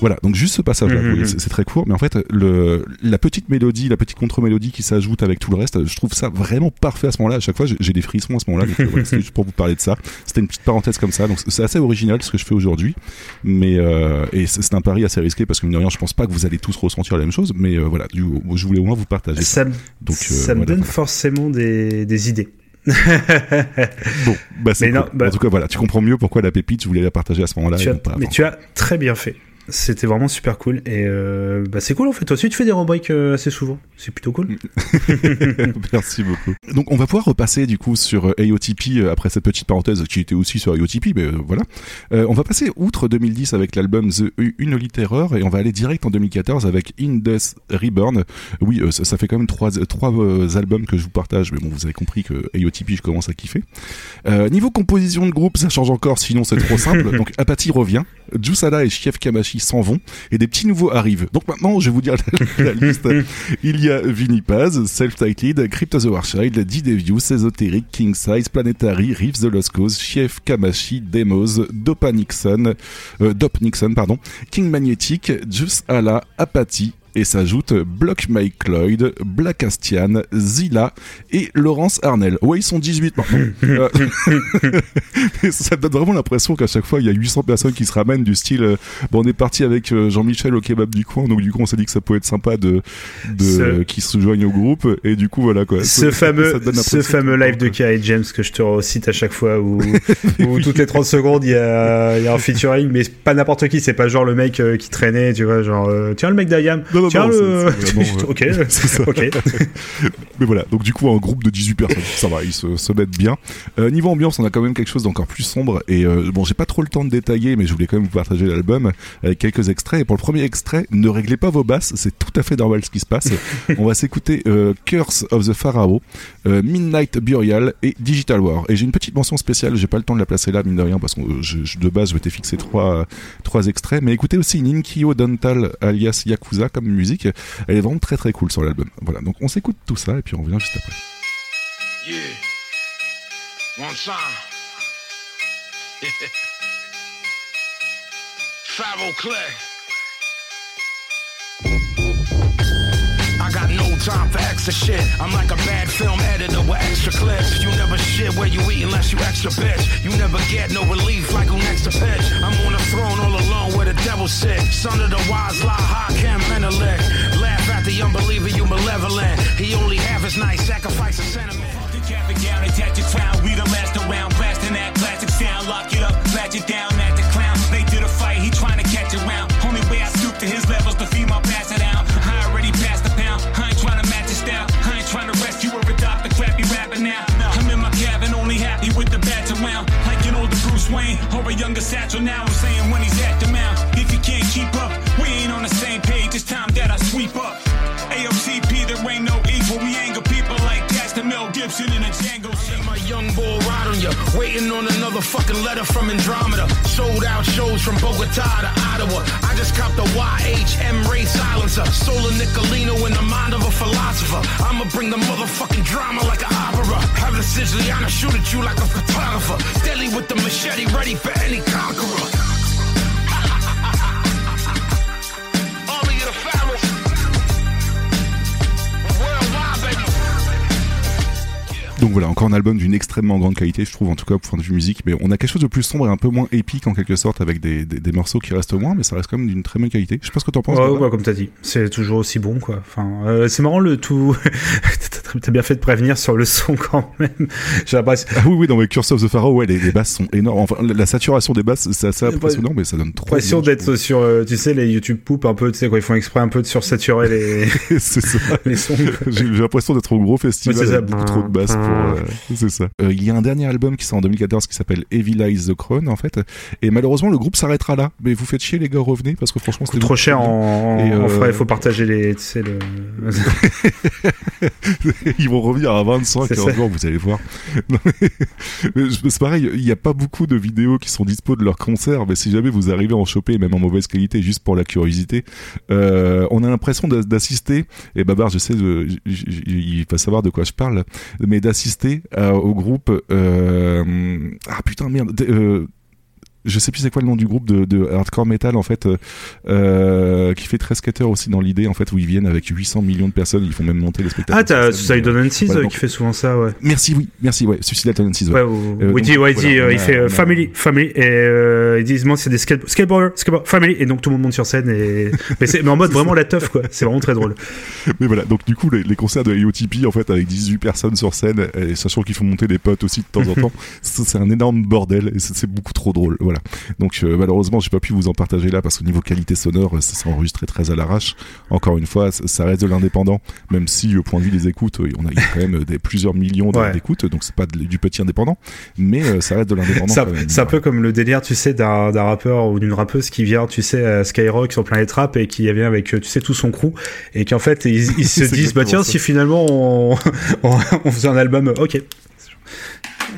Voilà, donc juste ce passage-là, vous voyez, mhm. c'est très court, mais en fait, le, la petite mélodie, la petite contre-mélodie qui s'ajoute avec tout le reste, je trouve ça vraiment parfait à ce moment-là. À chaque fois, j'ai- des frissons à ce moment-là, donc euh, voilà, c'était juste pour vous parler de ça. C'était une petite parenthèse comme ça, donc c'est assez original ce que je fais aujourd'hui, mais euh, et c'est un pari assez risqué parce que mine de rien, je pense pas que vous allez tous ressentir la même chose, mais euh, voilà, du, je voulais au moins vous partager ça. Ça, me- Donc, ça me voilà, donne forcément des, des idées. Bon, bah c'est cool. bah- En tout cas, voilà, tu comprends mieux pourquoi la pépite, je voulais la partager à ce moment-là. Pas mais tu as très bien fait. C'était vraiment super cool. Et euh, bah, c'est cool en fait. Toi aussi, tu fais des rubriques euh, assez souvent. C'est plutôt cool. Merci beaucoup. Donc on va pouvoir repasser du coup sur euh, AOTP après cette petite parenthèse qui était aussi sur AOTP, mais voilà. Euh, on va passer outre 2010 avec l'album The Unholy Terror et on va aller direct en 2014 avec In Death Reborn. Oui, ça, ça fait quand même trois, trois albums que je vous partage, mais bon, vous avez compris que AOTP, je commence à kiffer. Euh, niveau composition de groupe, ça change encore, sinon c'est trop simple. Donc Apathy revient, Jusada et Chief Kamashi s'en vont et des petits nouveaux arrivent. Donc maintenant, je vais vous dire la, liste. Il y a Vinny Paz, Self-Titled, Crypto the Warchild, D-Devious, Esoteric, King Size, Planetary, Reeves the Lost Cause, Chief Kamashi, Demos, Dopa Nixon, euh, Dop Nixon, pardon, King Magnetic, Juice Allah, Apathy, et s'ajoute Block Mike Lloyd, Black Astian, Zilla et Laurence Arnell. Ouais, ils sont 18 maintenant. Euh, et ça donne vraiment l'impression qu'à chaque fois, il y a 800 personnes qui se ramènent du style, euh, bon, on est parti avec euh, Jean-Michel au kebab du coin, donc du coup, on s'est dit que ça pouvait être sympa de, de Ce- qui se joignent au groupe, et du coup, voilà quoi. Ce Ça- fameux, ça ce fameux live de Kai James que je te recite à chaque fois où, où toutes les 30 secondes il y a, y a un featuring, mais pas n'importe qui, c'est pas genre le mec qui traînait, tu vois, genre, tiens le mec d'Ayam, Non, non, tiens non, le. c'est- c'est vraiment, ok, c'est ça. ok. Mais voilà, donc du coup, un groupe de 18 personnes, ça va, ils se, se mettent bien. Euh, niveau ambiance, on a quand même quelque chose d'encore plus sombre. Et euh, bon, j'ai pas trop le temps de détailler, mais je voulais quand même vous partager l'album avec quelques extraits. Et pour le premier extrait, ne réglez pas vos basses, c'est tout à fait normal ce qui se passe. on va s'écouter euh, Curse of the Pharaoh, Midnight Burial et Digital War. Et j'ai une petite mention spéciale, j'ai pas le temps de la placer là, mine de rien, parce que je- je- de base, je m'étais fixé trois, trois extraits. Mais écoutez aussi Ninkyo Dental alias Yakuza comme musique. Elle est vraiment très très cool sur l'album. Voilà, donc on s'écoute tout ça et puis on revient juste après. Time for extra shit. I'm like a bad film editor with extra clips. You never shit where you eat unless you extra bitch. You never get no relief like who next to pitch. I'm on the throne all alone where the devil sit. Son of the wise lie, Hakim Menelik. Laugh at the unbeliever, you malevolent. He only half his nice, sacrifice a sentiment. The traffic down, attach your crown. We the last around, blasting that classic sound. Lock it up, latch it down younger Satchel now. I'm saying when he's at the mount. If you can't keep up, we ain't on the same page. It's time that I sweep up. AOTP, there ain't no equal. We anger people like Gaston Mel Gibson in a Django on waiting on another fucking letter from Andromeda. Sold out shows from Bogota to Ottawa. I just copped a YHM Ray silencer. Solar Nicolino in the mind of a philosopher. I'ma bring the motherfucking drama like an opera. Have the Siciliana shoot at you like a photographer. Deadly with the machete, ready for any conqueror. Donc voilà, encore un album d'une extrêmement grande qualité, je trouve, en tout cas, pour point de vue musique. Mais on a quelque chose de plus sombre et un peu moins épique, en quelque sorte, avec des, des, des morceaux qui restent moins, mais ça reste quand même d'une très bonne qualité. Je sais pas ce que t'en penses. Ouais, Baba. ouais, comme t'as dit, c'est toujours aussi bon, quoi. Enfin, euh, c'est marrant le tout. T'as- bien fait de prévenir sur le son quand même. Ah oui, oui, dans les Curse of the Pharaoh, ouais, les, les basses sont énormes. Enfin, la, saturation des basses, c'est assez impressionnant, mais ça donne trop. L'impression bien, d'être sur, euh, tu sais, les YouTube poop un peu, tu sais, quand ils font exprès un peu de sursaturer les, les sons. J'ai l'impression d'être au gros festival Ouais, avec beaucoup trop de basses pour. Euh, c'est ça. Euh, il y a un dernier album qui sort en 2014 qui s'appelle Evilize the Crown en fait, et malheureusement le groupe s'arrêtera là. Mais vous faites chier les gars, revenez parce que franchement c'était Trop cher en, Et, en euh, frais, il faut partager les, tu sais, le. Ils vont revenir à 25 C'est 15 ça. jours, vous allez voir. C'est pareil, il n'y a pas beaucoup de vidéos qui sont dispo de leurs concerts, mais si jamais vous arrivez à en choper, même en mauvaise qualité, juste pour la curiosité, euh, on a l'impression d'a- d'assister, et Babar, je sais, il va savoir de quoi je parle, mais d'assister euh, au groupe, euh, ah putain, merde, euh, je sais plus c'est quoi le nom du groupe de, de hardcore metal en fait euh, euh, qui fait très skater aussi dans l'idée en fait où ils viennent avec 800 millions de personnes ils font même monter les spectateurs Ah, t'as. Suicide Tendencies Voilà, euh, qui fait souvent ça, ouais. Merci, oui, merci, ouais. Suicidal Tendencies, ouais. Ouais, ou- Euh, il donc, dit, ouais, il, dit, voilà, euh, on il fait euh, a- family, family, et euh, ils disent, moi, c'est des skate, skateboarders, skateboard, family, et donc tout le monde monte sur scène, et, mais, c'est, mais en mode vraiment la teuf, quoi. C'est vraiment très drôle. Mais voilà, donc du coup, les, les concerts de AOTP, en fait, avec 18 personnes sur scène, et sachant qu'il faut monter des potes aussi de temps en temps, c'est un énorme bordel, et c'est c'est beaucoup trop drôle, voilà. Donc, euh, malheureusement, j'ai pas pu vous en partager là, parce qu'au niveau qualité sonore, ça s'est enregistré très à l'arrache. Encore une fois, ça, reste de l'indépendant, même si, au point de vue des écoutes, euh, on a, il y a quand même des, plusieurs millions Ouais. d'écoutes, donc c'est pas de- du petit indépendant, mais euh, ça reste de l'indépendant C'est un, peu comme le délire, tu sais, d'un, rappeur ou d'une rappeuse qui vient, tu sais, à Skyrock sur Planet Rap et qui vient avec, euh, tu sais, tout son crew et qu'en fait, ils, ils se disent, bah tiens, ça. si finalement on, on, on faisait un album, euh, ok.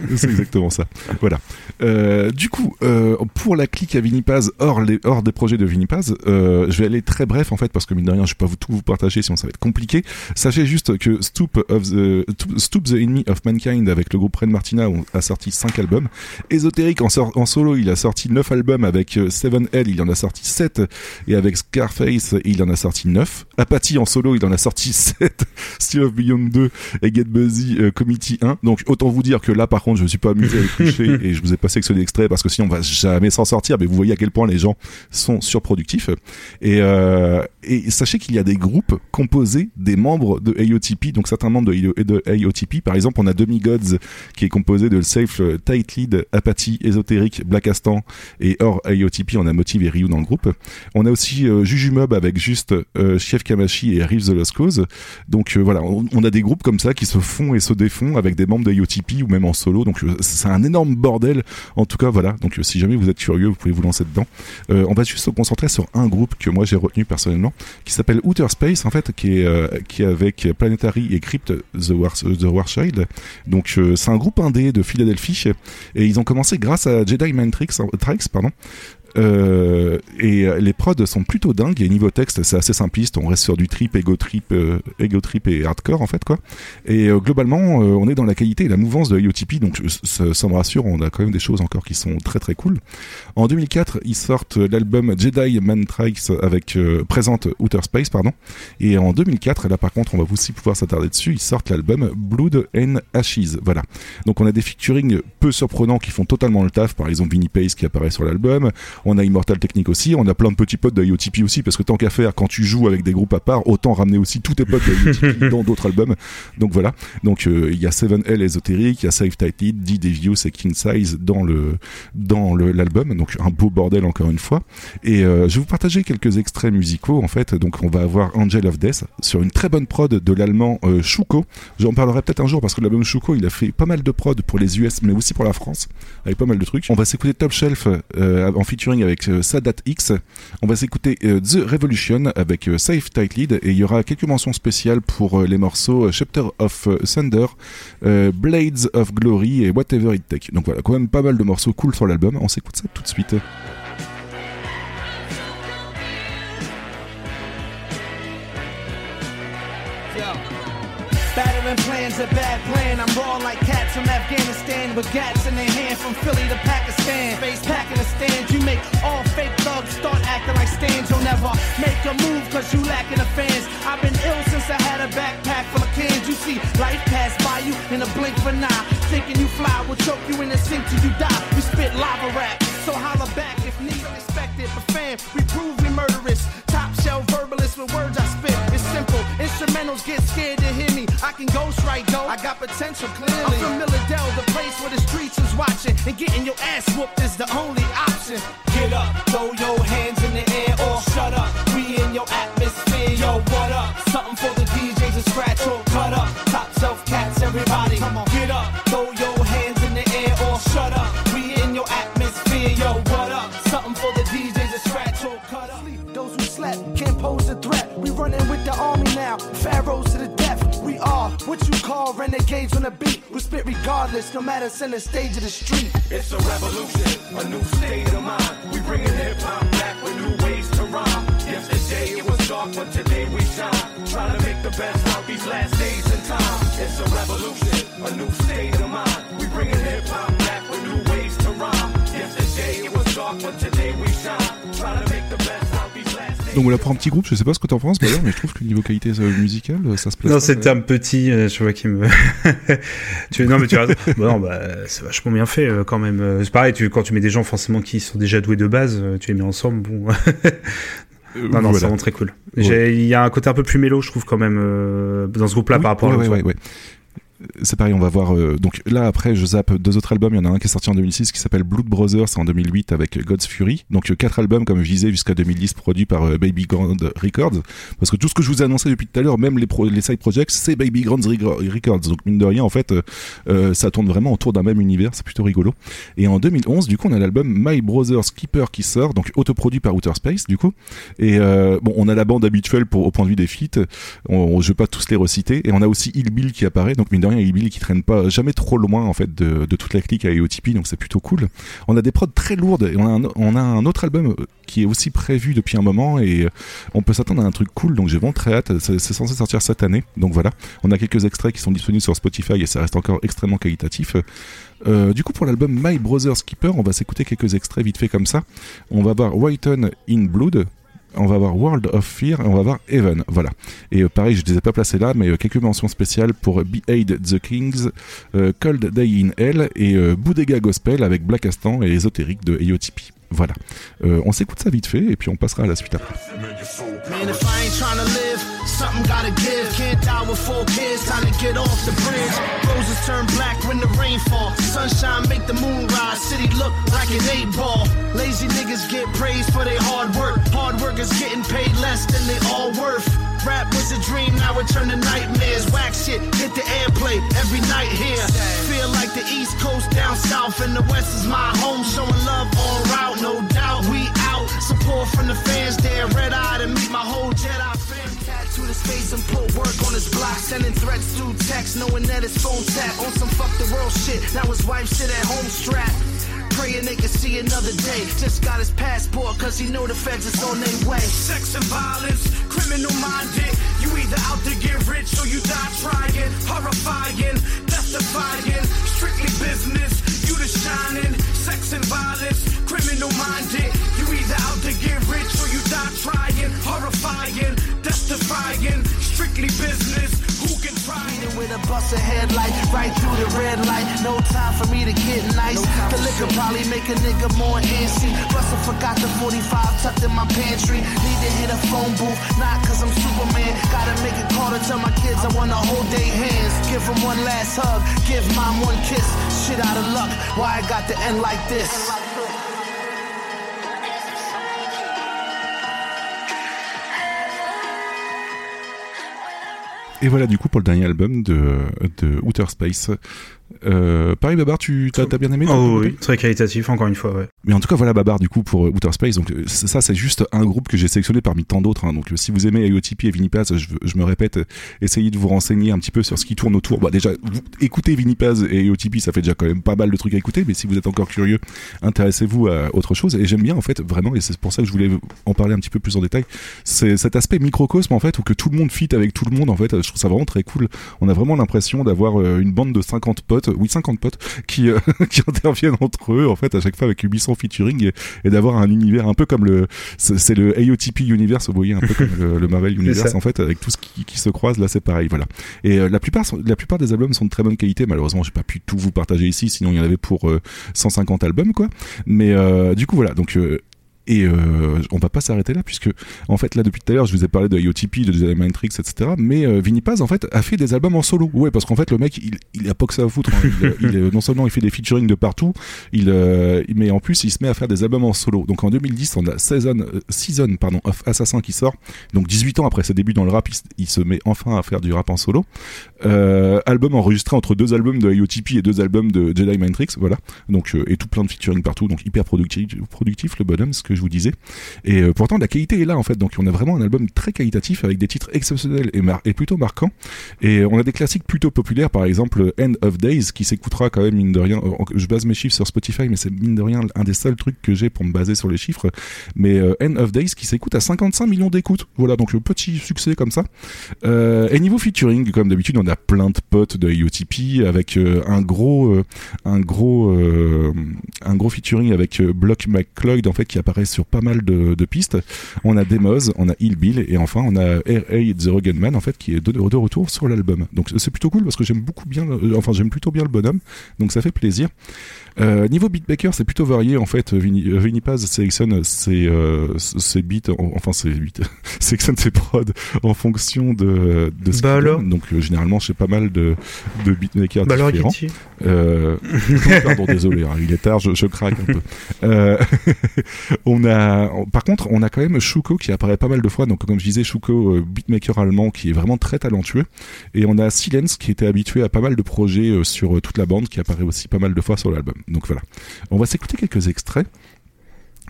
C'est exactement ça. Voilà. Euh, du coup, euh, pour la clique à Vinipaz, hors, les, hors des projets de Vinipaz, euh, je vais aller très bref en fait parce que mine de rien, je vais pas vous tout vous partager sinon ça va être compliqué. Sachez juste que Stoop, of the, Stoop the Enemy of Mankind avec le groupe Ren Martina a sorti 5 albums. Ésotérique en, solo, il a sorti 9 albums avec euh, Seven L, il en a sorti 7 et avec Scarface, il en a sorti 9. Apathy en solo, il en a sorti 7. Still of Beyond 2 et Get Busy Committee 1. Donc autant vous dire que là par contre je me suis pas amusé à éplucher et je vous ai pas sélectionné d'extrait parce que sinon on va jamais s'en sortir. Mais vous voyez à quel point les gens sont surproductifs. Et, euh, et sachez qu'il y a des groupes composés des membres de AOTP donc certains membres de, de AOTP par exemple on a Demigods qui est composé de Safe Tight Lead Apathy Ésotérique Black Astan et hors AOTP on a Motive et Ryu dans le groupe. On a aussi euh, Jujumub avec juste euh, Chef Kamashi et Reeves the Lost Cause. Donc euh, voilà on, on a des groupes comme ça qui se font et se défont avec des membres de AOTP ou même en solo donc euh, c'est un énorme bordel. En tout cas voilà. Donc euh, si jamais vous êtes curieux vous pouvez vous lancer dedans. Euh, on va juste se concentrer sur un groupe que moi j'ai retenu personnellement qui s'appelle Outer Space en fait qui est qui avec Planetary et Crypt The, War, The donc c'est un groupe indé de Philadelphie et ils ont commencé grâce à Jedi Mind Tricks, pardon euh, et euh, les prods sont plutôt dingues et niveau texte c'est assez simpliste. On reste sur du trip ego trip euh, ego trip et hardcore en fait quoi. Et euh, globalement on est dans la qualité et la mouvance de IOTP donc ça, me rassure. On a quand même des choses encore qui sont très très cool. En 2004 ils sortent l'album Jedi Man Trikes avec présente Outer Space pardon. Et en 2004 là par contre on va aussi pouvoir s'attarder dessus ils sortent l'album Blood and Ashes voilà. Donc on a des featuring peu surprenants qui font totalement le taf. Par exemple Vinnie Pace qui apparaît sur l'album on a Immortal Technique aussi, on a plein de petits potes de IOTP aussi, parce que tant qu'à faire, quand tu joues avec des groupes à part, autant ramener aussi tous tes potes de IOTP dans d'autres albums. Donc voilà. Donc euh, il y a 7L ésotérique, il y a Save Titled, D Devious et King Size dans le dans l'album. Donc un beau bordel encore une fois. Et euh, je vais vous partager quelques extraits musicaux en fait. Donc on va avoir Angel of Death sur une très bonne prod de l'allemand euh, Schuko. J'en parlerai peut-être un jour parce que l'album Schuko, il a fait pas mal de prod pour les US, mais aussi pour la France, avec pas mal de trucs. On va s'écouter Top Shelf euh, en featuring avec euh, Sadat X. On va s'écouter euh, The Revolution avec euh, Safe Tight Lead et il y aura quelques mentions spéciales pour les morceaux Chapter of Thunder, Blades of Glory et Whatever It Take. Donc voilà, quand même pas mal de morceaux cool sur l'album. On s'écoute ça tout de suite. Battering plans a bad plan. I'm raw like cats from Afghanistan with gats in their hand from Philly to Pakistan. Face packing a stand. You make all fake thugs start acting like stands. You'll never make a move cause you lacking the fans. I've been ill since I had a backpack full of cans. You see life pass by you in a blink juvenile. Thinking you fly will choke you in the sink till you die. We spit lava rap, so holla back if need expected. But fam, we prove we murderous. Top shelf verbalist with words I. Instrumentals get scared to hear me. I can ghost right though. I got potential clearly. I'm from Milledale, the place where the streets is watching. And getting your ass whooped is the only option. Get up, throw your hands in the air or shut up. We in your atmosphere, yo, what up? Something for the DJs to scratch or cut up. You renegades on the beat. We spit regardless, no matter center stage of the street. It's a revolution, a new state of mind. We bringing hip hop back with new ways to rhyme. Yesterday it was dark, but today we shine. Trying to make the best out these last days and time. It's a revolution, a new state of mind. We bringing hip hop back with new ways to rhyme. Yesterday it was dark, but today we shine. Trying to make Donc voilà pour un petit groupe, je sais pas ce que t'en penses d'ailleurs, mais je trouve que niveau qualité euh, musicale, euh, ça se place. Non, euh. un petit, euh, je vois qui me. tu, non, mais tu as raison. Bah non, bah, c'est vachement bien fait quand même. C'est pareil, tu, quand tu mets des gens forcément qui sont déjà doués de base, tu les mets ensemble, bon. non, non, voilà. c'est vraiment très cool. Ouais. Il y a un côté un peu plus mélo, je trouve quand même, euh, dans ce groupe-là Oui, par rapport ouais, à ouais, ouais. C'est pareil, on va voir. euh, donc là, après, je zappe deux autres albums. Il y en a un qui est sorti en 2006 qui s'appelle Blood Brothers, en 2008 avec God's Fury. Donc euh, quatre albums, comme je disais, jusqu'à 2010, produits par euh, Baby Grand Records. Parce que tout ce que je vous ai annoncé depuis tout à l'heure, même les, side projects, c'est Baby Grand Records. Donc mine de rien, en fait, ça tourne vraiment autour d'un même univers. C'est plutôt rigolo. Et en 2011, du coup, on a l'album My Brother's Keeper qui sort, donc autoproduit par Outer Space, du coup. Et bon, on a la bande habituelle pour au point de vue des feats. On, on- je pas tous les reciter. Et on a aussi Bill qui apparaît. Donc mine de rien, Bill qui traîne pas jamais trop loin en fait de, toute la clique à EOTP. Donc c'est plutôt cool. On a des prods très lourdes. Et on a un, autre album euh, qui est aussi prévu depuis un moment et euh, on peut s'attendre à un truc cool. Donc j'ai vraiment très hâte. C'est c'est censé sortir cette année. Donc voilà. On a quelques extraits qui sont disponibles sur Spotify et ça reste encore extrêmement qualitatif. Euh, du coup, pour l'album My Brother's Keeper, on va s'écouter quelques extraits vite fait comme ça. On va voir Whiten in Blood. On va voir World of Fear et on va voir Heaven. Voilà. Et euh, pareil, je ne les ai pas placés là, mais euh, quelques mentions spéciales pour Behead the Kings, euh, Cold Day in Hell et Boudega Gospel avec Black Astan et Ésotérique de EOTP. Voilà. On s'écoute ça vite fait et puis on passera à la suite après. Something gotta give. Can't die with four kids, time to get off the bridge. Roses turn black when the rain fall. Sunshine make the moon rise. City look like an eight ball. Lazy niggas get praised for their hard work. Hard workers getting paid less than they all worth. Rap was a dream, now it turned to nightmares. Whack shit, hit the airplay every night here. Feel like the East Coast down south, and the West is my home. Showing love all route, no doubt. We out. Support from the fans there. Red eye to meet my whole Jedi his face and put work on his block. Sending threats through text, knowing that his phone tap. On some fuck the world shit. Now his wife sit at home strapped. Praying they can see another day. Just got his passport, cause he know the feds is on their way. Sex and violence, criminal minded. You either out to get rich or you die trying. Horrifying, death defying. Strictly business, you the shining. Sex and violence, criminal minded. Either out to get rich or you die trying. Horrifying, death defying. Strictly business, who can try it? with a bust a headlight right through the red light. No time for me to get nice. the liquor probably make a nigga more antsy. I forgot the 45 tucked in my pantry. Need to hit a phone booth, not cause I'm Superman. Gotta make a call to tell my kids I wanna hold their hands. Give them one last hug, give mom one kiss. Shit out of luck, why I got to end like this? Et voilà du coup pour le dernier album de, Outer Space. Euh, pareil Babar, tu t'as, bien aimé Oh oui, très qualitatif, encore une fois, ouais. Mais en tout cas, voilà Babar du coup pour euh, Outer Space. Donc euh, ça, c'est juste un groupe que j'ai sélectionné parmi tant d'autres. hein. Donc euh, si vous aimez IOTP et Vinipaz, je, je me répète, essayez de vous renseigner un petit peu sur ce qui tourne autour. Bah déjà, vous, écoutez Vinipaz et IOTP, ça fait déjà quand même pas mal de trucs à écouter. Mais si vous êtes encore curieux, intéressez-vous à autre chose. Et j'aime bien en fait vraiment, et c'est pour ça que je voulais en parler un petit peu plus en détail. C'est cet aspect microcosme en fait où que tout le monde fit avec tout le monde. En fait, je trouve ça vraiment très cool. On a vraiment l'impression d'avoir une bande de 50 potes potes, oui 50 potes, qui, euh, qui interviennent entre eux en fait à chaque fois avec 800 featuring et, et d'avoir un univers un peu comme le, c'est le AOTP Universe, vous voyez un peu comme le, le Marvel Universe en fait avec tout ce qui, qui se croise là c'est pareil voilà. Et euh, la plupart sont- la plupart des albums sont de très bonne qualité malheureusement j'ai pas pu tout vous partager ici sinon il y en avait pour euh, 150 albums quoi. Mais euh, du coup voilà donc euh, et euh, on va pas s'arrêter là puisque en fait là depuis tout à l'heure je vous ai parlé de IOTP, de The Matrix, etc. Mais euh, Vinny Paz en fait a fait des albums en solo. Ouais parce qu'en fait le mec il, il a pas que ça à foutre. hein. Il, euh, non seulement il fait des featuring de partout, il euh, mais en plus il se met à faire des albums en solo. Donc en 2010 on a Season, euh, Season pardon of Assassin qui sort. Donc 18 ans après ses débuts dans le rap, il, se met enfin à faire du rap en solo. Euh, album enregistré entre deux albums de IOTP et deux albums de Jedi Matrix, voilà. Donc euh, et tout plein de featuring partout, donc hyper productif, productif le bonhomme, ce que je vous disais. Et euh, pourtant la qualité est là en fait, donc on a vraiment un album très qualitatif avec des titres exceptionnels et, plutôt marquants. Et on a des classiques plutôt populaires, par exemple End of Days, qui s'écoutera quand même mine de rien. euh, Je base mes chiffres sur Spotify, mais c'est mine de rien un des seuls trucs que j'ai pour me baser sur les chiffres. Mais euh, End of Days qui s'écoute à 55 millions d'écoutes. Voilà, donc le petit succès comme ça. Euh, et niveau featuring, comme d'habitude, on a plein de potes de IOTP avec euh, un gros, euh, un gros, euh, un gros featuring avec euh, Block McCloyd en fait qui apparaît sur pas mal de, pistes. On a Demos, on a Hillbill et enfin on a R.A. The Rugged Man en fait qui est de, de retour sur l'album. Donc c'est plutôt cool parce que j'aime beaucoup bien, le- enfin j'aime plutôt bien le bonhomme, donc ça fait plaisir. Euh, niveau beatmaker, c'est plutôt varié en fait. Vinny, euh, Vinny Paz sélectionne ses, euh, ses beats, en- enfin ses beats, sélectionne ses prods en fonction de, de ce Bah alors. Donc euh, généralement, j'ai pas mal de, de beatmakers Bah alors, différents. Euh, pardon, désolé, hein, il est tard, je, je craque un peu. Euh, on a, par contre, on a quand même Shuko qui apparaît pas mal de fois. Donc comme je disais, Shuko, euh, beatmaker allemand, qui est vraiment très talentueux. Et on a Silence qui était habitué à pas mal de projets euh, sur euh, toute la bande, qui apparaît aussi pas mal de fois sur l'album. Donc voilà. On va s'écouter quelques extraits.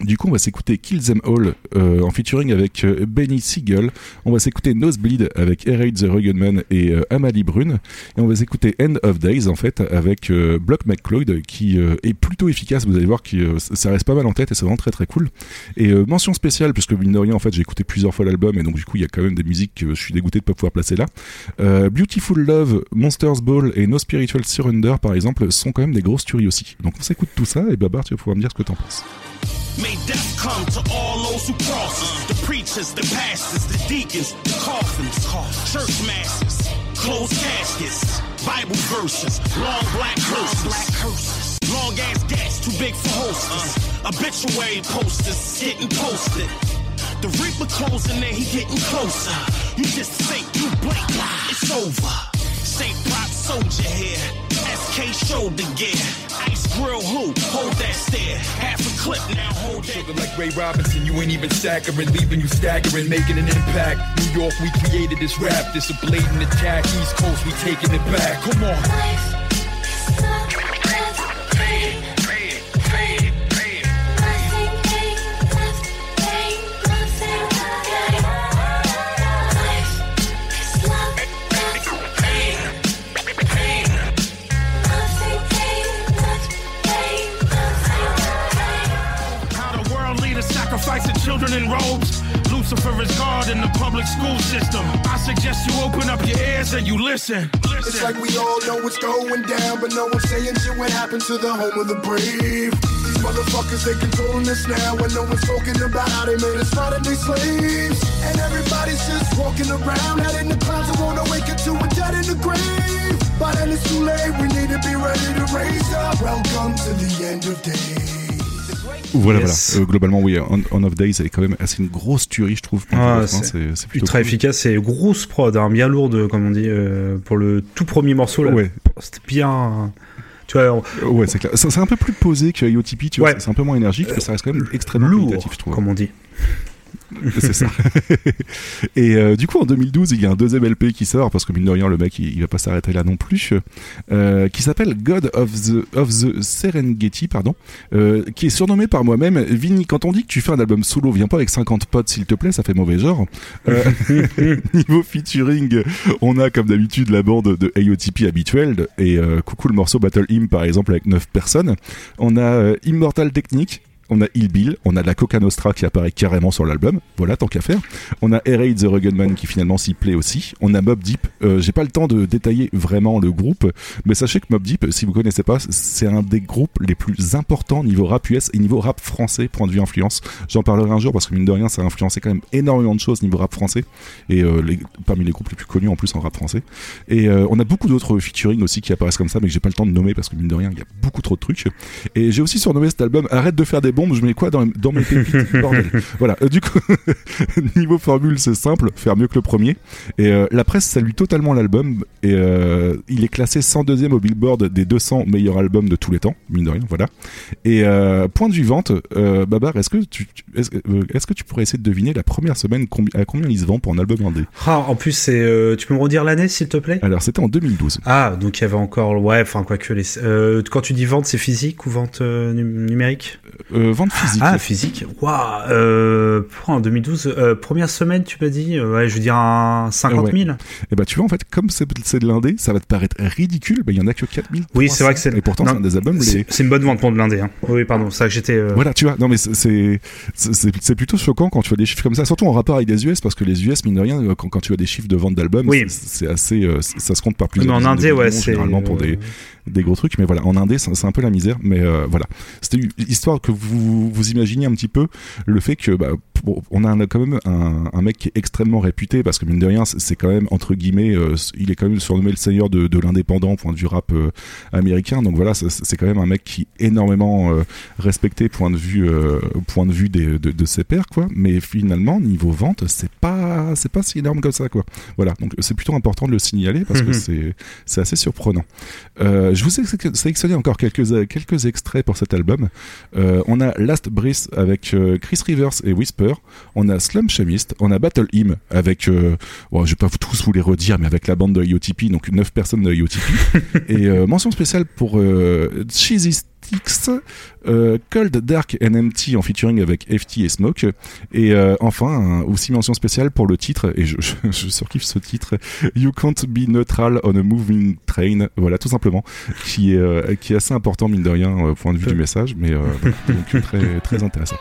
Du coup, on va s'écouter Kill Them All euh, en featuring avec euh, Benny Siegel. On va s'écouter Nosebleed avec Air the Rugged Man et euh, Amalie Brune. Et on va s'écouter End of Days en fait avec Block McCloyd qui est plutôt efficace. Vous allez voir que ça reste pas mal en tête et c'est vraiment très très cool. Et mention spéciale puisque mine de rien en fait j'ai écouté plusieurs fois l'album et donc du coup il y a quand même des musiques que je suis dégoûté de pas pouvoir placer là. Beautiful Love, Monsters Ball et No Spiritual Surrender par exemple sont quand même des grosses tueries aussi. Donc on s'écoute tout ça et Babar tu vas pouvoir me dire ce que t'en penses. May death come to all those who cross us. The preachers, the pastors, the deacons, the coffins, church masses, closed caskets, Bible verses, long black curses, long ass gas too big for hostess, uh. obituary posters getting posted. The reaper closing in, he getting closer. You just think you blink, it's over. Saint prop soldier here, SK shoulder gear, ice grill who? Hold that stare, half a clip now, hold that. Sugar like Ray Robinson, you ain't even staggering, leaving you staggering, making an impact. New York, we created this rap, this a blatant attack. East Coast, we taking it back. Come on. Children in robes. Lucifer is God in the public school system. I suggest you open up your ears and you listen. It's like we all know what's going down, but no one's saying shit what happened to the home of the brave. These motherfuckers, they controlling us now, and no one's talking about how they made us modern-day slaves. And everybody's just walking around, out in the clouds, and won't awaken to a dead in the grave. By then it's too late, we need to be ready to raise up. Welcome to the end of days. Voilà, Yes. voilà. Euh, globalement, oui, On, On of Days est quand même assez une grosse tuerie, je trouve. Ah, c'est c'est c'est plutôt ultra cool. efficace et grosse prod, hein, bien lourde comme on dit euh, pour le tout premier morceau là. Ouais. C'était bien. Tu vois, on- Ouais, c'est clair. C'est c'est un peu plus posé que IOTP, tu vois. Ouais. c'est un peu moins énergique, mais ça reste quand même extrêmement lourd, qualitatif, je trouve. comme on dit. C'est ça. et euh, du coup, en 2012, il y a un deuxième LP qui sort, parce que mine de rien, le mec, il, il va pas s'arrêter là non plus, euh, qui s'appelle God of the, of the Serengeti, pardon, euh, qui est surnommé par moi-même. Vinny, quand on dit que tu fais un album solo, viens pas avec 50 potes, s'il te plaît, ça fait mauvais genre. Niveau featuring, on a comme d'habitude la bande de AOTP habituelle, et coucou le morceau Battle Hymn, par exemple, avec 9 personnes. On a Immortal Technique, on a Il Bill, on a la Coca Nostra qui apparaît carrément sur l'album, voilà, tant qu'à faire. On a Raid the Rugged Man qui finalement s'y plaît aussi. On a Mob Deep, euh, j'ai pas le temps de détailler vraiment le groupe, mais sachez que Mob Deep, si vous connaissez pas, c'est un des groupes les plus importants niveau rap US et niveau rap français, point de vue influence. J'en parlerai un jour parce que mine de rien, ça a influencé quand même énormément de choses niveau rap français et euh, parmi les groupes les plus connus en plus en rap français. Et euh, on a beaucoup d'autres featuring aussi qui apparaissent comme ça, mais que j'ai pas le temps de nommer parce que mine de rien, il y a beaucoup trop de trucs. Et j'ai aussi surnommé cet album Arrête de faire des bombes, je mets quoi dans, dans mes pépites, bordel. Voilà, Euh, du coup, niveau formule, c'est simple, faire mieux que le premier. Et euh, la presse salue totalement l'album. Et euh, il est classé 102e au Billboard des 200 meilleurs albums de tous les temps, mine de rien, voilà. Et point de vue vente, Babar, est-ce que tu, est-ce, est-ce que tu pourrais essayer de deviner la première semaine combi- à combien il se vend pour un album indé? Ah, en plus, c'est. tu peux me redire l'année, s'il te plaît? Alors, c'était en 2012. Ah, donc il y avait encore. Ouais, enfin, quoi que les. quand tu dis vente, c'est physique ou vente num- numérique? Euh, vente physique. Ah, physique. Waouh euh, En 2012, euh, première semaine, tu m'as dit euh, Ouais, je veux dire un 50 000 Et bah, tu vois, en fait, comme c'est, c'est de l'indé, ça va te paraître ridicule, mais il y en a que 4000. Oui, c'est vrai que c'est. Et pourtant, c'est un des albums c'est- les. C'est une bonne vente pour de l'indé. Hein. Oui, pardon, ça que j'étais. euh, Voilà, tu vois, non mais c'est- c'est c'est c'est plutôt choquant quand tu vois des chiffres comme ça, surtout en rapport avec les US, parce que les US, mine de rien, euh, quand, quand tu vois des chiffres de vente d'albums, Oui. c'est c'est assez, euh, ça se compte par plusieurs. Mais en indé, ouais, c'est, généralement pour euh, des des gros trucs, mais voilà, en indé, c'est un peu la misère, mais euh, voilà, c'était histoire que vous vous imaginiez un petit peu le fait que bah, pour- on a quand même un, un mec qui est extrêmement réputé, parce que mine de rien, c'est quand même entre guillemets, euh, il est quand même surnommé le seigneur de, de l'indépendant, point de vue rap euh, américain, donc voilà, c'est- quand même un mec qui est énormément respecté point de vue point de vue des, de, de ses pairs quoi. Mais finalement niveau vente c'est pas c'est pas si énorme comme ça quoi. Voilà. Donc c'est plutôt important de le signaler parce que c'est c'est assez surprenant. Euh, je vous ai sé- sélectionné encore quelques quelques extraits pour cet album. Euh, on a Last Breath avec euh, Chris Rivers et Whisper. On a Slum Chemist. On a Battle Hymn avec euh, bon, je vais pas tous vous les redire mais avec la bande de IOTP donc 9 personnes de IOTP et euh, mention spéciale pour euh, Cheesy Euh, Cold Dark and Empty en featuring avec FT et Smoke. Et euh, enfin, un- aussi mention spéciale pour le titre, et je, je, je surkiffe ce titre, You Can't Be Neutral on a Moving Train. Voilà, tout simplement, qui est, euh, qui est assez important, mine de rien, au point de vue du message, mais voilà, donc très, très intéressant.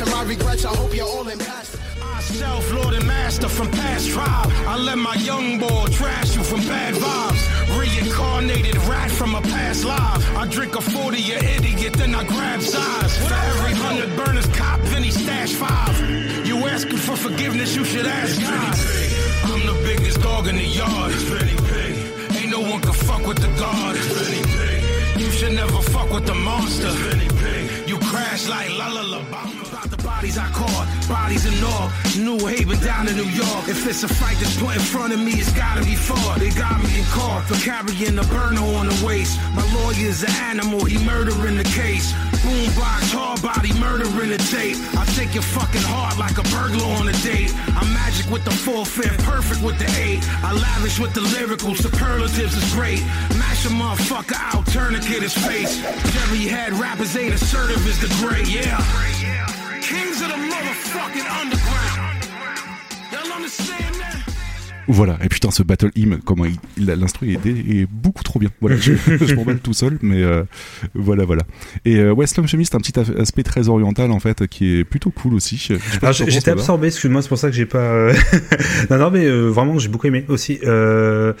And my regrets, I hope you're all in past. Self Lord and Master from past tribe. I let my young boy trash you from bad vibes. Reincarnated rat from a past life. I drink a 40, you idiot, then I grab size. For every hundred burners cop, then he stash five. You asking for forgiveness, you should ask God. I'm the biggest dog in the yard. Ain't no one can fuck with the God. You should never fuck with the monster. You crash like la la la. Bodies I caught, bodies in all. New Haven down to New York. If it's a fight that's put in front of me, it's gotta be fought. They got me in court for carrying a burner on the waist. My lawyer's an animal, he murdering the case. Boombox, hard body, murdering the tape. I take your fucking heart like a burglar on a date. I'm magic with the full fifth, perfect with the eight. I lavish with the lyrical, superlatives is great. Mash a motherfucker out, tourniquet his face. Jerry head rappers ain't assertive is the great, yeah. Kings of the motherfucking underground. Y'all understand that? Voilà, et putain, ce Battle Hymn, comment il, il- l'instru est, est beaucoup trop bien. Voilà, je, je m'emballe tout seul, mais euh, voilà, voilà. Et euh, ouais, Slum Chemist, un petit aspect très oriental en fait, qui est plutôt cool aussi. Alors, j'étais absorbé, excuse-moi, c'est pour ça que j'ai pas. euh, non, non, mais euh, vraiment, j'ai beaucoup aimé aussi. Euh,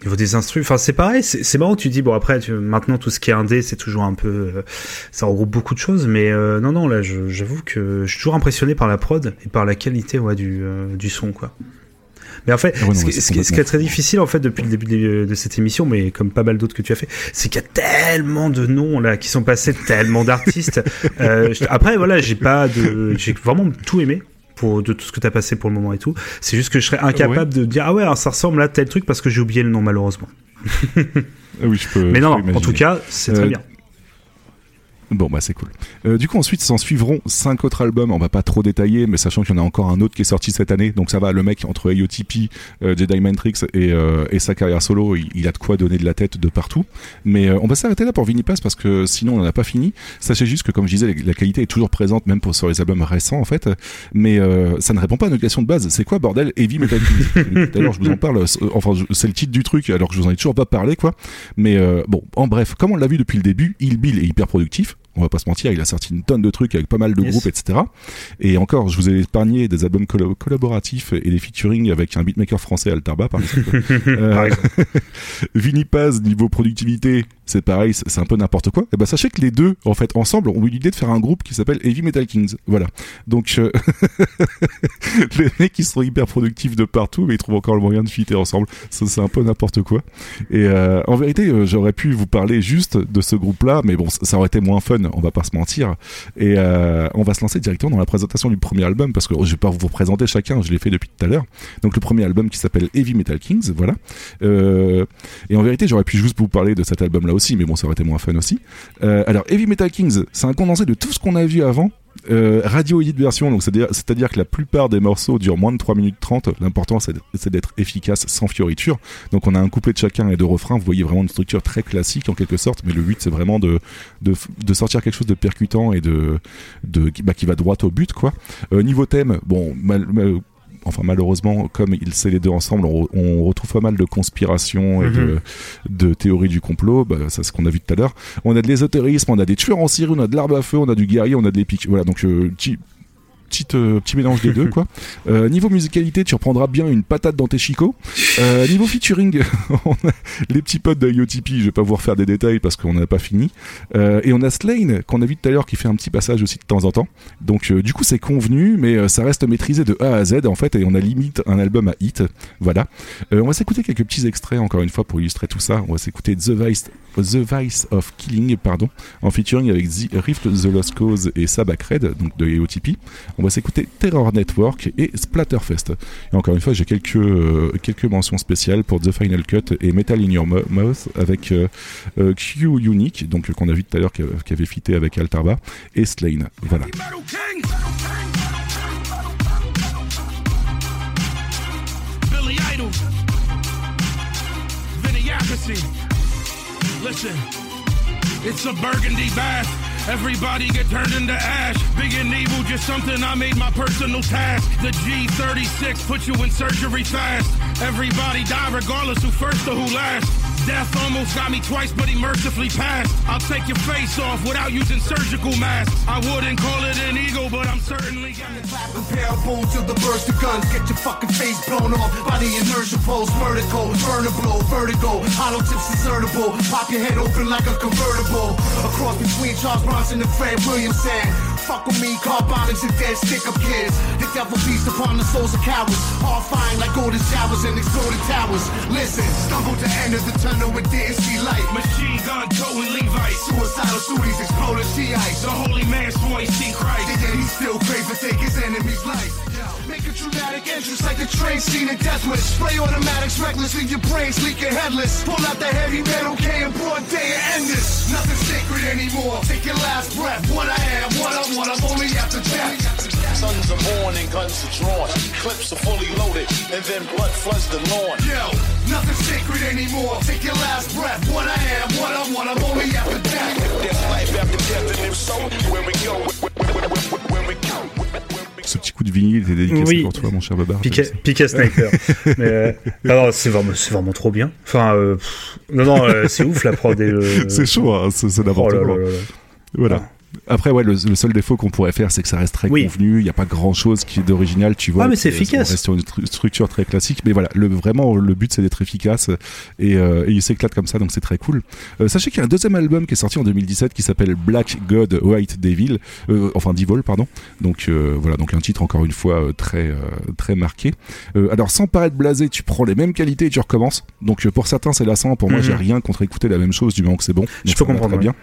au niveau des instrus, enfin, c'est pareil, c'est c'est marrant, tu dis, bon, après, tu- maintenant, tout ce qui est indé, c'est toujours un peu. ça regroupe beaucoup de choses, mais non, non, là, je- j'avoue que je suis toujours impressionné par la prod et par la qualité ouais, du, du son, quoi. Mais en fait, Ah non, ce, qui, c'est ce qui- ce qui est très difficile en fait depuis le début de, de cette émission, mais comme pas mal d'autres que tu as fait, c'est qu'il y a tellement de noms là qui sont passés, tellement d'artistes. Euh, après voilà, j'ai pas de, j'ai vraiment tout aimé. Pour, de tout ce que tu as passé pour le moment et tout. C'est juste que je serais incapable de dire ah ouais alors ça ressemble à tel truc parce que j'ai oublié le nom malheureusement. Ah oui, je peux. Mais non, en tout cas c'est Euh, très bien. Bon, bah c'est cool. Euh, du coup, ensuite, s'en suivront cinq autres albums. On va pas trop détailler, mais sachant qu'il y en a encore un autre qui est sorti cette année, donc ça va. Le mec entre AOTP, euh, Jedi Tricks et, euh, sa carrière solo, il, a de quoi donner de la tête de partout. Mais euh, on va s'arrêter là pour Vinipass parce que sinon on n'en a pas fini. Sachez juste que, comme je disais, la, qualité est toujours présente, même pour sur les albums récents en fait. Mais ça ne répond pas à notre question de base. C'est quoi bordel Heavy Metal l'heure, je vous en parle. Enfin, c'est le titre du truc, alors que je vous en ai toujours pas parlé, quoi. Mais bon, en bref, comme on l'a vu depuis le début, Il Bill est hyper productif. On va pas se mentir, il a sorti une tonne de trucs avec pas mal de Yes. groupes, etc. Et encore, je vous ai épargné des albums collaboratifs et des featuring avec un beatmaker français, Altarba, par exemple. Euh, Vinny Paz, niveau productivité, c'est pareil, c'est un peu n'importe quoi. Et ben sachez que les deux, en fait, ensemble, ont eu l'idée de faire un groupe qui s'appelle Heavy Metal Kings. Voilà. Donc, euh, les mecs, ils sont hyper productifs de partout, mais ils trouvent encore le moyen de fitter ensemble. C'est un peu n'importe quoi. Et euh, en vérité, euh, j'aurais pu vous parler juste de ce groupe-là, mais bon, ça aurait été moins fun, on va pas se mentir. Et on va se lancer directement dans la présentation du premier album, parce que je vais pas vous présenter chacun, je l'ai fait depuis tout à l'heure. Donc le premier album qui s'appelle Heavy Metal Kings, voilà. Et en vérité, j'aurais pu juste vous parler de cet album-là aussi, mais bon, ça aurait été moins fun aussi. Euh, alors Heavy Metal Kings, c'est un condensé de tout ce qu'on a vu avant. Euh, radio edit version, donc c'est-à-dire que la plupart des morceaux durent moins de 3 minutes 30. L'important c'est d'être- efficace sans fioriture. Donc on a un couplet de chacun et deux refrains. Vous voyez vraiment une structure très classique en quelque sorte, mais le but c'est vraiment de, de, de sortir quelque chose de percutant et de, de bah, qui va droit au but quoi. Euh, niveau thème, bon, mal- enfin malheureusement, comme ils c'est les deux ensemble, on, on retrouve pas mal de conspirations et de, de théories du complot. Bah, ça, c'est ce qu'on a vu tout à l'heure. On a de l'ésotérisme, on a des tueurs en série, on a de l'arbre à feu, on a du guerrier, on a de l'épique. Voilà, donc euh, petite, euh, petit mélange des deux, quoi. Euh, niveau musicalité, tu reprendras bien une patate dans tes chicots. Euh, niveau featuring, on a les petits potes de IOTP, je vais pas vous refaire des détails parce qu'on n'a pas fini. Et on a Slane, qu'on a vu tout à l'heure, qui fait un petit passage aussi de temps en temps. Donc du coup c'est convenu, mais ça reste maîtrisé de A à Z en fait, et on a limite un album à hit. Voilà. On va s'écouter quelques petits extraits encore une fois pour illustrer tout ça. On va s'écouter The Vice, The Vice of Killing, pardon, en featuring avec The Rift The Lost Cause et Sabak Red, donc de AOTP. On va s'écouter Terror Network et Splatterfest. Et encore une fois, j'ai quelques euh, quelques mentions spéciales pour The Final Cut et Metal in Your Mo- Mouth avec euh, euh, Q Unique, donc qu'on a vu tout à l'heure qui, avait fité avec Altarba et Slane. Voilà. Listen, it's a burgundy bath. Everybody get turned into ash. Big and evil, just something I made my personal task. The G36 put you in surgery fast. Everybody die regardless who first or who last. Death almost got me twice, but he mercifully passed. I'll take your face off without using surgical masks. I wouldn't call it an ego, but I'm certainly gonna Compare boom to the burst of guns. Get your fucking face blown off by the inertia pulse. Vertical, burner blow, vertigo. Hollow tips insertable. Pop your head open like a convertible. A cross between Charles Bronson and Fred Williamson. Fuck with me, car bombings and dead stick up kids. The devil feasts upon the souls of cowards. All fine like golden showers and exploded towers. Listen, stumbled to end of the tunnel and didn't see light. Machine gun towing Levites. Suicidal suities exploding Shiites. The holy man swore he see Christ. And yet he still crave to take his enemy's life. Make a dramatic entrance like a train scene in death wish. Spray automatics reckless, leave your brains leaking headless. Pull out the heavy metal K in broad day and end this. Nothing sacred anymore. Take your last breath. What I am, what I want, I'm only after death. Sons are born and guns are drawn. Clips are fully loaded, and then blood floods the lawn. Yo, nothing sacred anymore. Take your last breath. What I am, what I want, I'm only after death. There's life after death, and if so, where we go, where, where, where we go. Ce petit coup de vinyle était dédicacé Oui. pour toi, mon cher Babar. Piquet, Piquet Sniper. Mais, euh, alors, c'est vraiment, c'est vraiment trop bien. Enfin, euh, pff, non, non, euh, c'est ouf la prod. C'est chaud, hein, c'est n'importe Oh quoi. là là là. Voilà. Après, ouais, le, le seul défaut qu'on pourrait faire, c'est que ça reste très Oui. convenu. Il n'y a pas grand chose qui est d'original, tu vois. Ah, mais c'est efficace. On reste sur une stru- structure très classique. Mais voilà, le, vraiment, le but, c'est d'être efficace. Et, euh, et il s'éclate comme ça, donc c'est très cool. Euh, sachez qu'il y a un deuxième album qui est sorti en 2017 qui s'appelle Black God White Devil. Euh, enfin, Devil, pardon. Donc, euh, voilà, donc un titre, encore une fois, très, très marqué. Alors, sans paraître blasé, tu prends les mêmes qualités et tu recommences. Donc, pour certains, c'est lassant. Pour moi, Mhm. j'ai rien contre écouter la même chose du moment que c'est bon. Je peux comprendre, Très bien.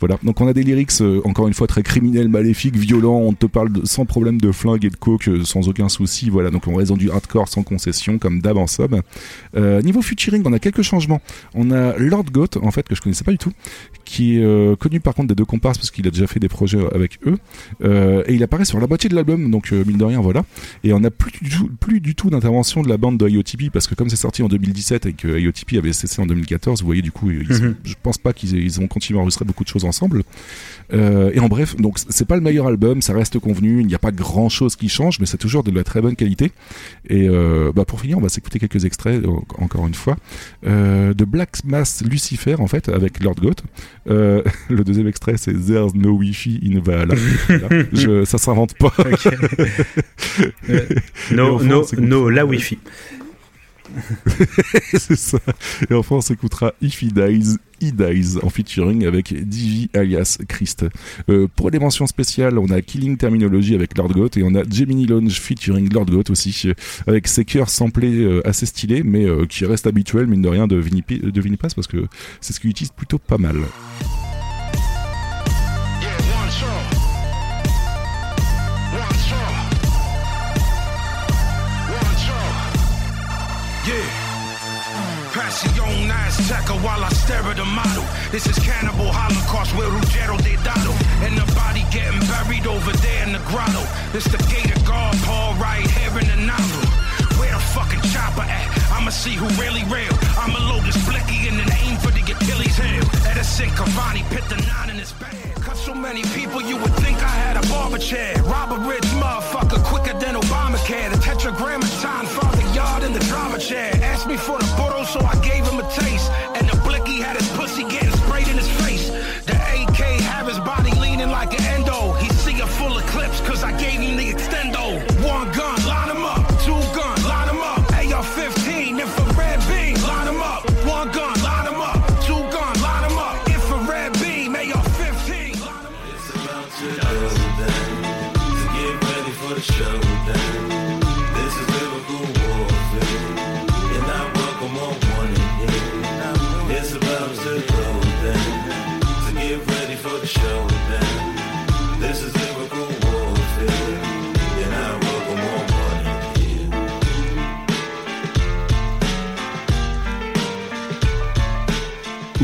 Voilà. Donc on a des lyrics euh, encore une fois très criminels, maléfiques, violents. On te parle de- sans problème de flingue et de coke euh, sans aucun souci. Voilà. Donc on reste dans du hardcore sans concession comme d'hab en sub. Euh, niveau featuring, on a quelques changements. On a Lord Goat en fait que je connaissais pas du tout, qui est euh, connu par contre des deux comparses parce qu'il a déjà fait des projets avec eux et il apparaît sur la moitié de l'album. Donc mine de rien voilà. Et on n'a plus du tout, plus du tout d'intervention de la bande de IOTP parce que comme c'est sorti en 2017 et que IOTP avait cessé en 2014, vous voyez du coup, ils- Mhm. je pense pas qu'ils ont continué à enregistrer beaucoup de choses ensemble. Euh, et en bref, donc c'est pas le meilleur album, ça reste convenu, il n'y a pas grand chose qui change, mais c'est toujours de la très bonne qualité. Et euh, bah pour finir, on va s'écouter quelques extraits, en- encore une fois, euh, de Black Mass Lucifer en fait, avec Lord Goat. Le deuxième extrait, c'est There's no Wi-Fi in Valhalla. Je- ça s'invente pas. No, enfin, no, no, la Wi-Fi. c'est ça. Et enfin, on s'écoutera If He Dies, He Dies en featuring avec Divi alias Christ. Euh, pour les mentions spéciales, on a Killing Terminology avec Lord Goat et on a Gemini Lounge featuring Lord Goat aussi, avec ses chœurs samplés euh, assez stylés, mais euh, qui restent habituels, mine de rien, de P- de parce que c'est ce qu'il utilise plutôt pas mal. Azteca while I stare at the model. This is cannibal holocaust where Ruggiero de Dado. And the body getting buried over there in the grotto. This the gate of God, Paul right here in the novel. Where the fucking chopper at? I'ma see who really real. I'ma load this blicky and then aim for the Achilles heel. Edison Cavani pit the nine in his bag. Cut so many people you would think I had a barber chair. Rob a rich motherfucker quicker than Obamacare. The tetragrammaton, father yard in the drama chair. Asked me for the bottle, so I gave him a taste.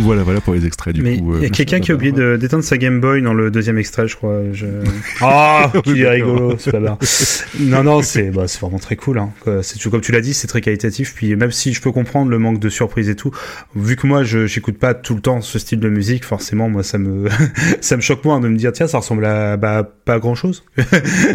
Voilà, voilà pour les extraits du Mais coup. il y euh, a quelqu'un qui a oublié d'éteindre sa Game Boy dans le deuxième extrait, je crois. Je... Ah, qu'il est rigolo, c'est pas bien. Non, non, c'est bah, vraiment très cool. Hein. C'est comme tu l'as dit, c'est très qualitatif. Puis même si je peux comprendre le manque de surprise et tout, vu que moi je j'écoute pas tout le temps ce style de musique, forcément moi ça me ça me choque moins de me dire tiens ça ressemble à bah pas grand chose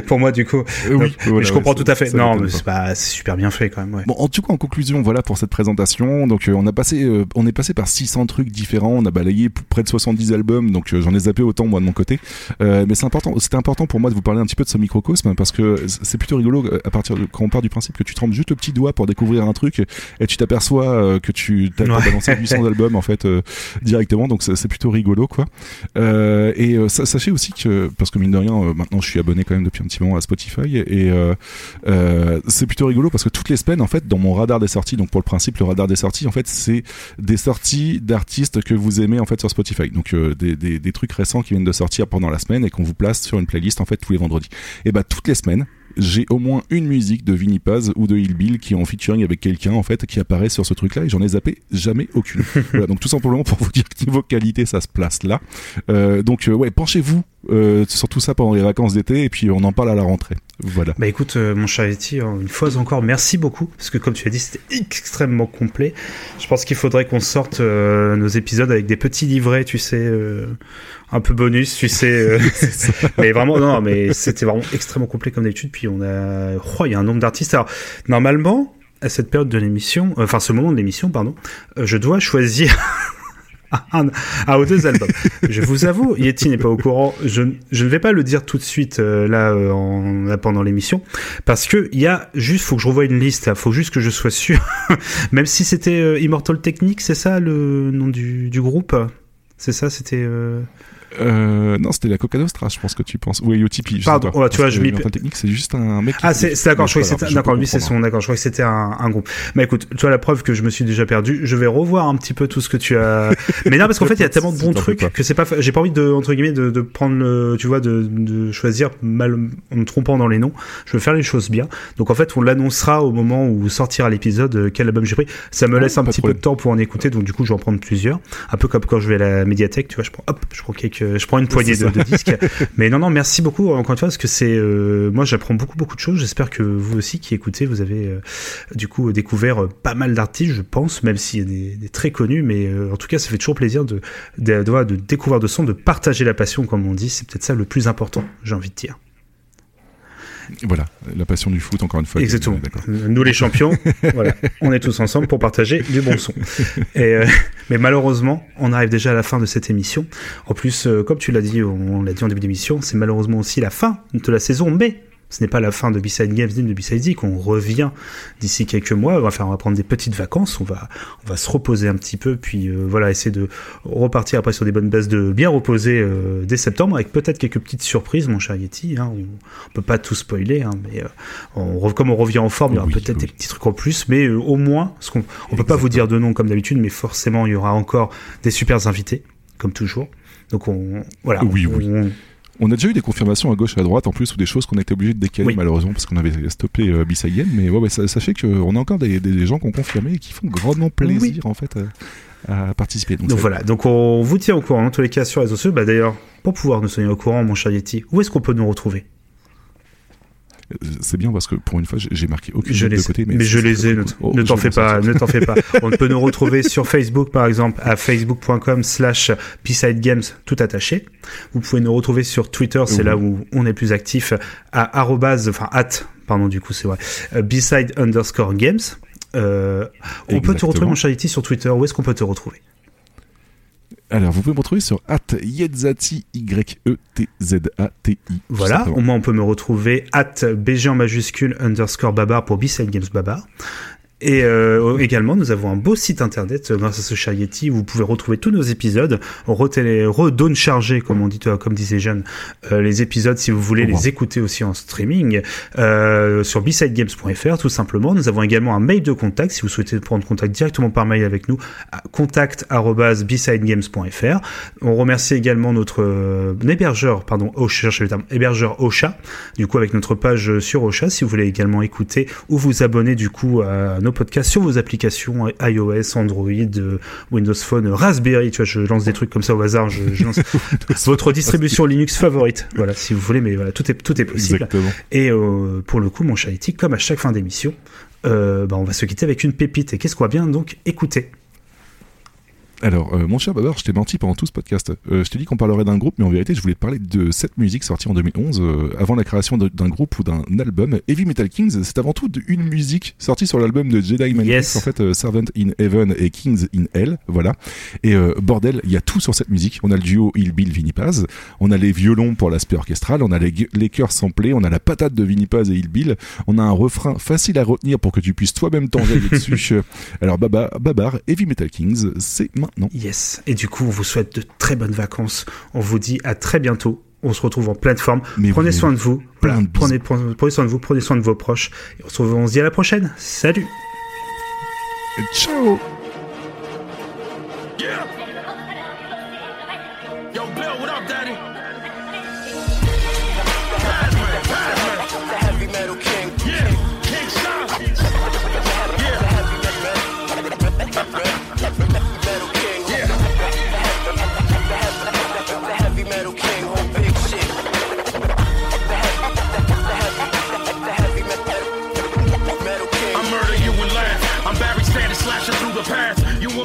pour moi du coup. Euh, oui, voilà, je comprends ouais, tout à fait. non, mais c'est pas super bien fait quand même. Ouais. Bon, en tout cas, en conclusion, voilà pour cette présentation. Donc, euh, on a passé, euh, on est passé par 600 trucs différents. On a balayé près de 70 albums. Donc, euh, j'en ai zappé autant moi de mon côté. Euh, mais c'est important. C'était important pour moi de vous parler un petit peu de ce microcosme parce que c'est plutôt rigolo euh, à partir de quand on part du principe que tu trempes juste le petit doigt pour découvrir un truc et tu t'aperçois que tu t'as Ouais. balancé 800 albums en fait euh, directement. Donc, c'est plutôt rigolo quoi. Euh, et sa- sachez aussi que parce que mine de rien, maintenant je suis abonné quand même depuis un petit moment à Spotify et c'est plutôt rigolo parce que toutes les semaines en fait dans mon radar des sorties, donc pour le principe le radar des sorties en fait c'est des sorties d'artistes que vous aimez en fait sur Spotify, donc euh, des, des, des trucs récents qui viennent de sortir pendant la semaine et qu'on vous place sur une playlist en fait tous les vendredis. Et bah toutes les semaines j'ai au moins une musique de Vinny Paz ou de Hillbill qui est en featuring avec quelqu'un en fait qui apparaît sur ce truc là et j'en ai zappé jamais aucune. voilà, donc tout simplement pour vous dire que niveau qualité ça se place là. Euh, donc euh, ouais penchez-vous euh, sur tout ça pendant les vacances d'été et puis on en parle à la rentrée. Voilà. Bah écoute, mon cher Yeti, euh, une fois encore, merci beaucoup, parce que comme tu as dit, c'était extrêmement complet. Je pense qu'il faudrait qu'on sorte nos épisodes avec des petits livrets, tu sais, un peu bonus, tu sais. mais vraiment, non, non, mais c'était vraiment extrêmement complet comme d'habitude. Puis on a, oh, il y a un nombre d'artistes. Alors normalement, à cette période de l'émission, euh, enfin ce moment de l'émission, pardon, euh, je dois choisir. un, un ou deux albums. Je vous avoue, Yeti n'est pas au courant. Je, ne vais pas le dire tout de suite euh, là, en, là pendant l'émission, parce que il y a juste, faut que je revoie une liste. Il faut juste que je sois sûr. Même si c'était Immortal Technique, c'est ça le nom du groupe? C'est ça, c'était. Euh, non, c'était la Coca Nostra, je pense que tu penses. Ou Ayo Tipeee. je sais Pardon, pas. ouais, tu vois, je m'y- Technique, c'est juste un mec. qui Ah, c'est d'accord, je que grave, d'accord, lui, c'est son, d'accord, je croyais que c'était un, un groupe. Mais écoute, tu vois, la preuve que je me suis déjà perdu, je vais revoir un petit peu tout ce que tu as. Mais non, parce qu'en fait, il y a tellement de bons trucs que c'est pas, j'ai pas envie de, entre guillemets, de, de prendre le, tu vois, de, de choisir mal, en me trompant dans les noms. Je veux faire les choses bien. Donc, en fait, on l'annoncera au moment où sortira l'épisode, euh, quel album j'ai pris. Ça me Ah, laisse un petit peu de temps pour en écouter, donc du coup, je vais en prendre plusieurs. Un peu comme quand je vais à la médiathèque, tu vois, je prends, hop, je prends quelques, je prends une poignée de, disques. Mais non, non, merci beaucoup encore une fois parce que c'est, euh, moi, j'apprends beaucoup, beaucoup de choses. J'espère que vous aussi qui écoutez, vous avez euh, du coup découvert euh, pas mal d'artistes, je pense, même s'il y a des, des très connus. Mais en tout cas, ça fait toujours plaisir de, de, de, de découvrir de son, de partager la passion, comme on dit. C'est peut-être ça le plus important, j'ai envie de dire. Voilà, la passion du foot, encore une fois. Exactement. Nous les champions, voilà, on est tous ensemble pour partager du bon son. Et, euh, mais malheureusement, on arrive déjà à la fin de cette émission. En plus, euh, comme tu l'as dit, on l'a dit en début d'émission, c'est malheureusement aussi la fin de la saison, mais ce n'est pas la fin de B-Side Games ni de B-Side Geek. On revient d'ici quelques mois. On va faire, on va prendre des petites vacances. On va, on va se reposer un petit peu, puis euh, voilà, essayer de repartir après sur des bonnes bases de bien reposer euh, dès septembre, avec peut-être quelques petites surprises, mon cher Yeti. Hein, on, on peut pas tout spoiler, hein, mais euh, on, comme on revient en forme, il y aura Oui, peut-être oui. des petits trucs en plus, mais au moins, ce qu'on, on peut pas vous dire de nom comme d'habitude, mais forcément, il y aura encore des super invités, comme toujours. Donc on, voilà. Oui, on- oui. On- a déjà eu des confirmations à gauche et à droite en plus ou des choses qu'on a été obligé de décaler Oui. malheureusement parce qu'on avait stoppé euh. Mais ouais, sachez qu'on a encore des, gens qui ont confirmé et qui font grandement plaisir Oui. en fait à, à participer. Donc, voilà, donc on vous tient au courant dans tous les cas sur les réseaux sociaux. Bah d'ailleurs, pour pouvoir nous tenir au courant, mon cher Yeti, où est-ce qu'on peut nous retrouver? euh, c'est bien parce que pour une fois j'ai- marqué aucune Je de côté. mais, je les ai. Oh, ne t'en fais pas, ne t'en fais pas. On peut nous retrouver sur Facebook par exemple à facebook.com slash B-Side Games tout attaché. Vous pouvez nous retrouver sur Twitter, c'est Oui. là où on est plus actif à arrobase, enfin at, pardon du coup c'est vrai, euh, B-Side underscore Games. Euh, on peut te retrouver mon cher sur Twitter. Où est-ce qu'on peut te retrouver? Alors vous pouvez me retrouver sur at Yetzati Y T Z A T I. tout Voilà, au moins on peut me retrouver at BG en majuscule underscore babar pour B-Side Games Babar. Et euh, également, nous avons un beau site internet euh, grâce à ce chat Yeti où vous pouvez retrouver tous nos épisodes, redonne charger, comme on dit, euh, comme disait Jeanne, euh, les épisodes si vous voulez Oh, les écouter aussi en streaming euh, sur bsidegames.fr tout simplement. Nous avons également un mail de contact si vous souhaitez prendre contact directement par mail avec nous contact@bsidegames.fr. On remercie également notre euh, hébergeur, pardon, Ocha, je cherche le terme, hébergeur Ocha, du coup avec notre page sur Ocha si vous voulez également écouter ou vous abonner du coup à nos podcasts sur vos applications iOS, Android, euh, Windows Phone, Raspberry, tu vois, je lance des trucs comme ça au hasard, je, je lance votre distribution Linux favorite, voilà, si vous voulez, mais voilà, tout est, tout est possible. Exactement. Et euh, pour le coup, mon chat éthique, comme à chaque fin d'émission, euh, bah, on va se quitter avec une pépite. Et qu'est-ce qu'on va bien donc écouter? Alors, euh, mon cher Babar, je t'ai menti pendant tout ce podcast. Euh, je t'ai dit qu'on parlerait d'un groupe, mais en vérité, je voulais te parler de cette musique sortie en 2011, euh, avant la création d'un groupe ou d'un album. Heavy Metal Kings, c'est avant tout une musique sortie sur l'album de Jedi Mind Yes. En fait, euh, Servant in Heaven et Kings in Hell, voilà. Et euh, bordel, il y a tout sur cette musique. On a le duo Il Bill Vinny Paz, on a les violons pour l'aspect orchestral, on a les, les chœurs samplés, on a la patate de Vinny Paz et Il Bill, on a un refrain facile à retenir pour que tu puisses toi-même t'enjailler dessus. Alors, Baba, Babar, Heavy Metal Kings, c'est maintenant. Yes. Et du coup, on vous souhaite de très bonnes vacances. On vous dit à très bientôt. On se retrouve en pleine forme. Mais prenez soin de vous. plein Voilà. de bisous. prenez, prenez, prenez soin de vous. Prenez soin de vos proches. Et on se retrouve, on se dit à la prochaine. Salut. Ciao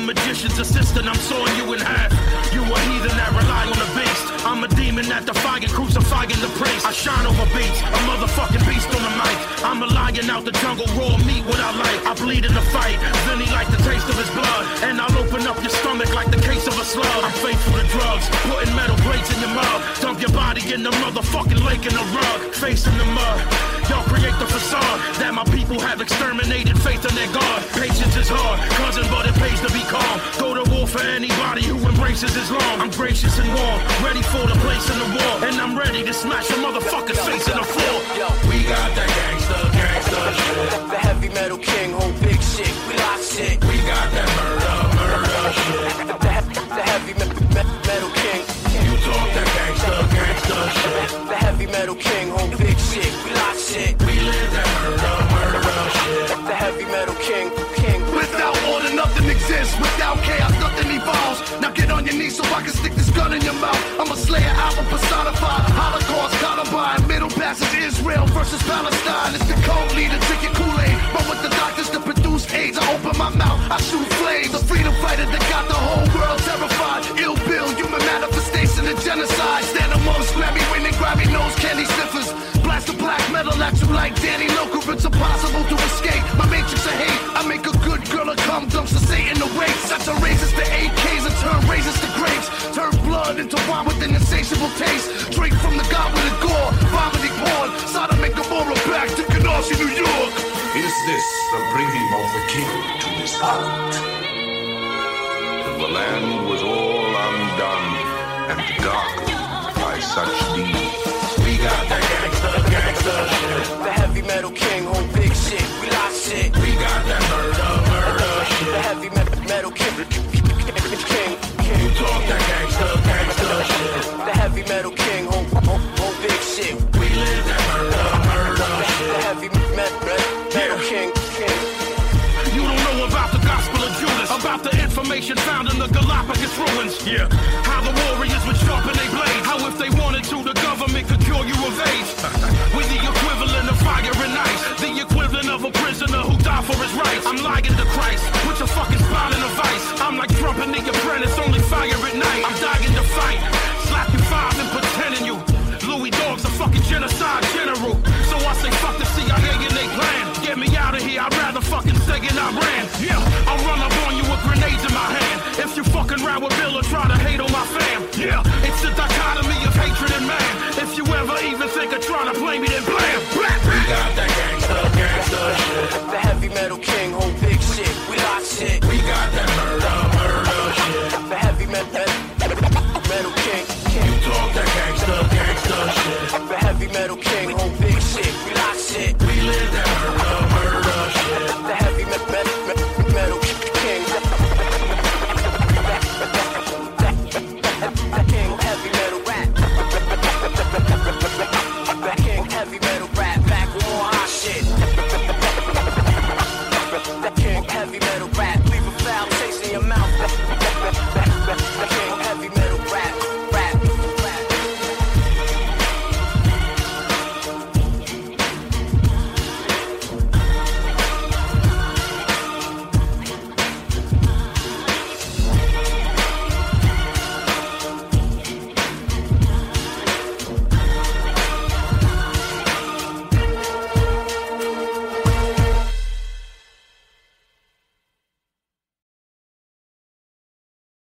magician's assistant, I'm sawing you in half. You a heathen that rely on the beast. I'm a demon that defying, crucifying the priest. I shine over beats, a motherfucking beast on the mic. I'm a lion out the jungle, raw meat what I like. I bleed in the fight, then he like the taste of his blood. And I'll open up your stomach like the case of a slug. I'm faithful to drugs, putting metal plates in your mouth. Dump your body in the motherfucking lake in the rug, face in the mud. Y'all create the facade that my people have exterminated faith in their God. Patience is hard, cousin, but it pays to be calm. Go to war war for anybody who embraces Islam. I'm gracious and warm, ready for the place in the war. And I'm ready to smash a motherfucker's face in the floor. We got that gangsta, gangsta shit. The heavy metal king, whole big shit. We lock shit. We got that murder, murder shit. The, the, the heavy me, me, metal king. The heavy metal king, whole big shit. We lock shit. We live that murder, murder shit. The heavy metal king, nothing. Without chaos, nothing evolves. Now get on your knees so I can stick this gun in your mouth. I'm a slayer, album personified. Holocaust, Columbine, Middle Passage, Israel versus Palestine. It's the code leader, drinking Kool-Aid. But with the doctors to produce AIDS, I open my mouth, I shoot flames. The freedom fighter that got the whole world terrified. Ill bill, human manifestation of genocide. Stand amongst Grammy winning, Grammy nose, candy sniffers. Blast the black metal at you like Danny Loker. It's impossible to escape. My matrix of hate. I make a good girl a cum dumps to Satan the race. I turn raises to AKs and turn raisins to grapes. Turn blood into wine with an insatiable taste. Drink from the god with a gore. Vomiting porn. Sodom and Gomorrah back to Canarsie, New York. Is this the bringing of the king to his heart? The land was all undone and darkened by such deeds. We got that gangsta, gangsta shit. The heavy metal king, whole big shit. We lock shit. We got that murder, murder shit. The heavy me- metal king, king, king. You talk that gangsta, gangsta shit. The heavy metal king, whole, whole, whole big shit. We live that murder, murder shit. The heavy me- me- metal king, king. You don't know about the gospel of Judas, about the information found in the Galapagos ruins. Yeah. you of age. We the equivalent of fire and ice. The equivalent of a prisoner who died for his rights. I'm lying to Christ put your fucking spine in a vice. I'm like Trump and the apprentice, only fire at night. I'm dying to fight. Slapping five and pretending you. Louis Dog's a fucking genocide general. So I say fuck the CIA and they plan. Get me out of here, I'd rather fucking say it I ran. Yeah, I'll run up on you with grenades in my hand. If you fucking round with Bill or try to hate on my fam. Yeah, it's the dichotomy of hatred and man. If nigga trying to play me, then blam, blam, blam. We got that gangsta, gangsta shit. The heavy metal king, whole big shit. We got shit. We got that murder, murder shit. The heavy metal, metal king, king. You talk that gangsta, gangsta shit. The heavy metal king, whole big